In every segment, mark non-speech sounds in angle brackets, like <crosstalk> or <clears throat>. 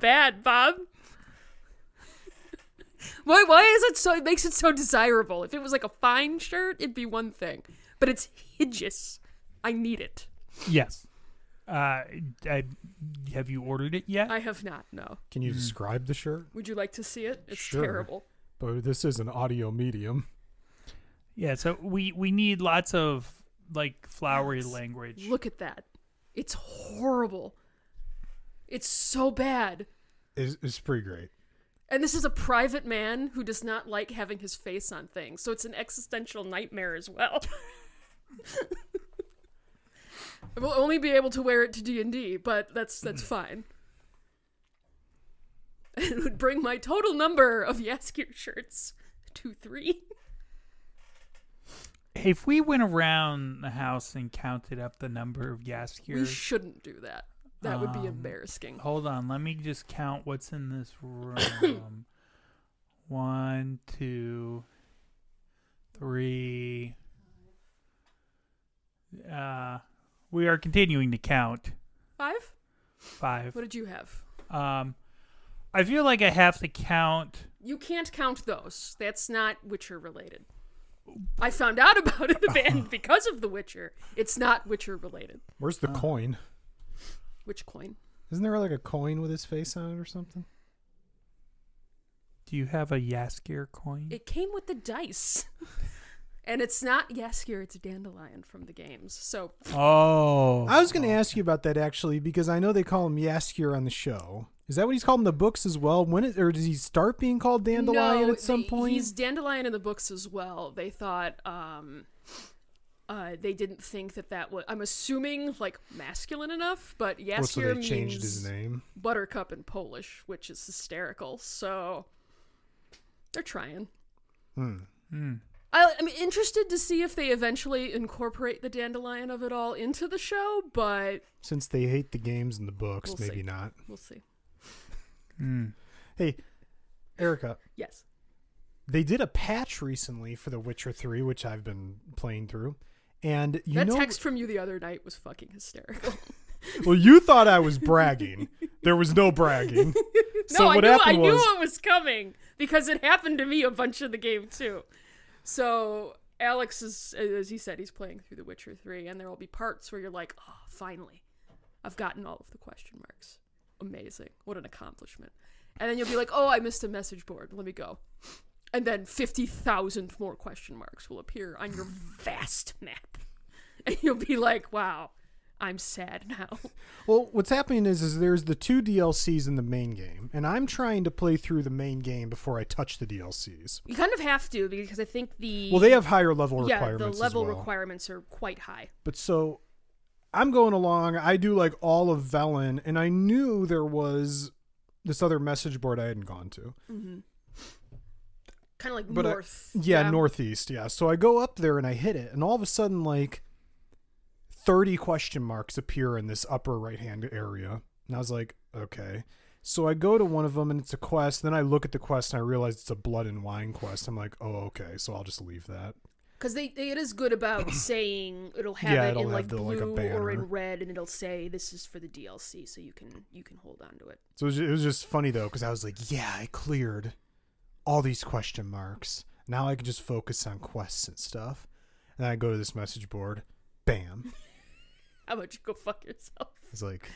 so bad, Bob? Why why is it so it makes it so desirable? If it was like a fine shirt, it'd be one thing. But it's hideous. I need it. Yes. Uh, I, have you ordered it yet? I have not, no. Can you describe the shirt? Would you like to see it? It's Sure. terrible. But this is an audio medium. yeah. So we we need lots of like flowery Yes. language. Look at that. It's horrible. It's so bad. It's, it's pretty great. And this is a private man who does not like having his face on things, so it's an existential nightmare as well. <laughs> I will only be able to wear it to D and D, but that's that's <laughs> fine. <laughs> It would bring my total number of Jaskier shirts to three. if we went around the house and counted up the number of Jaskier, We shouldn't do that. That would be Um, embarrassing. hold on. Let me just count what's in this <coughs> room. One, two, three. Uh, we are continuing to count. Five? Five. What did you have? Um, I feel like I have to count. You can't count those. That's not Witcher related. I found out <laughs> about it band <laughs> because of The Witcher. It's not Witcher related. Where's the coin? Which coin? Isn't there like a coin with his face on it or something? Do you have a Jaskier coin? It came with the dice. <laughs> and it's not Jaskier, it's Dandelion from the games. So oh, I was going to ask you about that actually because I know they call him Jaskier on the show. Is that what he's called in the books as well? When or does he start being called Dandelion no, at some point? He's Dandelion in the books as well. They thought um uh, they didn't think that that was. I'm assuming like masculine enough, but Oh, Jaskier so they means changed his name. Buttercup in Polish, which is hysterical. So they're trying. Hmm. Hmm. I, I'm interested to see if they eventually incorporate the dandelion of it all into the show, but Since they hate the games and the books, We'll maybe see. not. we'll see. Hmm. Hey, Erica, Yes. they did a patch recently for The Witcher 3, which I've been playing through. And you that know, text from you the other night was fucking hysterical. <laughs> well, you thought I was bragging. there was no bragging. <laughs> so no, what I knew happened I knew was, it was coming because it happened to me a bunch of the game too. So Alex is, as he said, he's playing through The Witcher Three, and there will be parts where you're like, "Oh, finally, I've gotten all of the question marks. Amazing! What an accomplishment!" And then you'll be like, "Oh, I missed a message board. Let me go." And then fifty thousand more question marks will appear on your vast map, <laughs> and you'll be like, "Wow." I'm sad now. Well, what's happening is, is there's the two DLCs in the main game, and I'm trying to play through the main game before I touch the DLCs. You kind of have to because I think the Well, they have higher level requirements. yeah requirements the level well. requirements are quite high. But so I'm going along. I do like all of Velen, and I knew there was this other message board I hadn't gone to. Mm-hmm. Kind of like But I- north. Yeah, northeast. Yeah. So I go up there and I hit it, and all of a sudden, like 30 question marks appear in this upper right hand area. And I was like, okay. So I go to one of them and it's a quest. Then I look at the quest and I realize it's a blood and wine quest. I'm like, oh, okay. So I'll just leave that. Because they, they it is good about <clears throat> saying it'll have Yeah, it it'll in like the- blue like or in red, and it'll say this is for the DLC, so you can you can hold on to it. So it was, it was just funny though, because I was like, yeah, I cleared all these question marks. Now I can just focus on quests and stuff. And I go to this message board. Bam. <laughs> How about you go fuck yourself? It's like,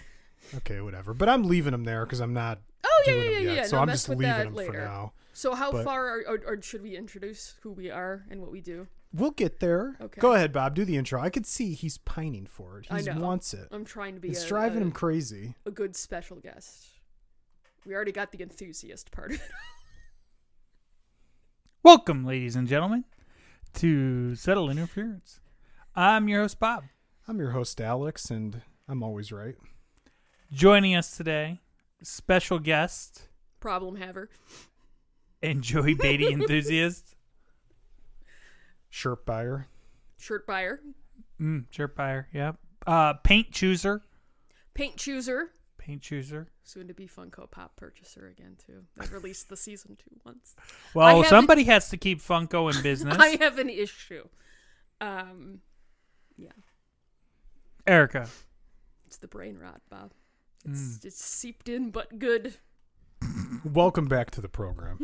okay, whatever. But I'm leaving them there because I'm not Oh yeah yeah yeah yeah. So no, I'm just with leaving that them later. for now. So how But- far are, or, or should we introduce who we are and what we do? We'll get there. Okay. Go ahead, Bob. Do the intro. I could see he's pining for it. He wants it. I'm trying to be It's a, driving a, him crazy. a good special guest. We already got the enthusiast part of it. Welcome, ladies and gentlemen, to Subtle Interference. I'm your host, Bob. I'm your host, Alex, and I'm always right. Joining us today, special guest Problem haver. and Joey Beatty <laughs> enthusiast, Shirt buyer. Shirt buyer. mm, shirt buyer, yep. Uh, paint chooser, Paint chooser. Paint chooser. Soon to be Funko Pop purchaser again too. They released the season two once. <laughs> Well, haven't- somebody has to keep Funko in business. <laughs> I have an issue. Um, yeah, Erica, it's the brain rot, Bob. It's it's seeped in, but good. <laughs> Welcome back to the program.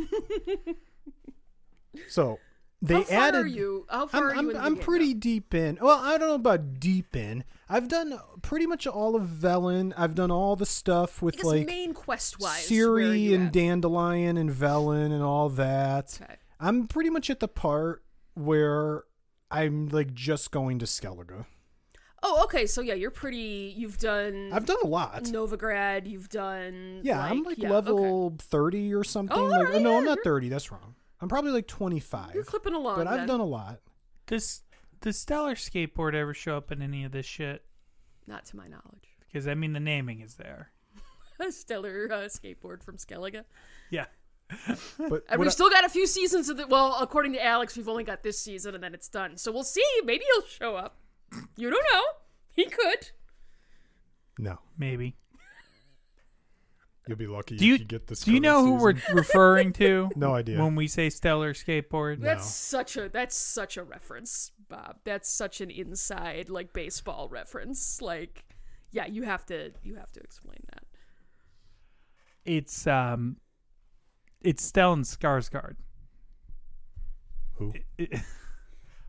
so they How far added. are you? How far I'm, are you I'm, I'm pretty now? deep in. Well, I don't know about deep in. I've done pretty much all of Velen. I've done all the stuff with like main quest wise. Ciri and Dandelion and Velen and all that. Okay. I'm pretty much at the part where I'm like just going to Skellige. Oh, okay. So yeah, you're pretty. You've done. I've done a lot. Novigrad. You've done. Yeah, I'm like yeah, okay. level 30 or something. Oh, like, alright, no, I'm not 30. That's wrong. I'm probably like 25. You're clipping along. but I've then. done a lot. Does does Stellar Skateboard ever show up in any of this shit? Not to my knowledge. Because I mean, the naming is there. A <laughs> stellar uh, skateboard from Skellige. Yeah. But And we've I- still got a few seasons of the. Well, according to Alex, we've only got this season and then it's done. So we'll see. Maybe he'll show up. You don't know. He could. no, Maybe. You'll be lucky Do you if you get this. do you current know who we're referring to? <laughs> No idea. When we say Stellar Skateboard, That's such a that's such a reference, Bob. That's such an inside like baseball reference. Like, yeah, you have to you have to explain that. it's um, it's Stellan Skarsgård. Who? <laughs>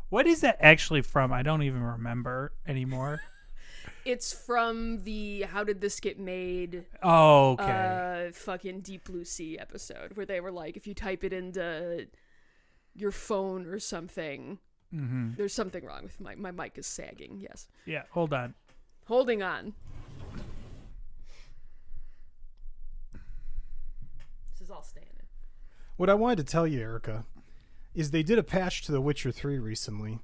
What is that actually from? I don't even remember anymore. It's from the How Did This Get Made Oh, okay. uh fucking Deep Blue Sea episode where they were like if you type it into your phone or something mm-hmm. there's something wrong with my my mic is sagging. Yes. Yeah, hold on. Holding on. This is all staying in. What I wanted to tell you, Erica, is they did a patch to The Witcher 3 recently,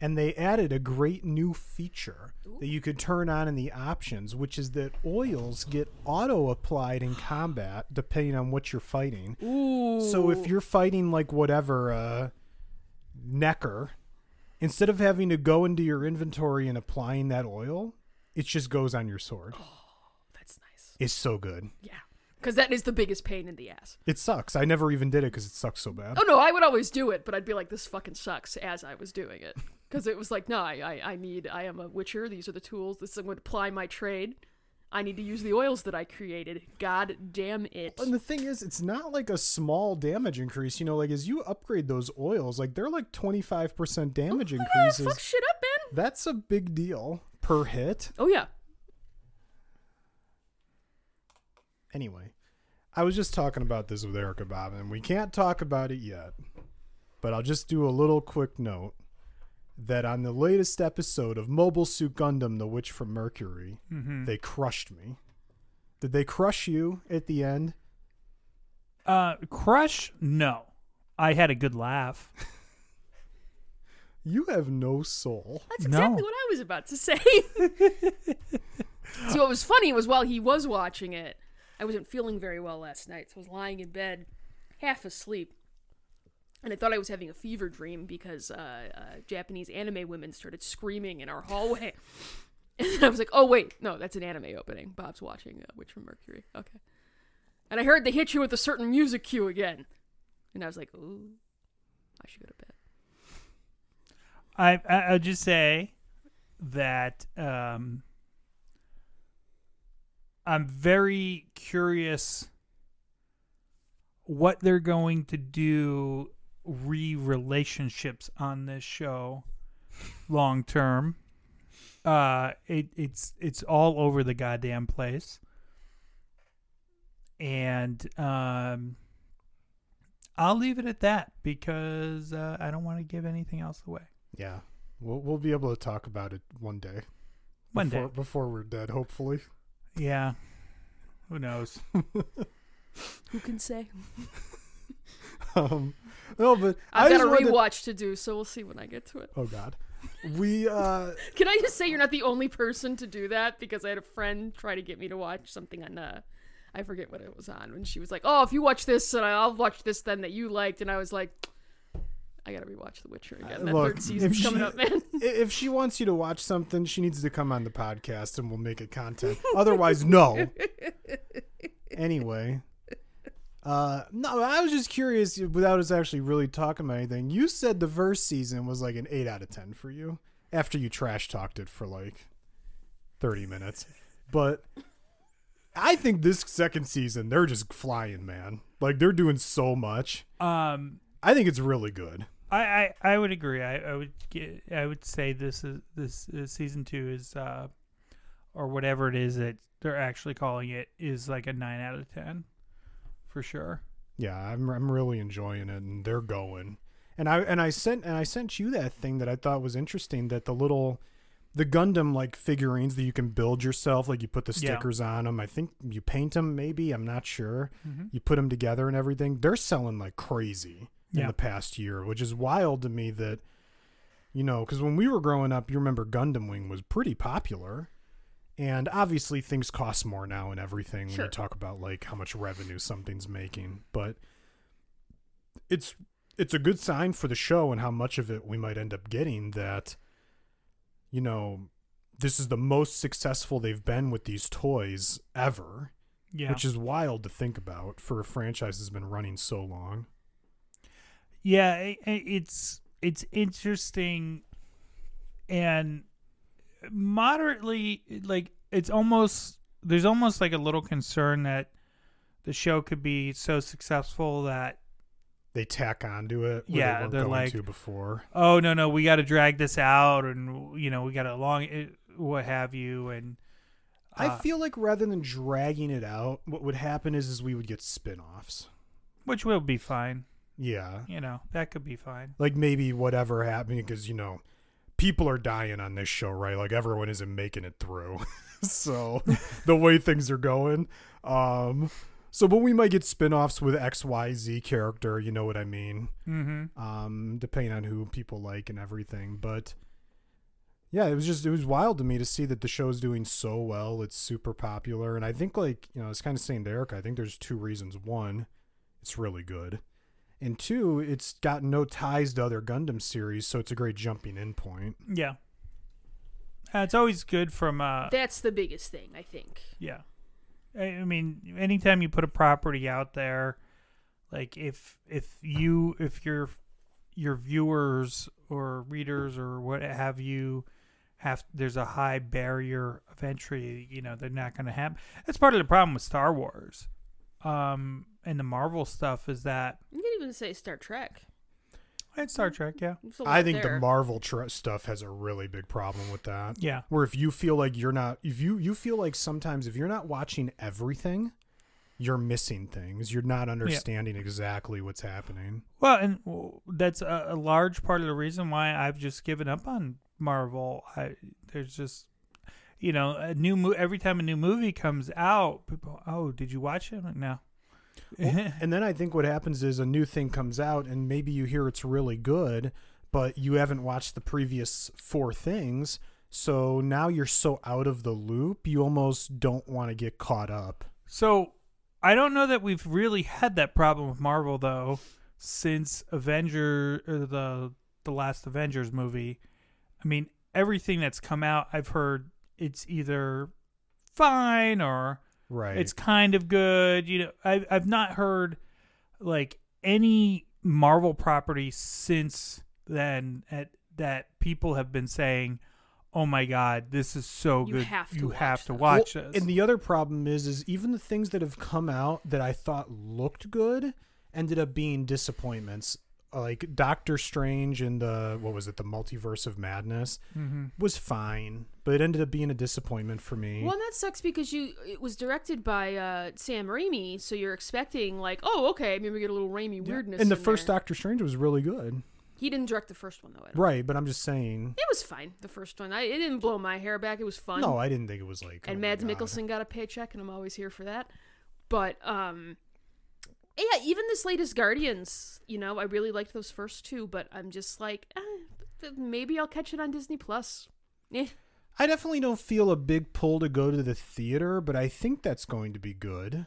and they added a great new feature that you could turn on in the options, which is that oils get auto applied in combat depending on what you're fighting. Ooh. So if you're fighting like whatever uh Nekker, instead of having to go into your inventory and applying that oil, it just goes on your sword. that's nice. It's so good. Yeah. Cuz that is the biggest pain in the ass. It sucks. I never even did it because it sucks so bad. Oh no, I would always do it, but I'd be like, this fucking sucks as I was doing it. <laughs> Because it was like, no, I, I, I need, I am a witcher. These are the tools. This is going to apply my trade. I need to use the oils that I created. God damn it. And the thing is, it's not like a small damage increase. You know, like as you upgrade those oils, like they're like 25% damage Yeah, increases. fuck shit up, man. That's a big deal per hit. Oh yeah. Anyway, I was just talking about this with Erica Bob, and we can't talk about it yet. But I'll just do a little quick note that on the latest episode of Mobile Suit Gundam The Witch from Mercury, Mm-hmm. they crushed me. Did they crush you at the end? Uh, Crush? No. I had a good laugh. <laughs> You have no soul. That's exactly No. what I was about to say. <laughs> See, what was funny was while he was watching it, I wasn't feeling very well last night, so I was lying in bed, half asleep. And I thought I was having a fever dream because uh, uh, Japanese anime women started screaming in our hallway. <laughs> And I was like, oh, wait, no, that's an anime opening. Bob's watching uh, Witch from Mercury. Okay. And I heard they hit you with a certain music cue again. And I was like, ooh, I should go to bed. I, I I'll just say that um, I'm very curious what they're going to do re relationships on this show long term. Uh, it it's it's all over the goddamn place, and um, I'll leave it at that because uh, I don't want to give anything else away. Yeah. We'll, we'll be able to talk about it one day. One before, day. Before we're dead, hopefully. Yeah. Who knows? <laughs> Who can say? <laughs> Um, <laughs> no, but I I've got a wanted to- rewatch to do, so we'll see when I get to it. Oh God, we uh, <laughs> Can I just say you're not the only person to do that? Because I had a friend try to get me to watch something on, uh, I forget what it was on, when she was like, "Oh, if you watch this, and I'll watch this then that you liked," and I was like, "I gotta rewatch The Witcher again. That look, third season's coming she- up, man." <laughs> if she wants you to watch something, she needs to come on the podcast and we'll make it content. Otherwise, no. Anyway, uh, no, I was just curious without us actually really talking about anything. You said the first season was like an eight out of ten for you after you trash talked it for like thirty minutes, but I think this second season they're just flying, man. Like they're doing so much. Um, I think it's really good. I, I, I would agree. I, I would get, I would say this is this is season two is uh, or whatever it is that they're actually calling it is like a nine out of ten, for sure. Yeah, I'm I'm really enjoying it, and they're going. And I and I sent and I sent you that thing that I thought was interesting. That the little, the Gundam like figurines that you can build yourself, like you put the Yeah. stickers on them. I think you paint them. Maybe I'm not sure. Mhm. You put them together and everything. They're selling like crazy in Yeah. the past year, which is wild to me. That you know, because when we were growing up, you remember Gundam Wing was pretty popular. And obviously, things cost more now and everything when you talk about like how much revenue something's making. But it's it's a good sign for the show and how much of it we might end up getting. That you know, this is the most successful they've been with these toys ever, Yeah, which is wild to think about for a franchise that's been running so long. yeah. it's it's interesting, and moderately like it's almost there's almost like a little concern that the show could be so successful that They tack onto it. Yeah, they going like- to before. oh no no we got to drag this out and you know we got to long it, what have you and I uh, feel like rather than dragging it out, what would happen is is we would get spin-offs. which will be fine Yeah. you know that could be fine Like maybe whatever happened because you know people are dying on this show, right? Like everyone isn't making it through. <laughs> so <laughs> the way things are going, um so but we might get spin-offs with XYZ character, you know what I mean? mm-hmm um, depending on who people like and everything. But yeah, it was just it was wild to me to see that the show's doing so well. It's super popular, and I think like you know, it's kind of saying to Erica. I think there's two reasons. One, it's really good, and two, it's got no ties to other Gundam series, so it's a great jumping in point. yeah uh, it's always good from uh That's the biggest thing, I think. Yeah. I I mean, anytime you put a property out there, like if if you if your your viewers or readers or what have you have there's a high barrier of entry, you know, they're not going to have. That's part of the problem with Star Wars. Um and the Marvel stuff is that You can even say Star Trek. and Star Trek, yeah. There's a I lot think there. the Marvel tr- stuff has a really big problem with that. Yeah. Where if you feel like you're not, if you you feel like sometimes if you're not watching everything, you're missing things. You're not understanding exactly what's happening. Well, and that's a, a large part of the reason why I've just given up on Marvel. I, there's just, you know, a new mo- every time a new movie comes out, people, oh, did you watch it? Like, no. Well, <laughs> and then I think what happens is a new thing comes out, and maybe you hear it's really good, but you haven't watched the previous four things. So now you're so out of the loop, you almost don't want to get caught up. so I don't know that we've really had that problem with Marvel though since Avenger or the the last Avengers movie. I mean, everything that's come out, I've heard it's either fine or Right. it's kind of good. You know, I've I've not heard like any Marvel property since then at, that people have been saying, "Oh my God, this is so You good! have you watch have to this." watch Well, this." And the other problem is, is even the things that have come out that I thought looked good ended up being disappointments. Like Doctor Strange and the what was it, the Multiverse of Madness hmm was fine, but it ended up being a disappointment for me. Well, that sucks because you it was directed by uh, Sam Raimi, so you're expecting like, oh, okay, maybe we get a little Raimi Yeah. weirdness. and the in first there. Doctor Strange was really good, he didn't direct the first one though. Right? But I'm just saying. It was fine. The first one, I, it didn't blow my hair back. It was fun. No, I didn't think it was like. and oh Mads Mikkelsen got a paycheck, and I'm always here for that. But um, yeah, even this latest Guardians, you know, I really liked those first two, but I'm just like, eh, maybe I'll catch it on Disney Plus. Eh. I definitely don't feel a big pull to go to the theater, but I think that's going to be good.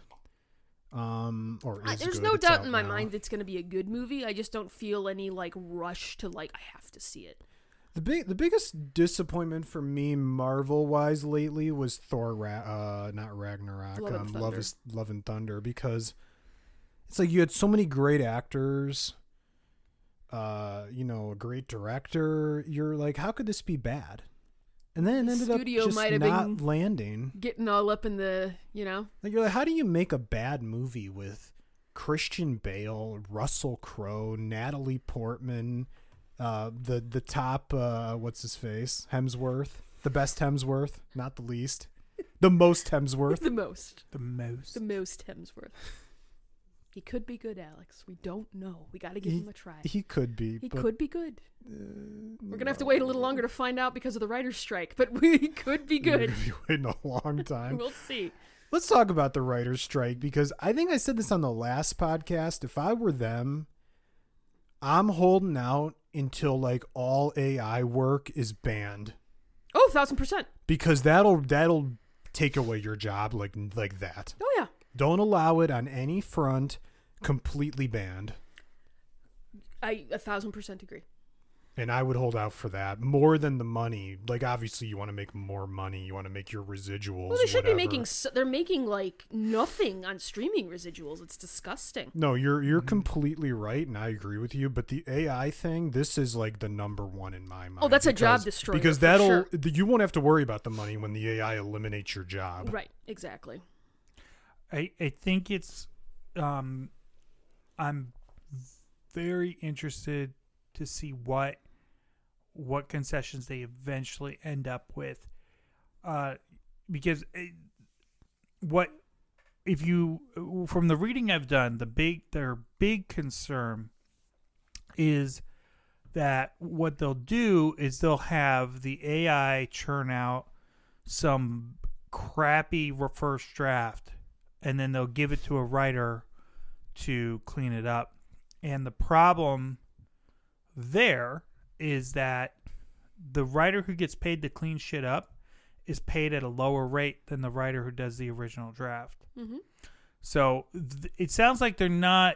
Um, or is there's good. no It's doubt in my now. mind it's going to be a good movie. I just don't feel any like rush to like I have to see it. The big, the biggest disappointment for me, Marvel wise, lately was Thor. Ra- uh, not Ragnarok. Love and um, Love is Love and Thunder because it's like you had so many great actors. Uh, you know, a great director. You're like, how could this be bad? and then it The ended up studio just might have not been- landing. Getting all up in the, you know, Like, you're like, how do you make a bad movie with Christian Bale, Russell Crowe, Natalie Portman, uh, the the top, uh, what's his face, Hemsworth, the best Hemsworth, not the least, the most Hemsworth. <laughs> the most, The most. the most Hemsworth. He could be good, Alex. We don't know. We got to give He- him a try. He could be. He uh, could be good. We're gonna have to wait a little longer to find out because of the writer's strike, but <laughs> we could be You're good. gonna be waiting a long <laughs> time. we'll see. Let's talk about the writer's strike because I think I said this on the last podcast. If I were them, I'm holding out until like all AI work is banned Oh, thousand percent. because that'll that'll take away your job like like that. Oh yeah. Don't allow it on any front. Completely banned. I a thousand percent agree. And I would hold out for that more than the money. Like obviously you want to make more money. You want to make your residuals. Well, they should whatever. be making. s they're making like nothing on streaming residuals. It's disgusting. No, you're you're mm-hmm. completely right, and I agree with you. But the AI thing, this is like the number one in my mind. Oh, that's a job because- destroyer, Because that'll sure. you won't have to worry about the money when the AI eliminates your job. Right. Exactly. I I think it's um I'm very interested to see what what concessions they eventually end up with. Uh because it, what if you from the reading I've done the big their big concern is that what they'll do is they'll have the AI churn out some crappy first draft and then they'll give it to a writer to clean it up. And the problem there is that the writer who gets paid to clean shit up is paid at a lower rate than the writer who does the original draft. Mm-hmm. So th- it sounds like they're not.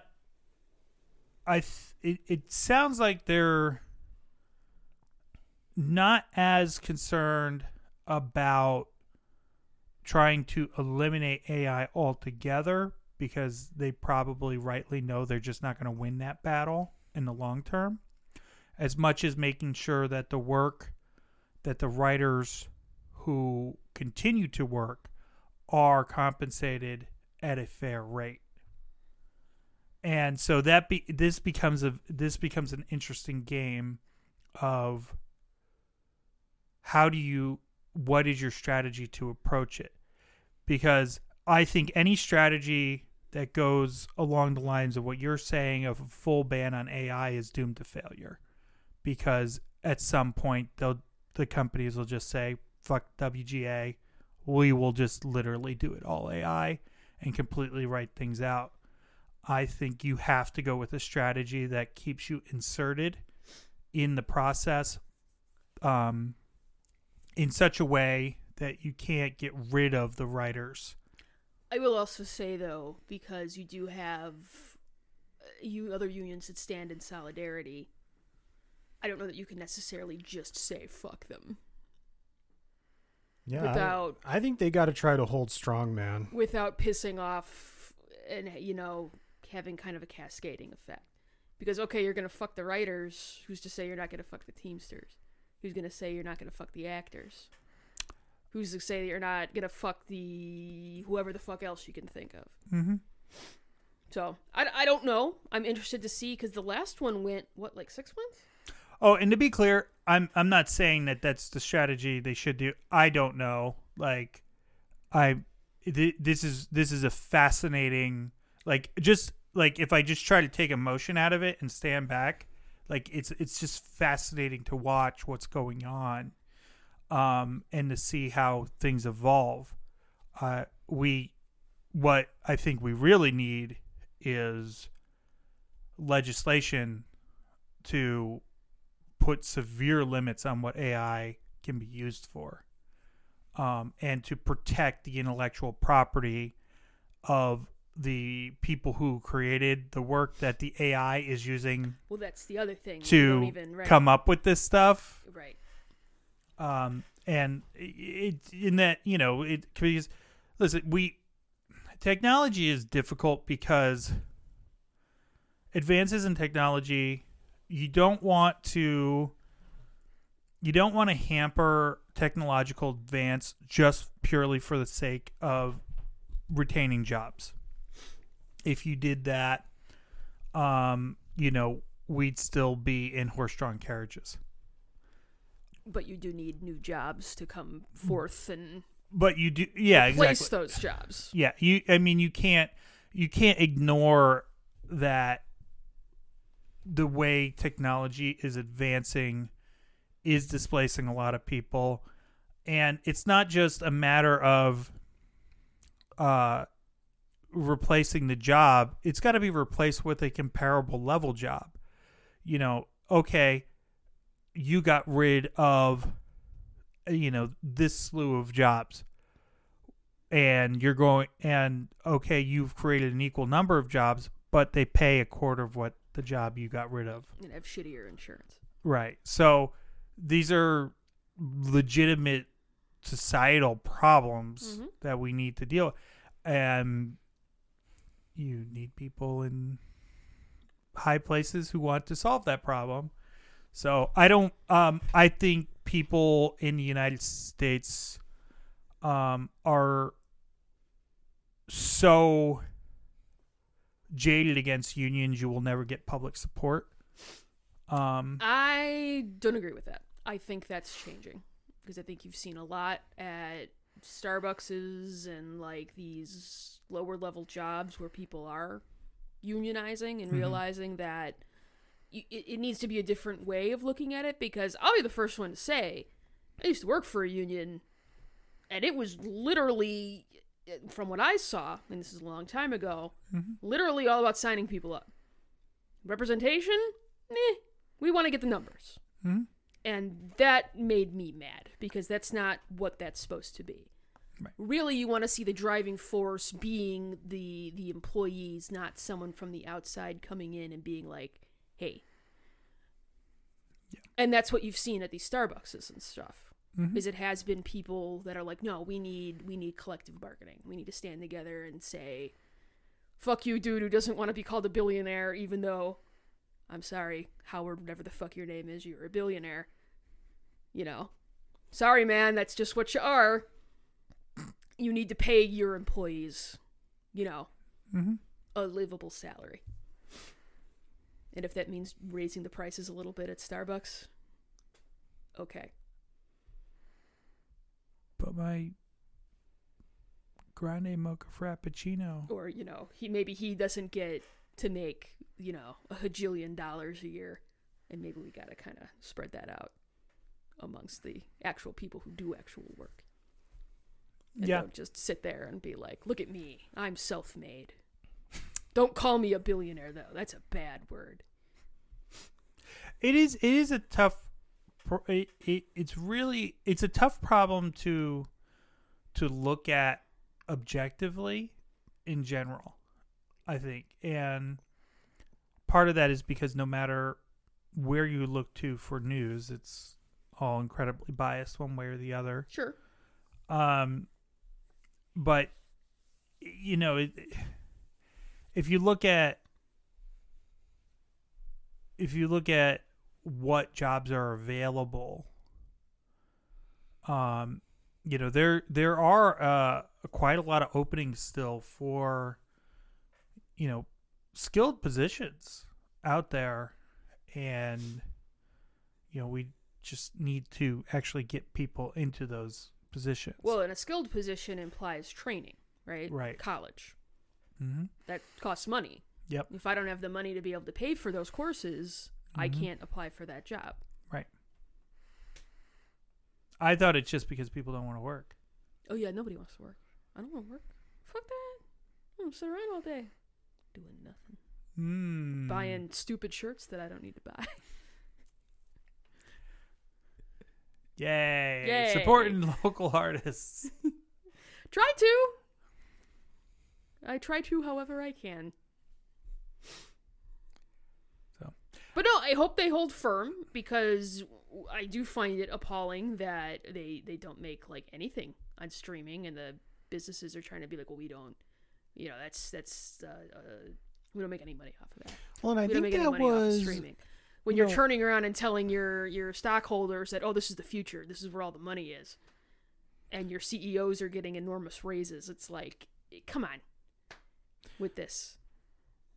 I th- it it sounds like they're not as concerned about trying to eliminate AI altogether because they probably rightly know they're just not going to win that battle in the long term as much as making sure that the work that the writers who continue to work are compensated at a fair rate. And so that be this becomes a this becomes an interesting game of how do you what is your strategy to approach it? Because I think any strategy that goes along the lines of what you're saying of a full ban on AI is doomed to failure. Because at some point they'll the companies will just say, fuck WGA, we will just literally do it all AI and completely write things out. I think you have to go with a strategy that keeps you inserted in the process um, in such a way that you can't get rid of the writers. I will also say though, because you do have uh, you other unions that stand in solidarity. I don't know that you can necessarily just say fuck them Yeah, I- without I, think they got to try to hold strong, man. without pissing off and you know having kind of a cascading effect. Because okay, you're gonna fuck the writers. Who's to say you're not gonna fuck the teamsters? Who's gonna say you're not gonna fuck the actors? Who's to say that you're not gonna fuck the whoever the fuck else you can think of? Mm-hmm. So I, I don't know. I'm interested to see because the last one went what like six months. Oh, and to be clear, I'm I'm not saying that that's the strategy they should do. I don't know. Like, I th- this is this is a fascinating like just like if I just try to take emotion out of it and stand back, like it's it's just fascinating to watch what's going on, um, and to see how things evolve. Uh, we what I think we really need is legislation to put severe limits on what AI can be used for, um, and to protect the intellectual property of the people who created the work that the AI is using Well, that's the other thing. To even, right, come up with this stuff. right. Um, and it in that you know it because listen we technology is difficult because advances in technology you don't want to you don't want to hamper technological advance just purely for the sake of retaining jobs. If you did that, um, you know, we'd still be in horse-drawn carriages. But you do need new jobs to come forth and But you do, yeah, place exactly. those jobs. Yeah, you. I mean, you can't you can't ignore that the way technology is advancing is displacing a lot of people, and it's not just a matter of uh replacing the job. It's got to be replaced with a comparable level job. You know, okay, you got rid of you know this slew of jobs and you're going and okay you've created an equal number of jobs but they pay a quarter of what the job you got rid of And have shittier insurance. right so these are legitimate societal problems Mhm. that we need to deal with and you need people in high places who want to solve that problem so i don't um i think people in the united states um are so jaded against unions you will never get public support um I don't agree with that. I think that's changing because I think you've seen a lot at Starbuckses and like these lower level jobs where people are unionizing and Mhm. realizing that y- it, it needs to be a different way of looking at it because I'll be the first one to say I used to work for a union and it was literally from what I saw and this is a long time ago Mhm. literally all about signing people up representation Meh, we want to get the numbers mhm. and that made me mad because that's not what that's supposed to be Right. really you want to see the driving force being the the employees not someone from the outside coming in and being like hey. And that's what you've seen at these Starbucks and stuff Mhm. is it has been people that are like no we need we need collective bargaining. We need to stand together and say fuck you dude who doesn't want to be called a billionaire even though i'm sorry howard whatever the fuck your name is you're a billionaire you know? Sorry man that's just what you are you need to pay your employees you know Mhm. a livable salary. And if that means raising the prices a little bit at starbucks okay. But my grande mocha frappuccino or you know he maybe he doesn't get to make you know a hajillion dollars a year. And maybe we gotta kind of spread that out amongst the actual people who do actual work and Yeah. don't just sit there and be like look at me. I'm self-made. Don't call me a billionaire though. That's a bad word. It is it is a tough pro- it, it, it's really it's a tough problem to to look at objectively in general i think. And part of that is because no matter where you look to for news it's all incredibly biased one way or the other. Sure. Um but you know if you look at if you look at what jobs are available um you know there there are uh quite a lot of openings still for you know skilled positions out there. And you know we just need to actually get people into those positions well and a skilled position implies training right Right. college Mm-hmm. that costs money Yep. if i don't have the money to be able to pay for those courses i Mhm. can't apply for that job Right. I thought it's just because people don't want to work. Oh yeah, nobody wants to work. I don't want to work. Fuck that. I'm sit around all day doing nothing, Mm. buying stupid shirts that I don't need to buy. <laughs> Yay. Yay. Supporting <laughs> local artists. <laughs> try to. I try to, however I can. So. But no, I hope they hold firm because I do find it appalling that they they don't make like anything on streaming, and the businesses are trying to be like, well, we don't, you know, that's that's uh, uh, we don't make any money off of that. Well, and I we don't think make any that money off of was streaming. When You you're turning around and telling your your stockholders that oh this is the future, this is where all the money is, and your CEOs are getting enormous raises. It's like, eh, come on, with this.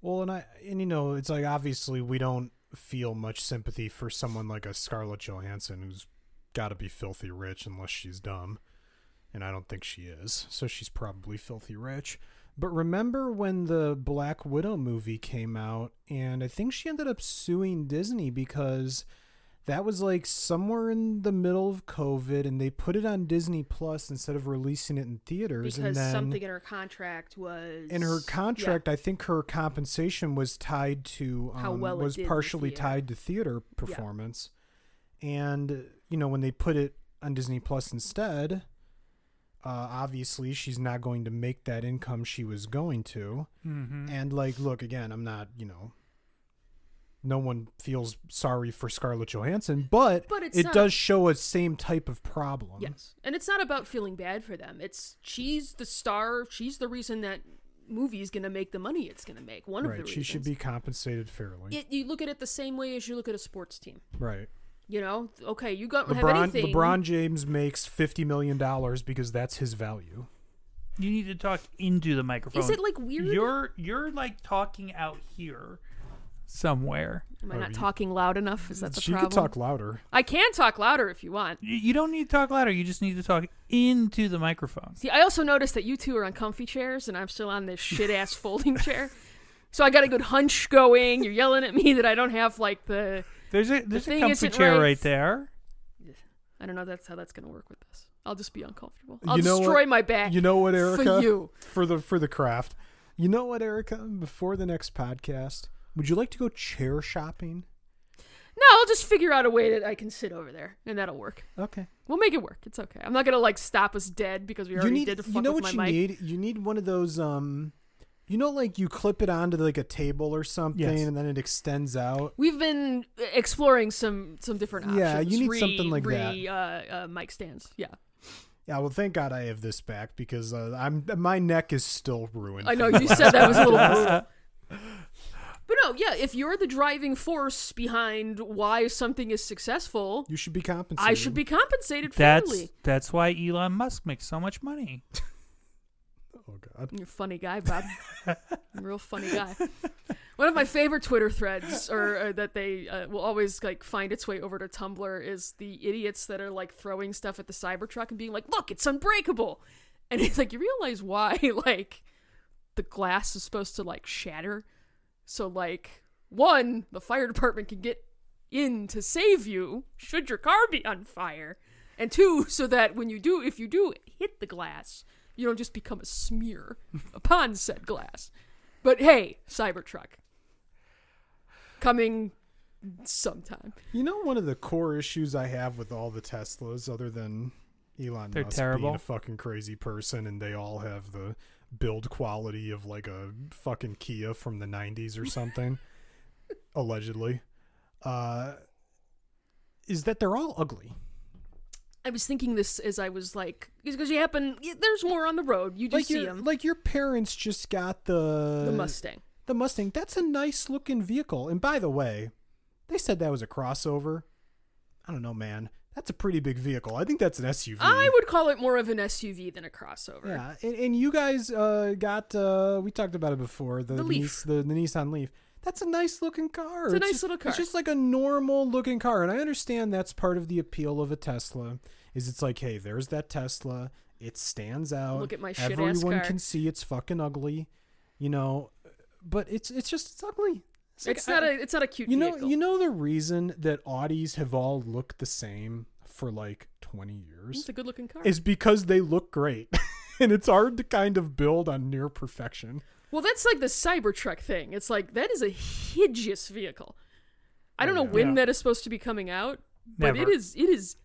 Well, and I and you know, it's like obviously we don't feel much sympathy for someone like a Scarlett Johansson who's got to be filthy rich unless she's dumb, and I don't think she is. So she's probably filthy rich. But remember when the Black Widow movie came out, and I think she ended up suing Disney because that was like somewhere in the middle of COVID, and they put it on Disney Plus instead of releasing it in theaters. and Because then something in her contract was in her Yeah. contract, I think her compensation was tied to um, How well it was partially tied to theater performance, and you know when they put it on Disney Plus instead, uh, obviously she's not going to make that income she was going to, Mm-hmm. and like, look again, I'm not, you know. No one feels sorry for Scarlett Johansson, but, But it not- does show a same type of problem. Yes, and it's not about feeling bad for them. It's she's the star. She's the reason that movie is going to make the money it's going to make. One of the right. reasons. She should be compensated fairly. It, you look at it the same way as you look at a sports team. right. You know, okay, you don't have LeBron, anything. LeBron James makes fifty million dollars because that's his value. You need to talk into the microphone. Is it like weird? You're you're like talking out here somewhere. Am I not you- talking loud enough? Is that the she problem? She could talk louder. I can talk louder if you want. You- You don't need to talk louder. You just need to talk into the microphone. See, I also noticed that you two are on comfy chairs and I'm still on this shit ass folding <laughs> chair. So I got a good hunch going. You're yelling at me that I don't have like the There's a there's a comfy chair right. right there. I don't know that's how that's gonna work with this. I'll just be uncomfortable. I'll You know destroy what? my back. You know what, Erica? for you. For the for the craft. You know what, Erica? Before the next podcast, would you like to go chair shopping? No, I'll just figure out a way that I can sit over there and that'll work. Okay. We'll make it work. It's okay. I'm not gonna like stop us dead because we You already need. did to fuck You know with what my you mic. need? You need one of those. Um, you know, like you clip it onto like a table or something, Yes. and then it extends out. We've been exploring some some different options. Yeah, you need re, something like re, Uh, uh, mic stands. Yeah, Yeah. Well, thank God I have this back because uh, I'm my neck is still ruined. I know you said that was a little last brutal. <laughs> But no, yeah, if you're the driving force behind why something is successful, You should be compensated. I should be compensated That's fairly. that's why Elon Musk makes so much money. <laughs> Oh God. You're a funny guy, Bob. A <laughs> real funny guy. One of my favorite Twitter threads, or, or that they uh, will always like find its way over to Tumblr, is the idiots that are like throwing stuff at the Cybertruck and being like, "Look, it's unbreakable," and it's like you realize why <laughs> like the glass is supposed to like shatter, so like one, the fire department can get in to save you should your car be on fire, and two, so that when you do, if you do hit the glass, you don't just become a smear upon said glass. But hey, Cybertruck. Coming sometime. You know, one of the core issues I have with all the Teslas, other than Elon They're Musk terrible. being a fucking crazy person, and they all have the build quality of like a fucking Kia from the '90s or something, <laughs> allegedly, uh, is that they're all ugly. I was thinking this as I was like, because you happen, there's more on the road. You do Like see your them. like your parents just got the the Mustang. The Mustang. That's a nice looking vehicle. And by the way, they said that was a crossover. I don't know, man. That's a pretty big vehicle. I think that's an SUV. I would call it more of an SUV than a crossover. Yeah, and, and you guys uh, got uh, we talked about it before the The Leaf. The, the Nissan Leaf. That's a nice looking car. It's a nice just- little car. It's just like a normal looking car, and I understand that's part of the appeal of a Tesla. Is it's like, hey, there's that Tesla. It stands out. Look at my shit-ass Everyone car. can see it's fucking ugly, you know. But it's it's just it's ugly. like, It's I- not a it's not a cute you know vehicle. you know the reason that Audis have all looked the same for like twenty years it's a good looking car. is because they look great. <laughs> and it's hard to kind of build on near perfection. Well, that's like the Cybertruck thing. It's like that is a hideous vehicle. I don't know yeah. when Yeah. that is supposed to be coming out, but it Never. is it is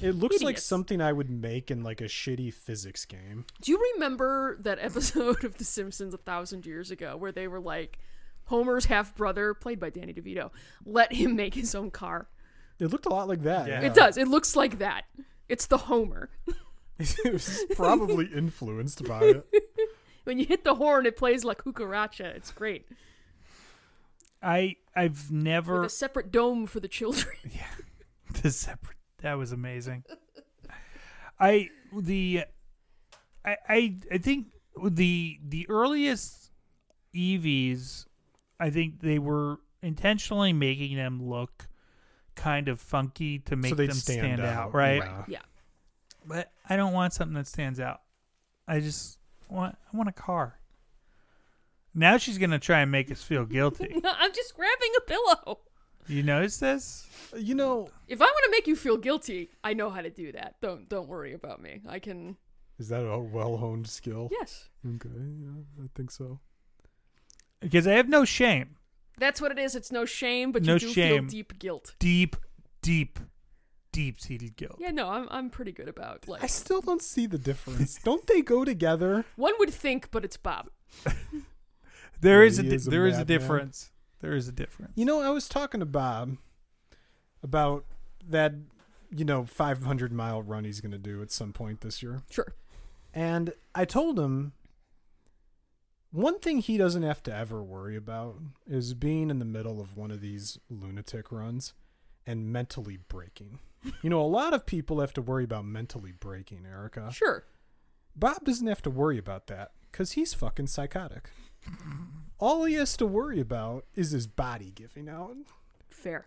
It looks like something I would make in like a shitty physics game. Do you remember that episode <laughs> of The Simpsons a thousand years ago where they were like, Homer's half brother, played by Danny DeVito, let him make his own car? It looked a lot like that. Yeah. yeah. It does. It looks like that. It's the Homer. <laughs> <laughs> it was probably influenced by it. When you hit the horn, it plays like Cucaracha. It's great. I I've With never a separate dome for the children. <laughs> Yeah, the separate that was amazing. I the I I I think the the earliest EVs I think they were intentionally making them look kind of funky to make so them stand, out, right? Yeah. But I don't want something that stands out. I just want I want a car. Now she's gonna try and make us feel guilty. <laughs> I'm just grabbing a pillow. you notice this? You know, If I want to make you feel guilty, I know how to do that. Don't don't worry about me. I can. is that a well-honed skill? Yes, Okay, yeah, I think so. Because I have no shame. that's what it is. It's no shame, but No you do shame. feel deep guilt. Deep, deep, deep seated guilt. Yeah, no, I'm I'm pretty good about like. I still don't see the difference. don't they go together? <laughs> One would think, but it's Bob. <laughs> There Yeah, is a he di- is a there is a madman. difference. There is a difference. You know, I was talking to Bob about that, you know, 500 mile run he's going to do at some point this year. Sure. And I told him one thing he doesn't have to ever worry about is being in the middle of one of these lunatic runs and mentally breaking. You know, a lot of people have to worry about mentally breaking, Erica. Sure. Bob doesn't have to worry about that because he's fucking psychotic. All he has to worry about is his body giving out. Fair.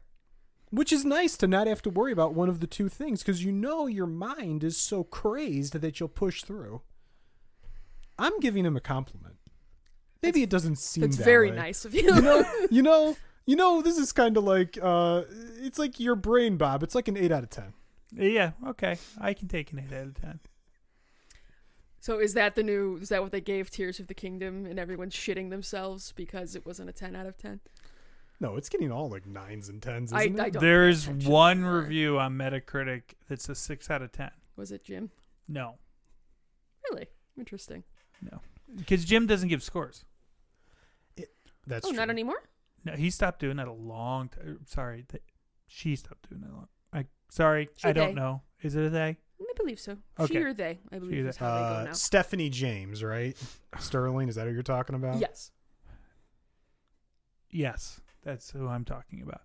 Which is nice to not have to worry about one of the two things because you know your mind is so crazed that you'll push through. I'm giving him a compliment. Maybe it doesn't seem That's that very way. nice of you. You know, you know, <laughs> you know. This is kind of like uh, it's like your brain, Bob. It's like an eight out of ten. Yeah, okay. I can take an eight out of ten. so is that the new? Is that what they gave Tears of the Kingdom, and everyone's shitting themselves because it wasn't a ten out of ten? No, it's getting all like nines and tens. I, Isn't I it? don't. There's one anymore. review on Metacritic that's a six out of ten. Was it Jim? No, Really interesting. No, because Jim doesn't give scores. That's oh, true. not anymore. No, he stopped doing that a long time. Sorry, th- she stopped doing that. Long- I sorry, She, I don't know. Is it a they? I believe so. Okay. She or they, I believe She, is how they go Uh, now. Stephanie James, right? Sterling, is that who you're talking about? Yes. Yes, that's who I'm talking about.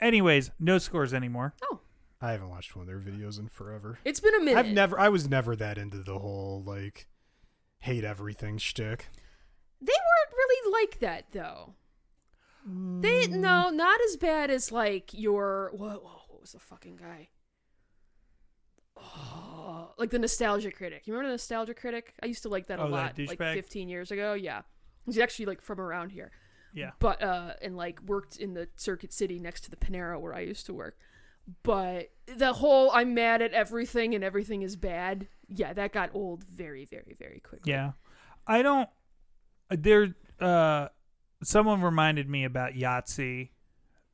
Anyways, no scores anymore. Oh. I haven't watched one of their videos in forever. It's been a minute. I've never, I was never that into the whole like hate everything shtick. They weren't really like that though. They no, not as bad as like your what? What was the fucking guy? Oh, like the Nostalgia Critic. You remember the Nostalgia Critic? I used to like that a Oh, that lot, like douchebag? 15 years ago. Yeah, he's actually like from around here, Yeah, but uh, and like worked in the Circuit City next to the Panera where I used to work. But the whole I'm mad at everything and everything is bad. Yeah, that got old very, very, very quickly. yeah. I don't. There, uh, someone reminded me about Yahtzee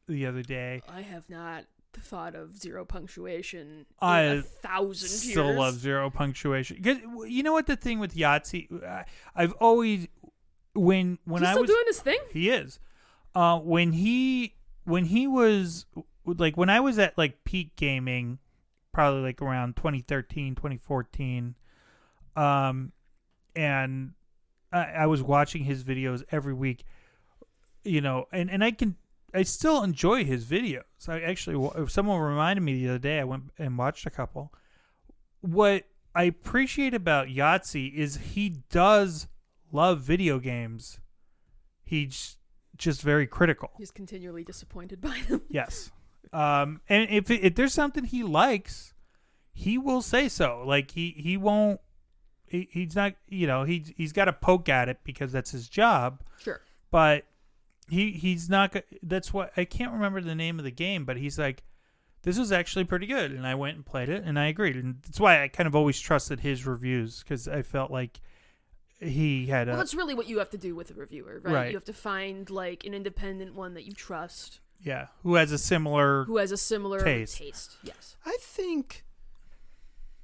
the other day. I have not thought of zero punctuation in I a thousand Still years. love zero punctuation you know what the thing with Yahtzee. I've always when when He's I still was doing his thing. He is. Uh, when he when he was like when I was at like peak gaming, probably like around 2013, 2014, um, and I, I was watching his videos every week. You know, and and I can I still enjoy his videos. I actually someone reminded me the other day. I went and watched a couple. What I appreciate about Yahtzee is he does love video games. He's just very critical. He's continually disappointed by them. <laughs> Yes. Um, and if if there's something he likes, he will say so. Like he he won't. He, he's not. You know. He's he's got to poke at it because that's his job. Sure. But he he's not. That's what I can't remember the name of the game. But he's like, this was actually pretty good, and I went and played it, and I agreed, and that's why I kind of always trusted his reviews because I felt like he had a Well, that's really what you have to do with a reviewer, right? Right. You have to find like an independent one that you trust, yeah who has a similar who has a similar Taste. taste. Yes. I think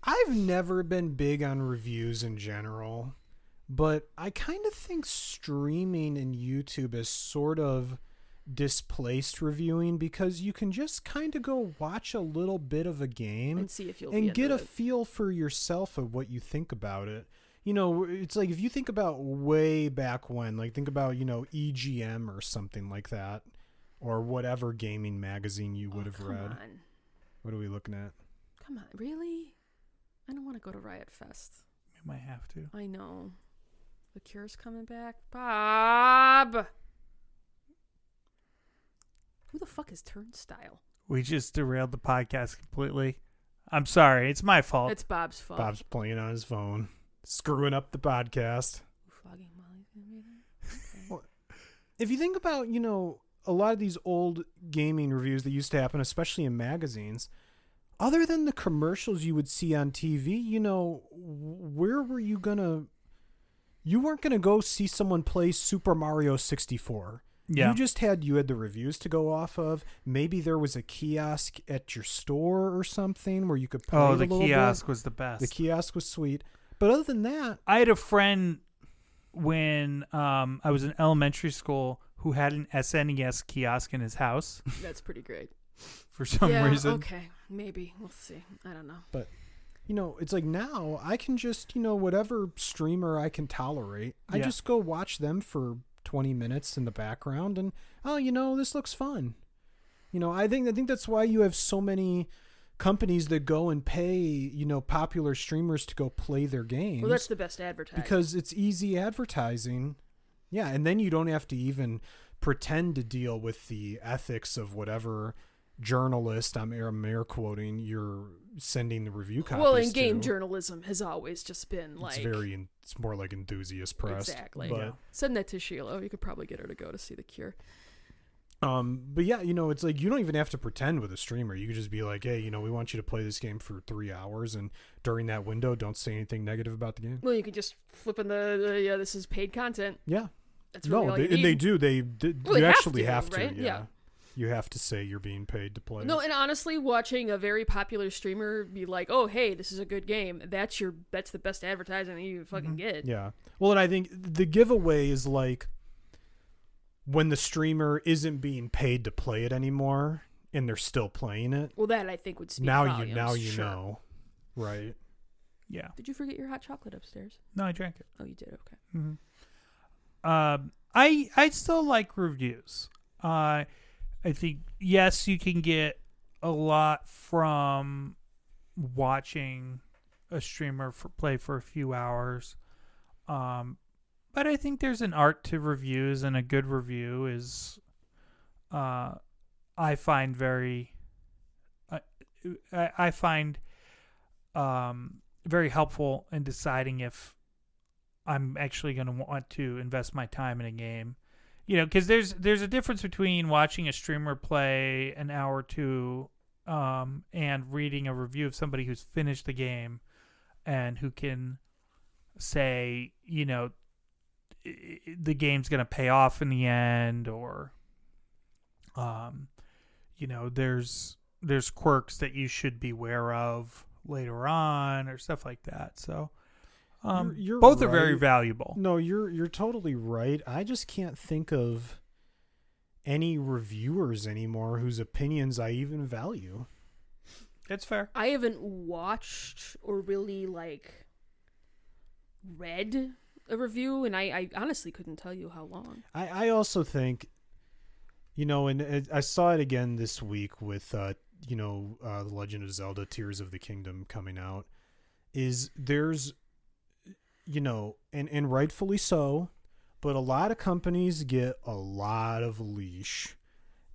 I've never been big on reviews in general, but I kind of think streaming and YouTube is sort of displaced reviewing because you can just kind of go watch a little bit of a game And see if you'll and get a it. feel for yourself of what you think about it. You know, it's like if you think about way back when, like think about, you know, EGM or something like that. or whatever gaming magazine you oh, would Oh, have come read. On. What are we looking at? Come on, really? I don't want to go to Riot Fest. We might have to. I know. The Cure's coming back. Bob! Who the fuck is Turnstile? We just derailed the podcast completely. I'm sorry. It's my fault. It's Bob's fault. Bob's playing on his phone, screwing up the podcast. Flogging Molly's gonna be there? If you think about, you know, a lot of these old gaming reviews that used to happen, especially in magazines, other than the commercials you would see on TV, you know, where were you gonna? You weren't gonna go see someone play Super Mario 64. yeah. You just had you had the reviews to go off of. Maybe there was a kiosk at your store or something where you could play oh, it the a little bit. kiosk was the best. The kiosk was sweet, but other than that, I had a friend when um, I was in elementary school who had an SNES kiosk in his house That's pretty great. <laughs> for some yeah, reason. okay. Maybe. We'll see. I don't know. You know, it's like now I can just, you know, whatever streamer I can tolerate, I Yeah. just go watch them for 20 minutes in the background and oh, you know, this looks fun. You know, I think I think that's why you have so many companies that go and pay, you know, popular streamers to go play their games Well, that's the best advertising. because it's easy advertising. Yeah, and then you don't have to even pretend to deal with the ethics of whatever journalist I'm I'm air quoting you're sending the review copies well, in game to. journalism has always just been like it's very it's more like enthusiast press Exactly. but Yeah. send that to Sheila. You could probably get her to go to see the Cure. um but yeah you know it's like you don't even have to pretend with a streamer you could just be like hey you know we want you to play this game for three hours and during that window don't say anything negative about the game Well, you could just flip in the, the yeah, this is paid content. yeah That's really no they, and they do they, they Well, you they have actually to, have to, right? yeah. Yeah. You have to say you're being paid to play No, and honestly, watching a very popular streamer be like, "Oh, hey, this is a good game," that's your that's the best advertising that you fucking get. Mm-hmm. Yeah. Well, and I think the giveaway is like when the streamer isn't being paid to play it anymore and they're still playing it. Well, that I think would speak now volumes, you now you sure. know. Right. Yeah. Did you forget your hot chocolate upstairs? No, I drank it. Oh, you did. Okay. Mm-hmm. Um, I I still like reviews. Uh, I think yes, you can get a lot from watching a streamer for, play for a few hours. Um, but I think there's an art to reviews, and a good review is, uh, I find very, uh, I, I find, um, very helpful in deciding if I'm actually going to want to invest my time in a game. You know, because there's there's a difference between watching a streamer play an hour or two um, and reading a review of somebody who's finished the game and who can say, you know, the game's going to pay off in the end, or, um, you know, there's there's quirks that you should be aware of later on, or stuff like that. So. Um, You're- you're both are very valuable. No, you're you're totally right. I just can't think of any reviewers anymore whose opinions I even value. It's fair. I haven't watched or really like read a review, and I, I honestly couldn't tell you how long. I, I also think, you know, and it, I saw it again this week with, uh, you know, uh, The Legend of Zelda Tears of the Kingdom coming out, is there's, you know, and, and rightfully so, but a lot of companies get a lot of leash,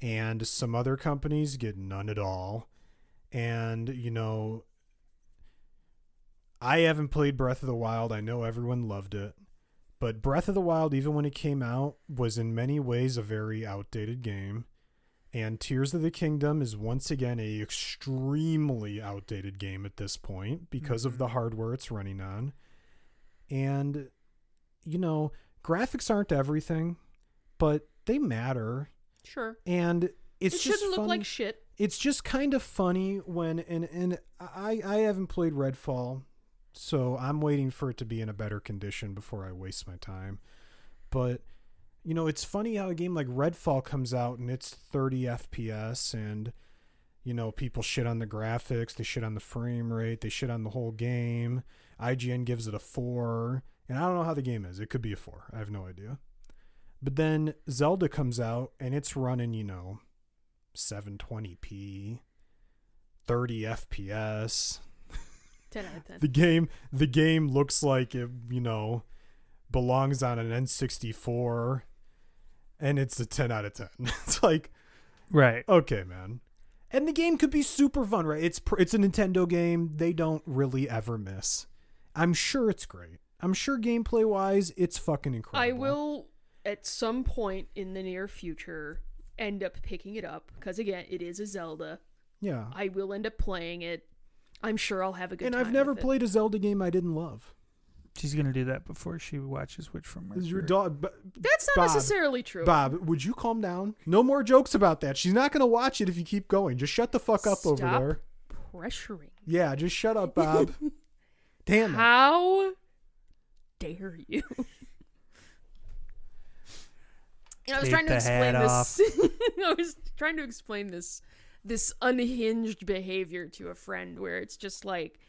and some other companies get none at all. And, you know, I haven't played Breath of the Wild. I know everyone loved it. But Breath of the Wild, even when it came out, was in many ways a very outdated game. And Tears of the Kingdom is once again a extremely outdated game at this point because of mm-hmm. the hardware it's running on. And you know, graphics aren't everything, but they matter. Sure, And it's it shouldn't look funny like shit. it's just kind of funny when and and I I haven't played Redfall, so I'm waiting for it to be in a better condition before I waste my time. But you know, it's funny how a game like Redfall comes out and it's 30 FPS and you know, people shit on the graphics, they shit on the frame rate, they shit on the whole game. IGN gives it a 4, and I don't know how the game is. It could be a 4. I have no idea. But then Zelda comes out and it's running, you know, 720p, 30 FPS. 10 out of 10. The game the game looks like it, you know, belongs on an N64 and it's a 10 out of 10. <laughs> it's like Right. Okay, man. And the game could be super fun, right? It's pr- it's a Nintendo game. They don't really ever miss. I'm sure it's great. I'm sure gameplay wise, it's fucking incredible. I will, at some point in the near future, end up picking it up because again, it is a Zelda. Yeah. I will end up playing it. I'm sure I'll have a good And time. I've never with it. played a Zelda game I didn't love. She's gonna do that before she watches Witch from Is your dog B- That's not Bob, necessarily true. Bob, would you calm down? No more jokes about that. She's not going to watch it if you keep going. Just shut the fuck up over Stop there. pressuring. Yeah, just shut up, Bob. <laughs> Damn it. How dare you? Know, <laughs> I was Take trying to explain this. <laughs> I was trying to explain this this unhinged behavior to a friend where it's just like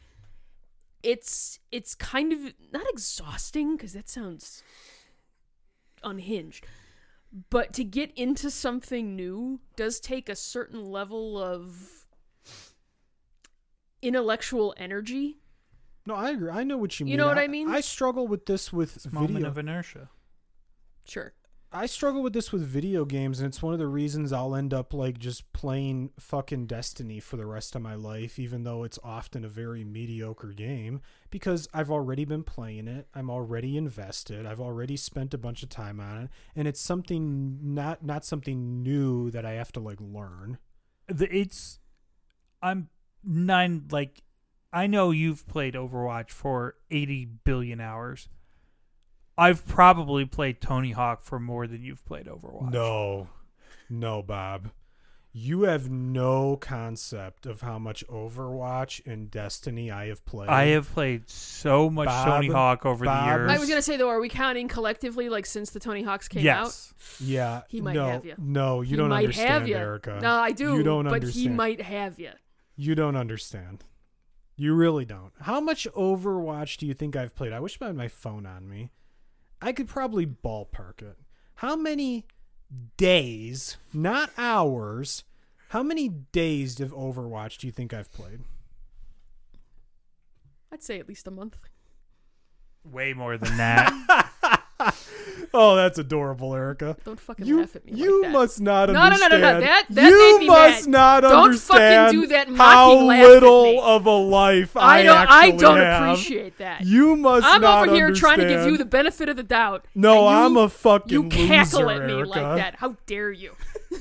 it's it's kind of not exhausting because that sounds unhinged. But to get into something new does take a certain level of intellectual energy. No, I agree. I know what you mean. You know what I mean? I struggle with this with It's a moment video. of inertia. Sure. I struggle with this with video games, and it's one of the reasons I'll end up like just playing fucking Destiny for the rest of my life, even though it's often a very mediocre game, because I've already been playing it. I'm already invested. I've already spent a bunch of time on it, and it's something not not something new that I have to like learn. The, it's I'm nine like I know you've played Overwatch for 80 billion hours. I've probably played Tony Hawk for more than you've played Overwatch. No, no, Bob. You have no concept of how much Overwatch and Destiny I have played. I have played so much Bob- Tony Hawk over Bob- the years. I was gonna say though, are we counting collectively, like since the Tony Hawks came out? yes. Yeah, He might no, have ya. No, you He don't might understand, have. Erica. No, I do. You don't but understand. he might have you. You don't understand. You really don't. How much Overwatch do you think I've played? I wish I had my phone on me. I could probably ballpark it. How many days, not hours, how many days of Overwatch do you think I've played? I'd say at least a month. Way more than that. <laughs> oh, that's adorable, Erica. Don't fucking You, laugh at me you like that. must not No, no, no, no, no, that- that you made me must mad. not understand. Don't fucking do that how mocking laugh at little of a life I I, don't. I don't have. appreciate that. You must I'm over here trying to give you the benefit of the doubt. No, and I'm a fucking loser. You cackle loser, at me like that. How dare you? <laughs>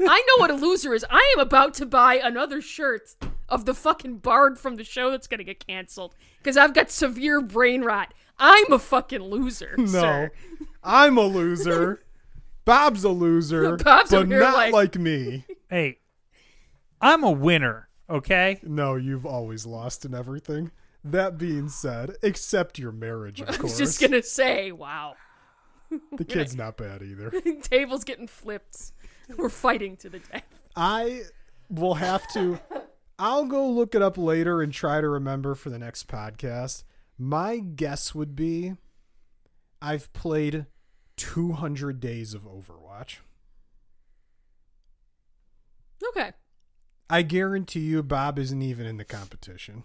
I know what a loser is. I am about to buy another shirt of the fucking bard from the show that's gonna get canceled because I've got severe brain rot. I'm a fucking loser, <laughs> No, sir. I'm a loser. Bob's a loser, <laughs> Bob's but over here not like- like me. hey, I'm a winner, okay? No, you've always lost in everything. That being said, except your marriage, of <laughs> I course. was just gonna say, wow, The kid's not bad either. <laughs> table's getting flipped. We're fighting to the death. I will have to. I'll go look it up later and try to remember for the next podcast. My guess would be I've played 200 days of Overwatch. Okay. I guarantee you, Bob isn't even in the competition.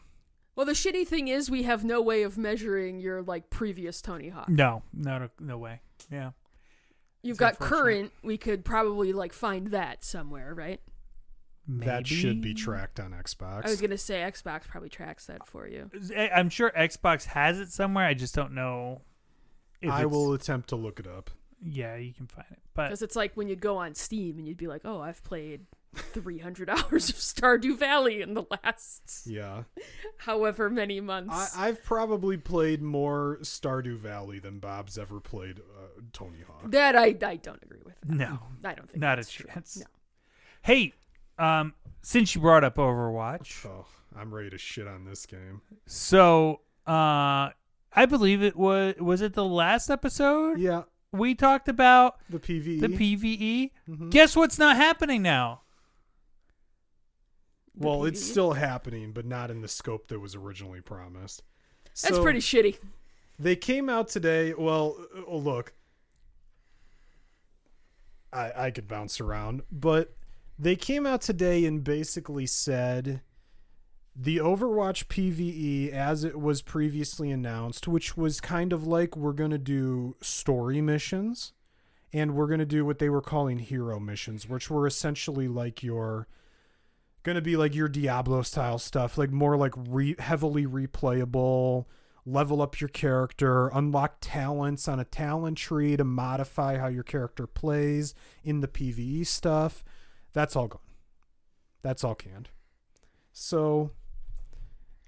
Well, the shitty thing is we have no way of measuring your like previous Tony Hawk. No, no, no way. Yeah. You've It's got current. We could probably like find that somewhere, right? That should be tracked on Xbox. I was gonna say Xbox probably tracks that for you. I'm sure Xbox has it somewhere. I just don't know. If I will attempt to look it up. Yeah, you can find it, but Because it's like when you'd go on Steam and you'd be like, "Oh, I've played 300 <laughs> hours of Stardew Valley in the last Yeah. <laughs> however many months." I, I've probably played more Stardew Valley than Bob's ever played uh, Tony Hawk. that I I don't agree with. That. no, I don't think not a that's true. chance. No. Hey, um, since you brought up Overwatch, Oh, I'm ready to shit on this game. so uh, I believe it was was it the last episode Yeah, we talked about the PVE. the PVE. Mhm. Guess what's not happening now? The Well, it's still happening, but not in the scope that was originally promised. That's So, pretty shitty. They came out today. Well, uh, look, I, I could bounce around. But they came out today and basically said the Overwatch PvE as it was previously announced, which was kind of like we're going to do story missions and we're going to do what they were calling hero missions, which were essentially like your going to be like your Diablo style stuff, like more like re- heavily replayable, level up your character, unlock talents on a talent tree to modify how your character plays in the PvE stuff. That's all gone. That's all canned. So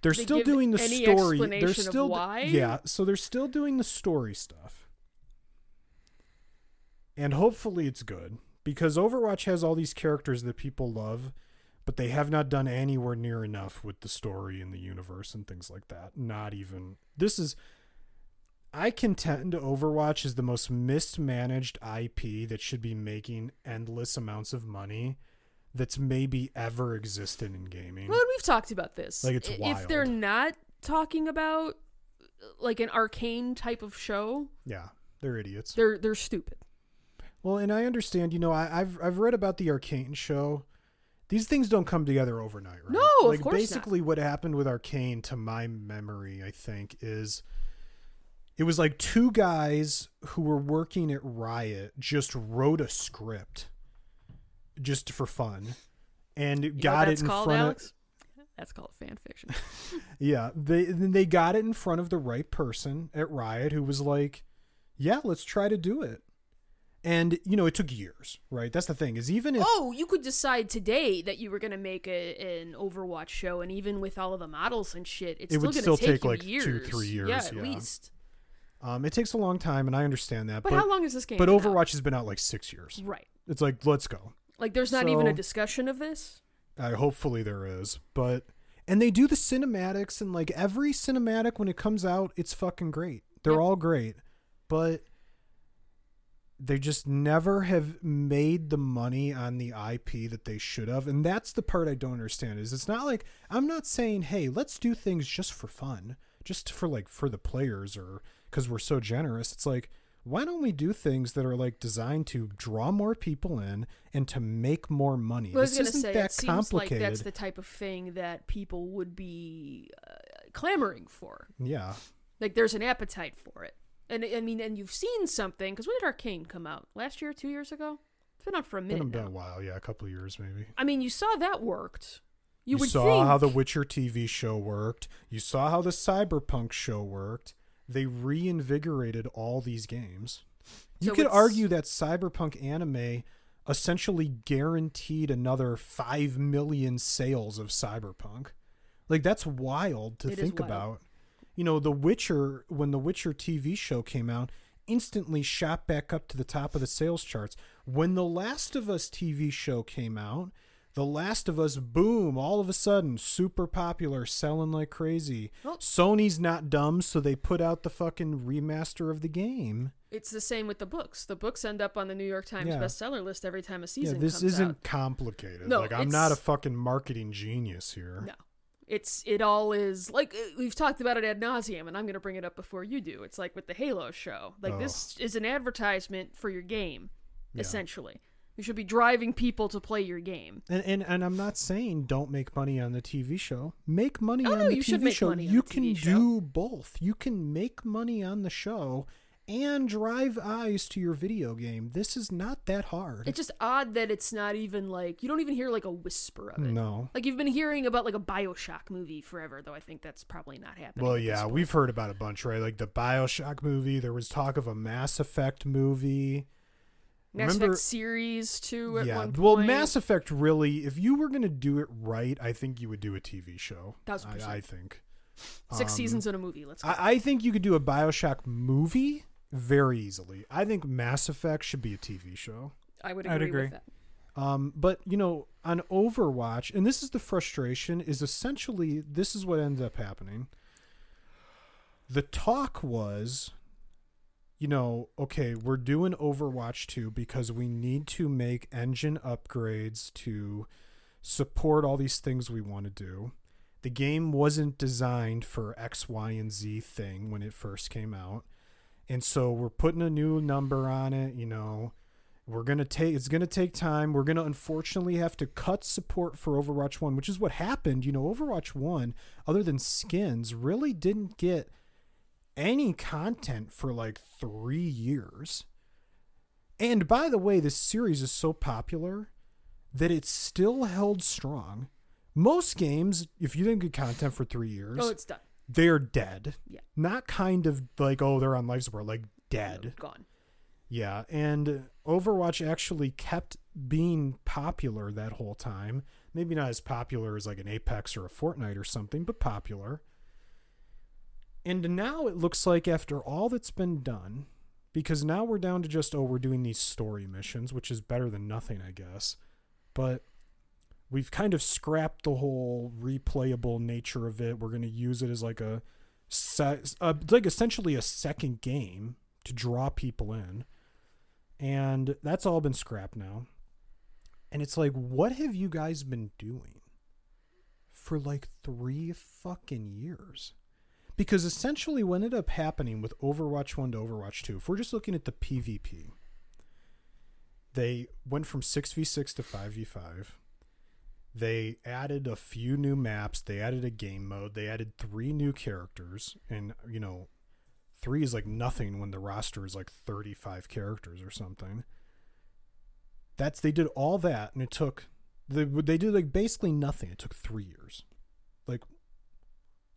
they're They still doing the story. They're still why? yeah. So they're still doing the story stuff, and hopefully it's good because Overwatch has all these characters that people love, but they have not done anywhere near enough with the story and the universe and things like that. Not even this is. I contend Overwatch is the most mismanaged IP that should be making endless amounts of money that's maybe ever existed in gaming. Well, and we've talked about this. Like, it's If they're not talking about like an arcane type of show, Yeah, they're idiots. they're they're stupid. Well, and I understand. You know, I, I've I've read about the Arcane show. These things don't come together overnight, right? No, of like course not. basically what happened with Arcane, to my memory, I think, is it was like two guys who were working at Riot just wrote a script just for fun and You got it in called, front Alex? of That's called fan fiction. <laughs> <laughs> yeah they they got it in front of the right person at Riot who was like yeah let's try to do it and you know it took years right that's the thing is even if oh, you could decide today that you were going to make a, an Overwatch show, and even with all of the models and shit, it's It still would going to still take, take, like, two, years. three years, Yeah, at yeah. least. um it takes a long time and I understand that But, but how long is this game? but been out? Overwatch has been out like 6 years right? it's like let's go Like, there's not even a discussion of this. Uh, hopefully there is, but and they do the cinematics and like every cinematic when it comes out, it's fucking great. They're Yep. all great, but they just never have made the money on the IP that they should have, and that's the part I don't understand. Is it's not like I'm not saying, hey, let's do things just for fun, just for like for the players or because we're so generous. It's like why don't we do things that are like designed to draw more people in and to make more money? Was this isn't say, that it seems like complicated. that's the type of thing that people would be uh, clamoring for. yeah. Like, there's an appetite for it. And I mean, and you've seen something because when did Arcane come out? Last year, two years ago? It's been out for a minute been now. a while, yeah, a couple years maybe. I mean, you saw that worked. You, You, would saw think how the Witcher TV show worked. You saw how the Cyberpunk show worked. They reinvigorated all these games. You So could it's- argue that Cyberpunk anime essentially guaranteed another 5 million sales of Cyberpunk. Like that's wild to It think wild. about. You know, The Witcher when the Witcher TV show came out instantly shot back up to the top of the sales charts. When The Last of Us TV show came out, The Last of Us boom, all of a sudden super popular, selling like crazy. Sony's not dumb, so they put out the fucking remaster of the game. it's the same with the books. The books end up on the New York Times Yeah. bestseller list every time a season yeah, this isn't out. complicated. No, like I'm not a fucking marketing genius here. No. It's it all is like uh, we've talked about it ad nauseum, and I'm gonna bring it up before you do. It's like with the Halo show. Like Oh. this is an advertisement for your game, Yeah. essentially. You should be driving people to play your game. And, and and I'm not saying don't make money on the TV show. Make money Oh, on no, the you TV should make show. money on you the can show. do both. You can make money on the show and drive eyes to your video game. This is not that hard. It's just odd that it's not even like you don't even hear like a whisper of it. no. Like you've been hearing about like a Bioshock movie forever, though I think that's probably not happening. Well, yeah, we've heard about a bunch, right? Like the BioShock movie. There was talk of a Mass Effect movie. Mass remember- Effect series too. At yeah. one Well. Mass Effect really, if you were going to do it right, I think you would do a TV show. Thousand I, percent. I think. six Um, seasons in a movie. Let's go. I, I think you could do a Bioshock movie very easily. I think Mass Effect should be a TV show. I would agree, I'd agree, agree. with that. Um, but you know, on Overwatch, and this is the frustration, is essentially this is what ends up happening. The talk was, you know, okay, we're doing Overwatch 2 because we need to make engine upgrades to support all these things we want to do. The game wasn't designed for X, Y, and Z thing when it first came out. And so we're putting a new number on it, you know We're gonna take it's gonna take time. We're gonna unfortunately have to cut support for Overwatch One, which is what happened. You know, Overwatch One, other than skins, really didn't get any content for like three years. And by the way, this series is so popular that it's still held strong. Most games, if you didn't get content for three years, Oh, it's done. they're dead. Yeah. Not kind of like, oh, they're on life support, like dead. Gone. Yeah, and Overwatch actually kept being popular that whole time. Maybe not as popular as like an Apex or a Fortnite or something, but popular. And now it looks like after all that's been done, because now we're down to just, oh, we're doing these story missions, which is better than nothing, I guess. But we've kind of scrapped the whole replayable nature of it. We're going to use it as like a, uh, like essentially a second game to draw people in. And that's all been scrapped now. And it's like, what have you guys been doing for like three fucking years? Because essentially, what ended up happening with Overwatch 1 to Overwatch 2, if we're just looking at the PvP, they went from 6v6 to 5v5. They added a few new maps. They added a game mode. They added three new characters. And, you know, three is like nothing when the roster is like 35 characters or something. That's, they did all that and it took, they, they did like basically nothing. It took three years. Like,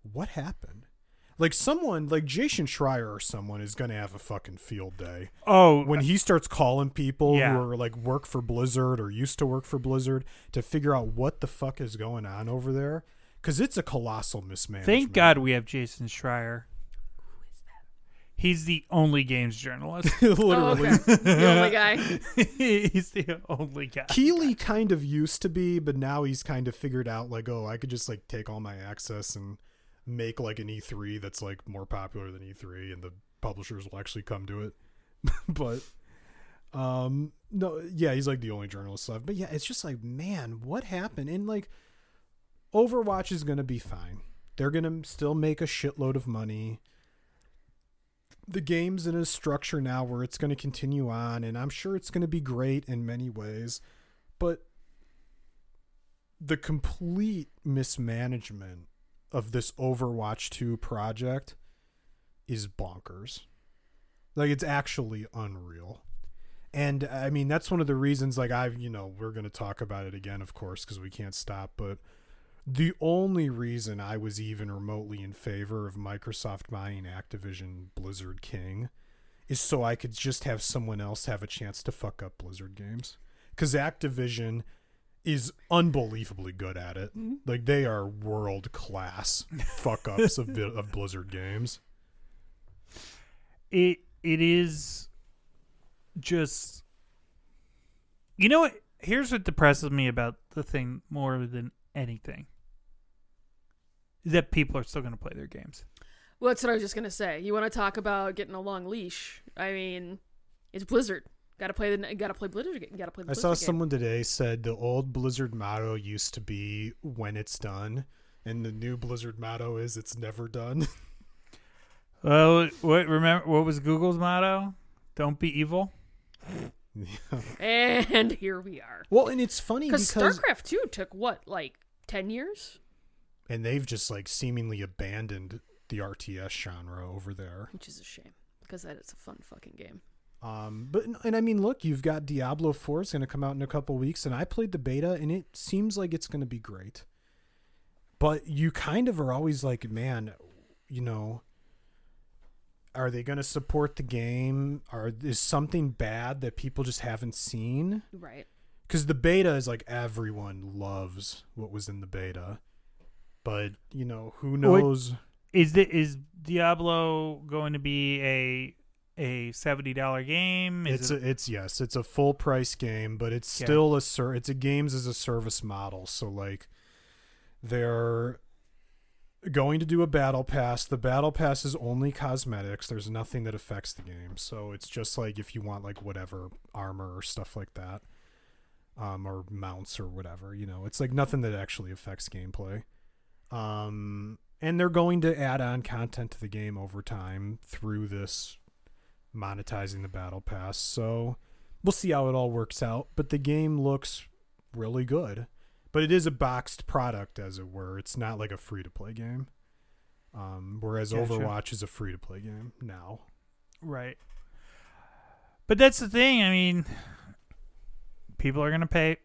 what happened? Like someone like Jason Schreier or someone is gonna have a fucking field day Oh, when he starts calling people Yeah. who are like work for Blizzard or used to work for Blizzard to figure out what the fuck is going on over there because it's a colossal mismanagement. thank God we have Jason Schreier. Who is that? He's the only games journalist. <laughs> Literally, Oh, okay. the only guy. <laughs> He's the only guy. Keighley kind of used to be, but now he's kind of figured out like, oh, I could just like take all my access and make like an E3 that's like more popular than E3, and the publishers will actually come to it. <laughs> but um, no, yeah, he's like the only journalist left. But yeah, it's just like, man, what happened? And like, Overwatch is gonna be fine. They're gonna still make a shitload of money. The game's in a structure now where it's going to continue on, and I'm sure it's going to be great in many ways. But the complete mismanagement of this Overwatch 2 project is bonkers. Like, it's actually unreal. And I mean, that's one of the reasons, like, I've, you know, we're going to talk about it again, of course, because we can't stop. But the only reason I was even remotely in favor of Microsoft buying Activision Blizzard King is so I could just have someone else have a chance to fuck up Blizzard games. Because Activision is unbelievably good at it. Mm-hmm. Like they are world class fuck ups of, of Blizzard games. it it is just you know what here's what depresses me about the thing more than anything is that people are still going to play their games Well, that's what I was just gonna say. You want to talk about getting a long leash? I mean, it's Blizzard. Got to play the. Got to play Blizzard. Got to play. The I Blizzard saw game. someone today said the old Blizzard motto used to be when it's done, and the new Blizzard motto is it's never done. <laughs> well what remember what was google's motto don't be evil And <laughs> here we are. well, and it's funny Because because StarCraft Two took what, like ten years, and they've just like seemingly abandoned the RTS genre over there. which is a shame because that is a fun fucking game. Um, but and I mean, look, you've got Diablo Four is going to come out in a couple weeks, and I played the beta, and it seems like it's going to be great. But you kind of are always like, man, you know, are they going to support the game? Are is something bad that people just haven't seen? Right. Because the beta is like everyone loves what was in the beta, but you know who Wait. knows? is the, is diablo going to be a a $70 game is It's it, a, it's yes, it's a full price game, but it's Yeah. still a ser- it's a games as a service model. So like they're going to do a battle pass. The battle pass is only cosmetics. There's nothing that affects the game. So it's just like if you want like whatever armor or stuff like that. Um, or mounts or whatever, you know, it's like nothing that actually affects gameplay. Um, and they're going to add on content to the game over time through this monetizing the battle pass. So we'll see how it all works out. But the game looks really good. But it is a boxed product, as it were. It's not like a free to play game. Um, whereas Gotcha. Overwatch is a free to play game now. Right. But that's the thing. I mean, people are going to pay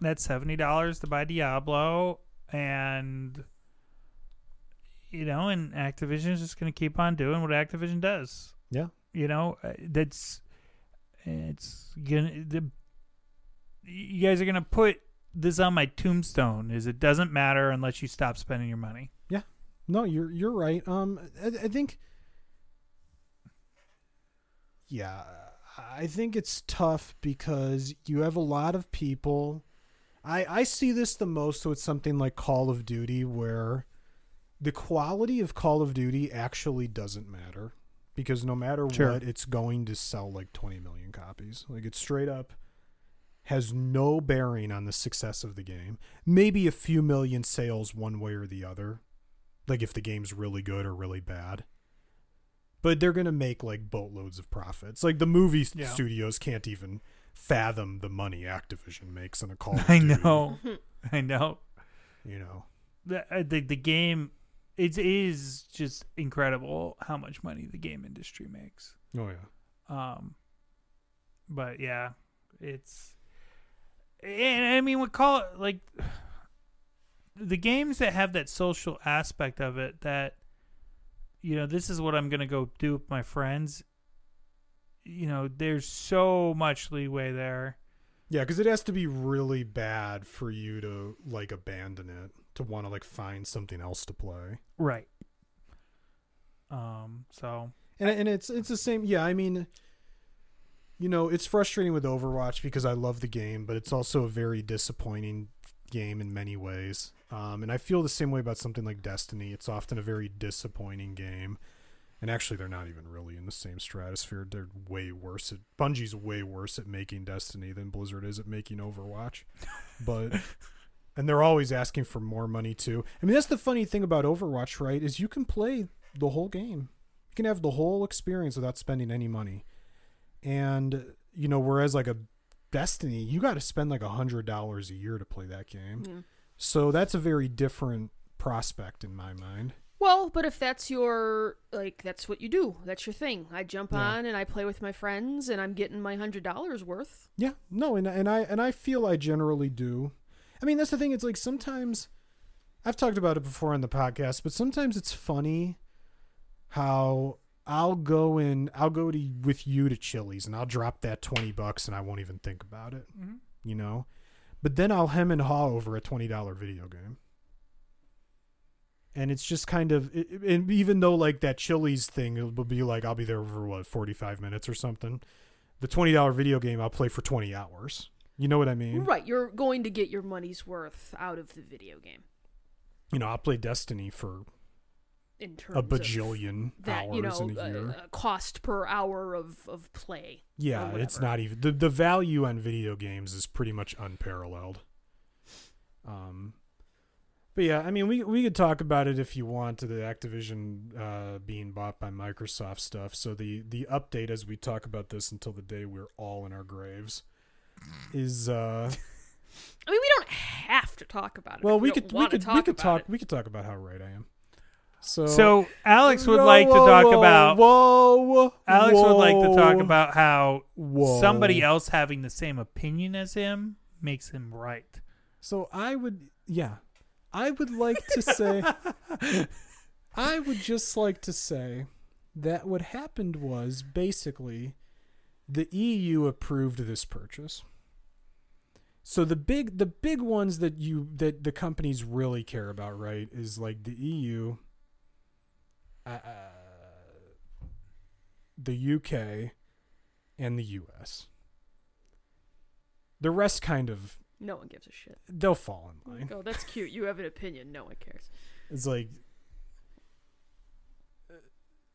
that $70 to buy Diablo, and, you know, and Activision is just going to keep on doing what Activision does. Yeah. You know, uh, that's, it's to, the, you guys are to put this on my tombstone is it doesn't matter unless you stop spending your money. Yeah no, you're you're right. Um, I, I think. Yeah, I think it's tough because you have a lot of people. I I see this the most with something like Call of Duty, where the quality of Call of Duty actually doesn't matter because no matter Sure. what, it's going to sell like 20 million copies. Like it's straight up has no bearing on the success of the game. Maybe a few million sales one way or the other like if the game's really good or really bad. But they're gonna make like boatloads of profits. Like the movie Yeah. studios can't even fathom the money Activision makes on a Call of <laughs> I Duty, know. <laughs> I know. You know. the uh, the, the game it is just incredible how much money the game industry makes. Oh yeah. um but yeah it's and i mean we call it like the games that have that social aspect of it that you know this is what i'm gonna go do with my friends you know there's so much leeway there. Yeah, because it has to be really bad for you to like abandon it to want to like find something else to play. right um so And and it's it's the same. Yeah, I mean, you know, it's frustrating with Overwatch because I love the game, but it's also a very disappointing game in many ways. Um, and I feel the same way about something like Destiny. It's often a very disappointing game. And actually, they're not even really in the same stratosphere. They're way worse at Bungie's way worse at making Destiny than Blizzard is at making Overwatch. But <laughs> and they're always asking for more money too. I mean, that's the funny thing about Overwatch, right? Is you can play the whole game. You can have the whole experience without spending any money. And you know, whereas like a Destiny, you got to spend like a hundred dollars a year to play that game. Yeah. So that's a very different prospect in my mind. Well, but if that's your like that's what you do. That's your thing. I jump Yeah. on and I play with my friends and I'm getting my hundred dollars worth. Yeah, no, and and I and I feel I generally do. I mean, that's the thing. It's like sometimes I've talked about it before on the podcast, but sometimes it's funny how I'll go in, I'll go to with you to Chili's, and I'll drop that twenty bucks, and I won't even think about it, Mhm. you know. But then I'll hem and haw over a twenty dollar video game. And it's just kind of, it- and even though like that Chili's thing, it will be like I'll be there for what forty five minutes or something. The twenty dollar video game I'll play for twenty hours. You know what I mean? Right, you're going to get your money's worth out of the video game You know, I'll play Destiny for in terms a bajillion that hours you know in a year. uh, uh, cost per hour of of play. yeah, it's not even the the value on video games is pretty much unparalleled. Um, but yeah, I mean, we we could talk about it if you want to the Activision uh, being bought by Microsoft stuff. So the the update as we talk about this until the day we're all in our graves is uh I mean, we don't have to talk about it. well if we could we could talk we could about talk it. we could talk about how right I am. So so alex would Whoa, like to talk whoa, about whoa Alex would like to talk about how whoa. somebody else having the same opinion as him makes him right. So I would, yeah, I would like to <laughs> say, I would just like to say that what happened was basically the EU approved this purchase. So the big, the big ones that you that the companies really care about, right, is like the EU, uh, the UK, and the US. The rest kind of No one gives a shit. they'll fall in line. Oh, that's cute. You have an opinion. No one cares. It's like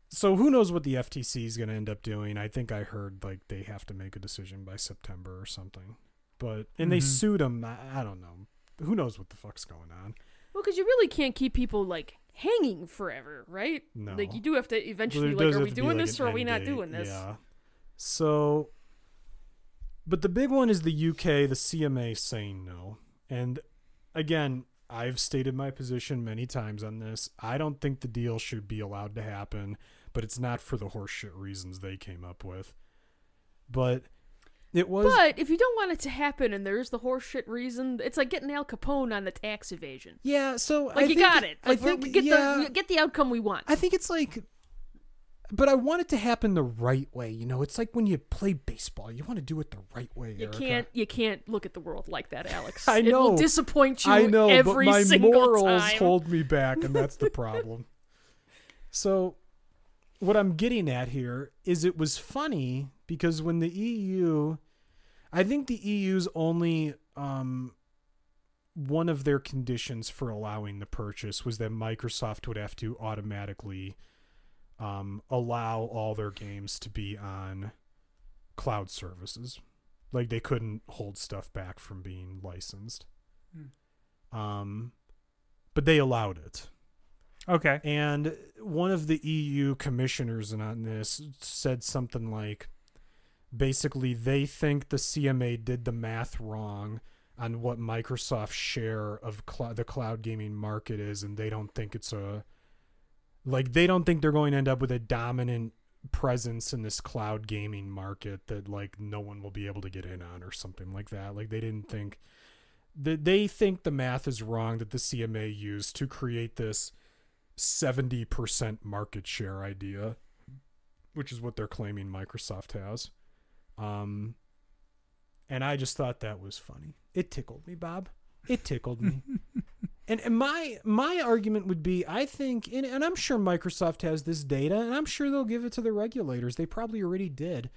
so who knows what the FTC is going to end up doing? I think I heard like they have to make a decision by September or something. But and they Mhm. sued them. I, I don't know. Who knows what the fuck's going on? Well, because you really can't keep people like hanging forever, right? No. Like you do have to eventually. There like, are we doing like, this or are we not date. doing this? Yeah. So But the big one is the UK, the CMA saying no. And again, I've stated my position many times on this. I don't think the deal should be allowed to happen, but it's not for the horseshit reasons they came up with. But it was But if you don't want it to happen and there's the horseshit reason, it's like getting Al Capone on the tax evasion. yeah, so Like I you think- got it. I Like we're- think we get yeah, the get the outcome we want. I think it's like but I want it to happen the right way. You know, it's like when you play baseball, you want to do it the right way. you Erica. can't you can't look at the world like that, Alex. <laughs> I It will know. disappoint you I know, every but my single morals time. hold me back, and that's the <laughs> problem. so, what I'm getting at here is it was funny because when the EU, I think the EU's only um, one of their conditions for allowing the purchase was that Microsoft would have to automatically um, allow all their games to be on cloud services. Like they couldn't hold stuff back from being licensed. Um, but they allowed it. Okay. And one of the EU commissioners on this said something like basically they think the CMA did the math wrong on what Microsoft's share of cl- the cloud gaming market is and they don't think it's a like they don't think they're going to end up with a dominant presence in this cloud gaming market that like no one will be able to get in on or something like that like they didn't think that they think the math is wrong that the CMA used to create this 70% market share idea, which is what they're claiming Microsoft has. Um, and I just thought that was funny. It tickled me, Bob. It tickled me. <laughs> and, and my my argument would be, I think, and, and I'm sure Microsoft has this data, and I'm sure they'll give it to the regulators. They probably already did.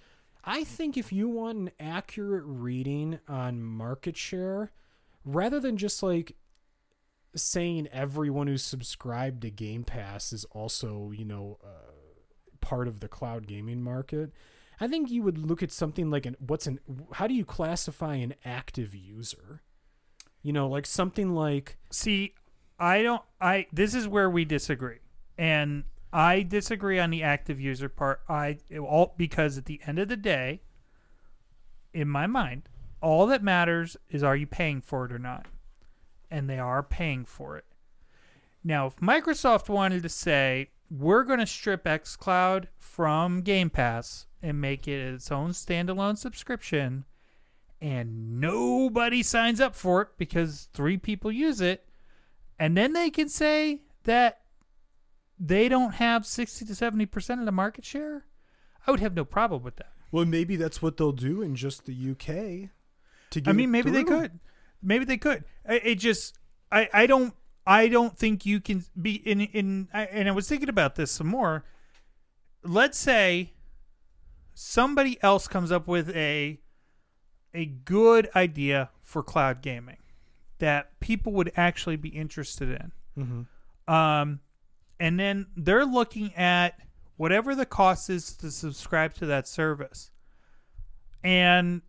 I think if you want an accurate reading on market share, rather than just like saying everyone who's subscribed to Game Pass is also, you know, uh, part of the cloud gaming market. I think you would look at something like an what's an how do you classify an active user? You know, like something like See, I don't. I this is where we disagree, and I disagree on the active user part. I all because at the end of the day, in my mind, all that matters is are you paying for it or not, and they are paying for it. Now, if Microsoft wanted to say we're going to strip xCloud from Game Pass and make it its own standalone subscription, and nobody signs up for it because three people use it, and then they can say that they don't have 60 to 70% of the market share, I would have no problem with that. well maybe that's what they'll do in just the UK to I mean, maybe they could. Maybe they could. It just, I, I don't, I don't think you can be in, in, and I was thinking about this some more. Let's say somebody else comes up with a, a good idea for cloud gaming that people would actually be interested in. Mhm. Um, and then they're looking at whatever the cost is to subscribe to that service. And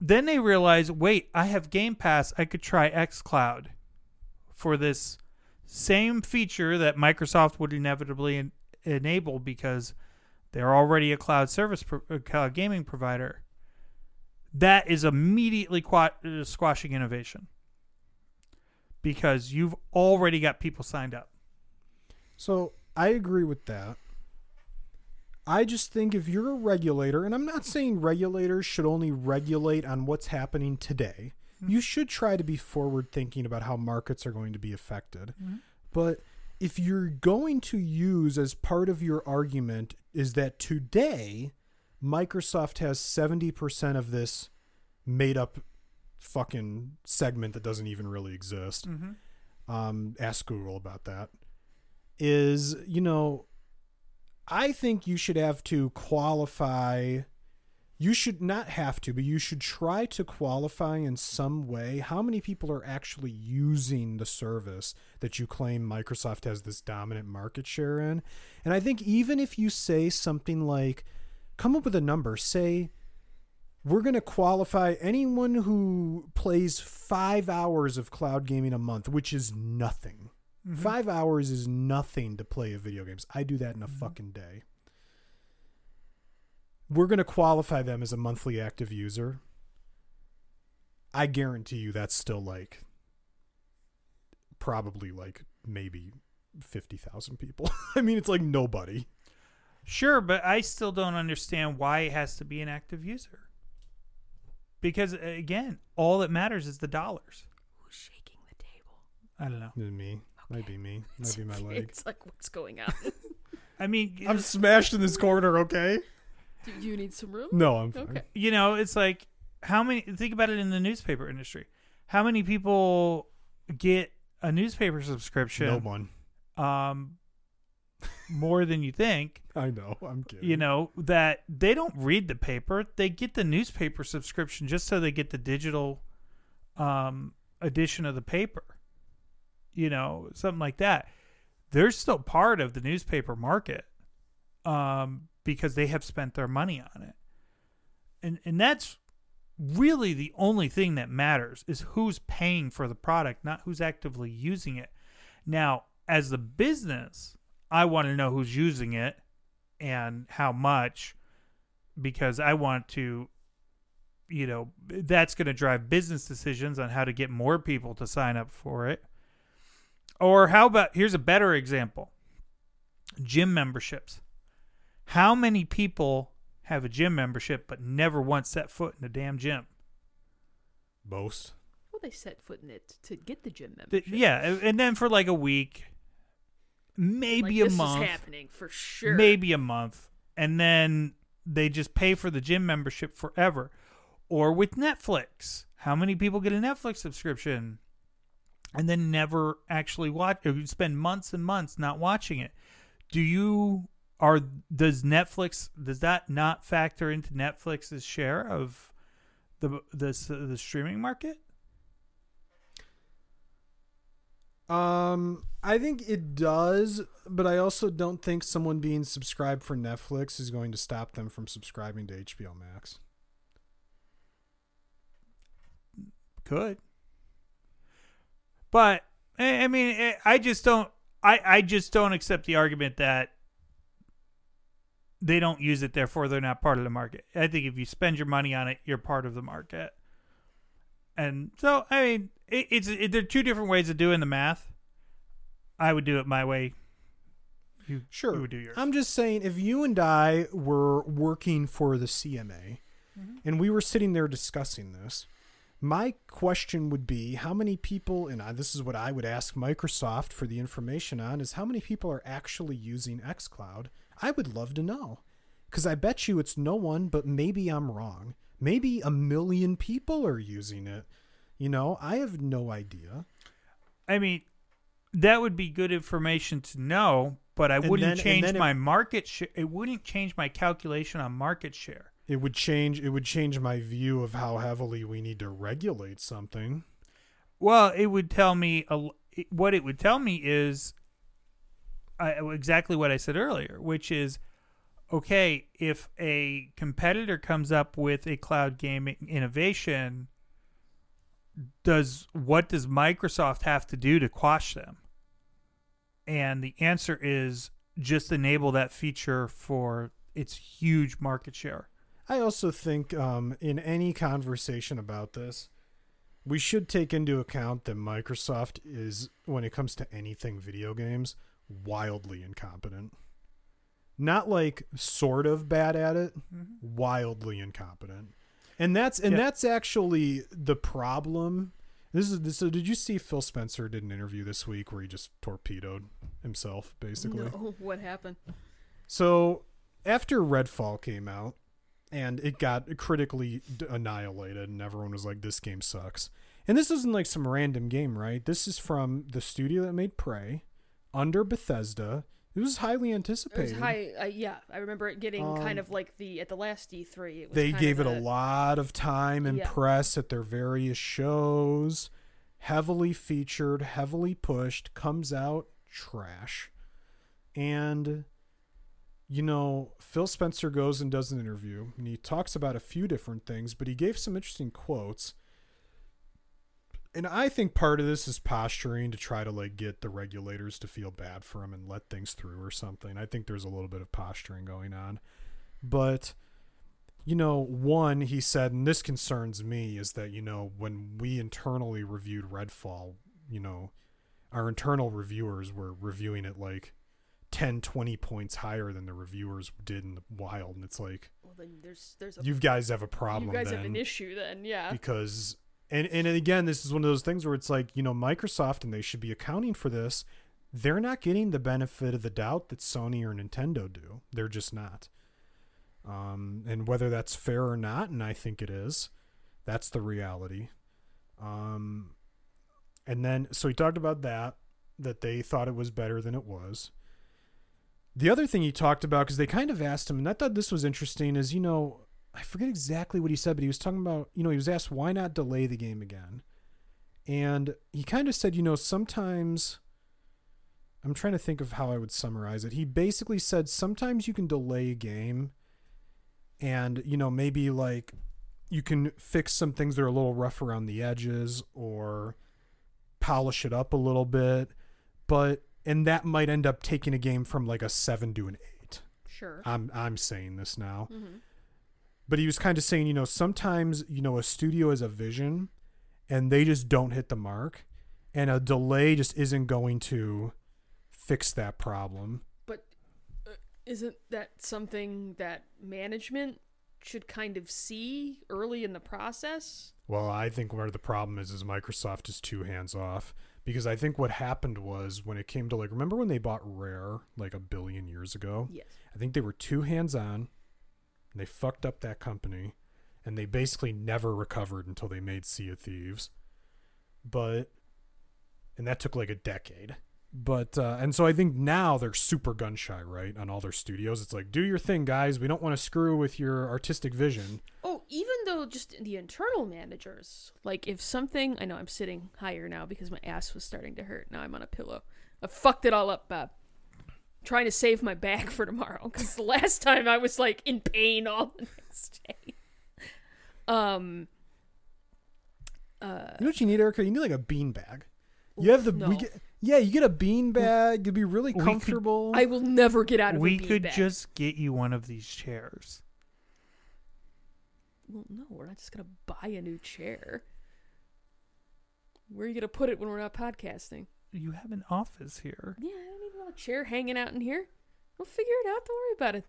then they realize, wait, I have Game Pass. I could try xCloud for this same feature that Microsoft would inevitably en- enable because they're already a cloud service, pro- a cloud gaming provider. That is immediately qua- uh, squashing innovation because you've already got people signed up. So I agree with that. I just think if you're a regulator, and I'm not saying regulators should only regulate on what's happening today, you should try to be forward thinking about how markets are going to be affected. But if you're going to use as part of your argument is that today Microsoft has 70% of this made up fucking segment that doesn't even really exist. Um, ask Google about that is, you know, I think you should have to qualify. You should not have to, but you should try to qualify in some way how many people are actually using the service that you claim Microsoft has this dominant market share in. And I think even if you say something like, come up with a number, say, we're going to qualify anyone who plays five hours of cloud gaming a month, which is nothing. Mm-hmm. Five hours is nothing to play a video games. I do that in a mm-hmm. fucking day. We're going to qualify them as a monthly active user. I guarantee you that's still like probably like maybe 50,000 people. <laughs> I mean, it's like nobody. Sure, but I still don't understand why it has to be an active user. Because uh, again, all that matters is the dollars. Who's shaking the table? I don't know. Me. Might be me. Might be my <laughs> leg. It's like, what's going on? <laughs> I mean, I'm smashed in this corner, okay? Do you need some room? No, I'm fine. Okay. you know, it's like how many think about it in the newspaper industry. How many people get a newspaper subscription? No one. Um more than you think. <laughs> I know. I'm kidding. you know that they don't read the paper they get the newspaper subscription just so they get the digital um edition of the paper you know something like that they're still part of the newspaper market um because they have spent their money on it and and that's really the only thing that matters is who's paying for the product not who's actively using it now as the business i want to know who's using it and how much because I want to you know that's going to drive business decisions on how to get more people to sign up for it. Or how about here's a better example. Gym memberships. How many people have a gym membership but never once set foot in a damn gym? Most. Well, they set foot in it to get the gym Th- membership. yeah, and then for like a week, maybe like, a this month. is happening for sure. maybe a month, and then they just pay for the gym membership forever. Or with Netflix, how many people get a Netflix subscription and then never actually watch? Or spend months and months not watching it. Do you are does Netflix does that not factor into Netflix's share of the the the streaming market? Um, I think it does, but I also don't think someone being subscribed for Netflix is going to stop them from subscribing to HBO Max. Could. But I mean, I just don't. I I just don't accept the argument that they don't use it, therefore they're not part of the market. I think if you spend your money on it, you're part of the market. And so, I mean, it, it's it, there are two different ways of doing the math. I would do it my way. You Sure. you would do yours. I'm just saying, if you and I were working for the CMA mm-hmm. and we were sitting there discussing this, my question would be how many people, and I, this is what I would ask Microsoft for the information on, is how many people are actually using xCloud? I would love to know. Because I bet you it's no one, but maybe I'm wrong. Maybe a million people are using it. You know, I have no idea. I mean, that would be good information to know, but I And wouldn't then- change then it- my market share. It wouldn't change my calculation on market share. It would change. It would change my view of how heavily we need to regulate something. Well, it would tell me a what it would tell me is uh, exactly what I said earlier, which is okay if a competitor comes up with a cloud gaming innovation. Does what does Microsoft have to do to quash them? And the answer is just enable that feature for its huge market share. I also think um, in any conversation about this, we should take into account that Microsoft is, when it comes to anything video games, wildly incompetent. Not like sort of bad at it, mm-hmm. wildly incompetent. And that's and Yeah. that's actually the problem. This is this, so. Did you see Phil Spencer did an interview this week where he just torpedoed himself, basically? No, <laughs> what happened? So after Redfall came out and it got critically annihilated, and everyone was like, "This game sucks." And this isn't like some random game, right? This is from the studio that made Prey, under Bethesda. It was highly It anticipated. was high. Uh, yeah, I remember it getting kind Um, of like the at the last E3. It was they kind gave it a lot of time and Yeah. press at their various shows. Heavily featured, heavily pushed, comes out trash. And you know, Phil Spencer goes and does an interview and he talks about a few different things, but he gave some interesting quotes. And I think part of this is posturing to try to like get the regulators to feel bad for him and let things through or something. I think there's a little bit of posturing going on. But you know, one, he said, and this concerns me, is that, you know, when we internally reviewed Redfall, you know, our internal reviewers were reviewing it like 10, 20 points higher than the reviewers did in the wild. And it's like, Well, then there's there's a you guys have a problem you guys then have an issue then, yeah. because and and again this is one of those things where it's like you know microsoft and they should be accounting for this they're not getting the benefit of the doubt that sony or nintendo do. They're just not. Um, and whether that's fair or not and i think it is that's the reality. Um, and then so he talked about that that they thought it was better than it was. The other thing he talked about because they kind of asked him and i thought this was interesting is you know I forget exactly what he said, but he was talking about, you know, he was asked why not delay the game again. And he kind of said, you know, sometimes I'm trying to think of how I would summarize it. He basically said sometimes you can delay a game and, you know, maybe like you can fix some things that are a little rough around the edges or polish it up a little bit, but and that might end up taking a game from like a 7 to an 8. Sure. I'm I'm saying this now hmm but he was kind of saying, you know, sometimes, you know, a studio has a vision and they just don't hit the mark and a delay just isn't going to fix that problem. But uh, isn't that something that management should kind of see early in the process? Well, I think where the problem is is Microsoft is too hands off because I think what happened was when it came to like remember when they bought Rare like a billion years ago? Yes. I think they were too hands on and they fucked up that company and they basically never recovered until they made Sea of Thieves. But and that took like a decade. But uh, and so I think now they're super gun shy, right? On all their studios, it's like do your thing, guys. We don't want to screw with your artistic vision. Oh, even though just the internal managers, like if something, I know I'm sitting higher now because my ass was starting to hurt. Now I'm on a pillow. I fucked it all up, Bob. Trying to save my back for tomorrow because the last time I was like in pain all the next day. Um. Uh, You know what you need, Erica? You need like a bean bag. You have the no. we get, yeah, you get a bean bag. You'd be really We could- comfortable. I will never get out of we a beanbag. could just get you one of these chairs. Well, no, we're not just gonna buy a new chair. Where are you gonna put it when we're not podcasting? You have an office here. Yeah, I don't need a chair hanging out in here. We'll figure it out. Don't worry about it.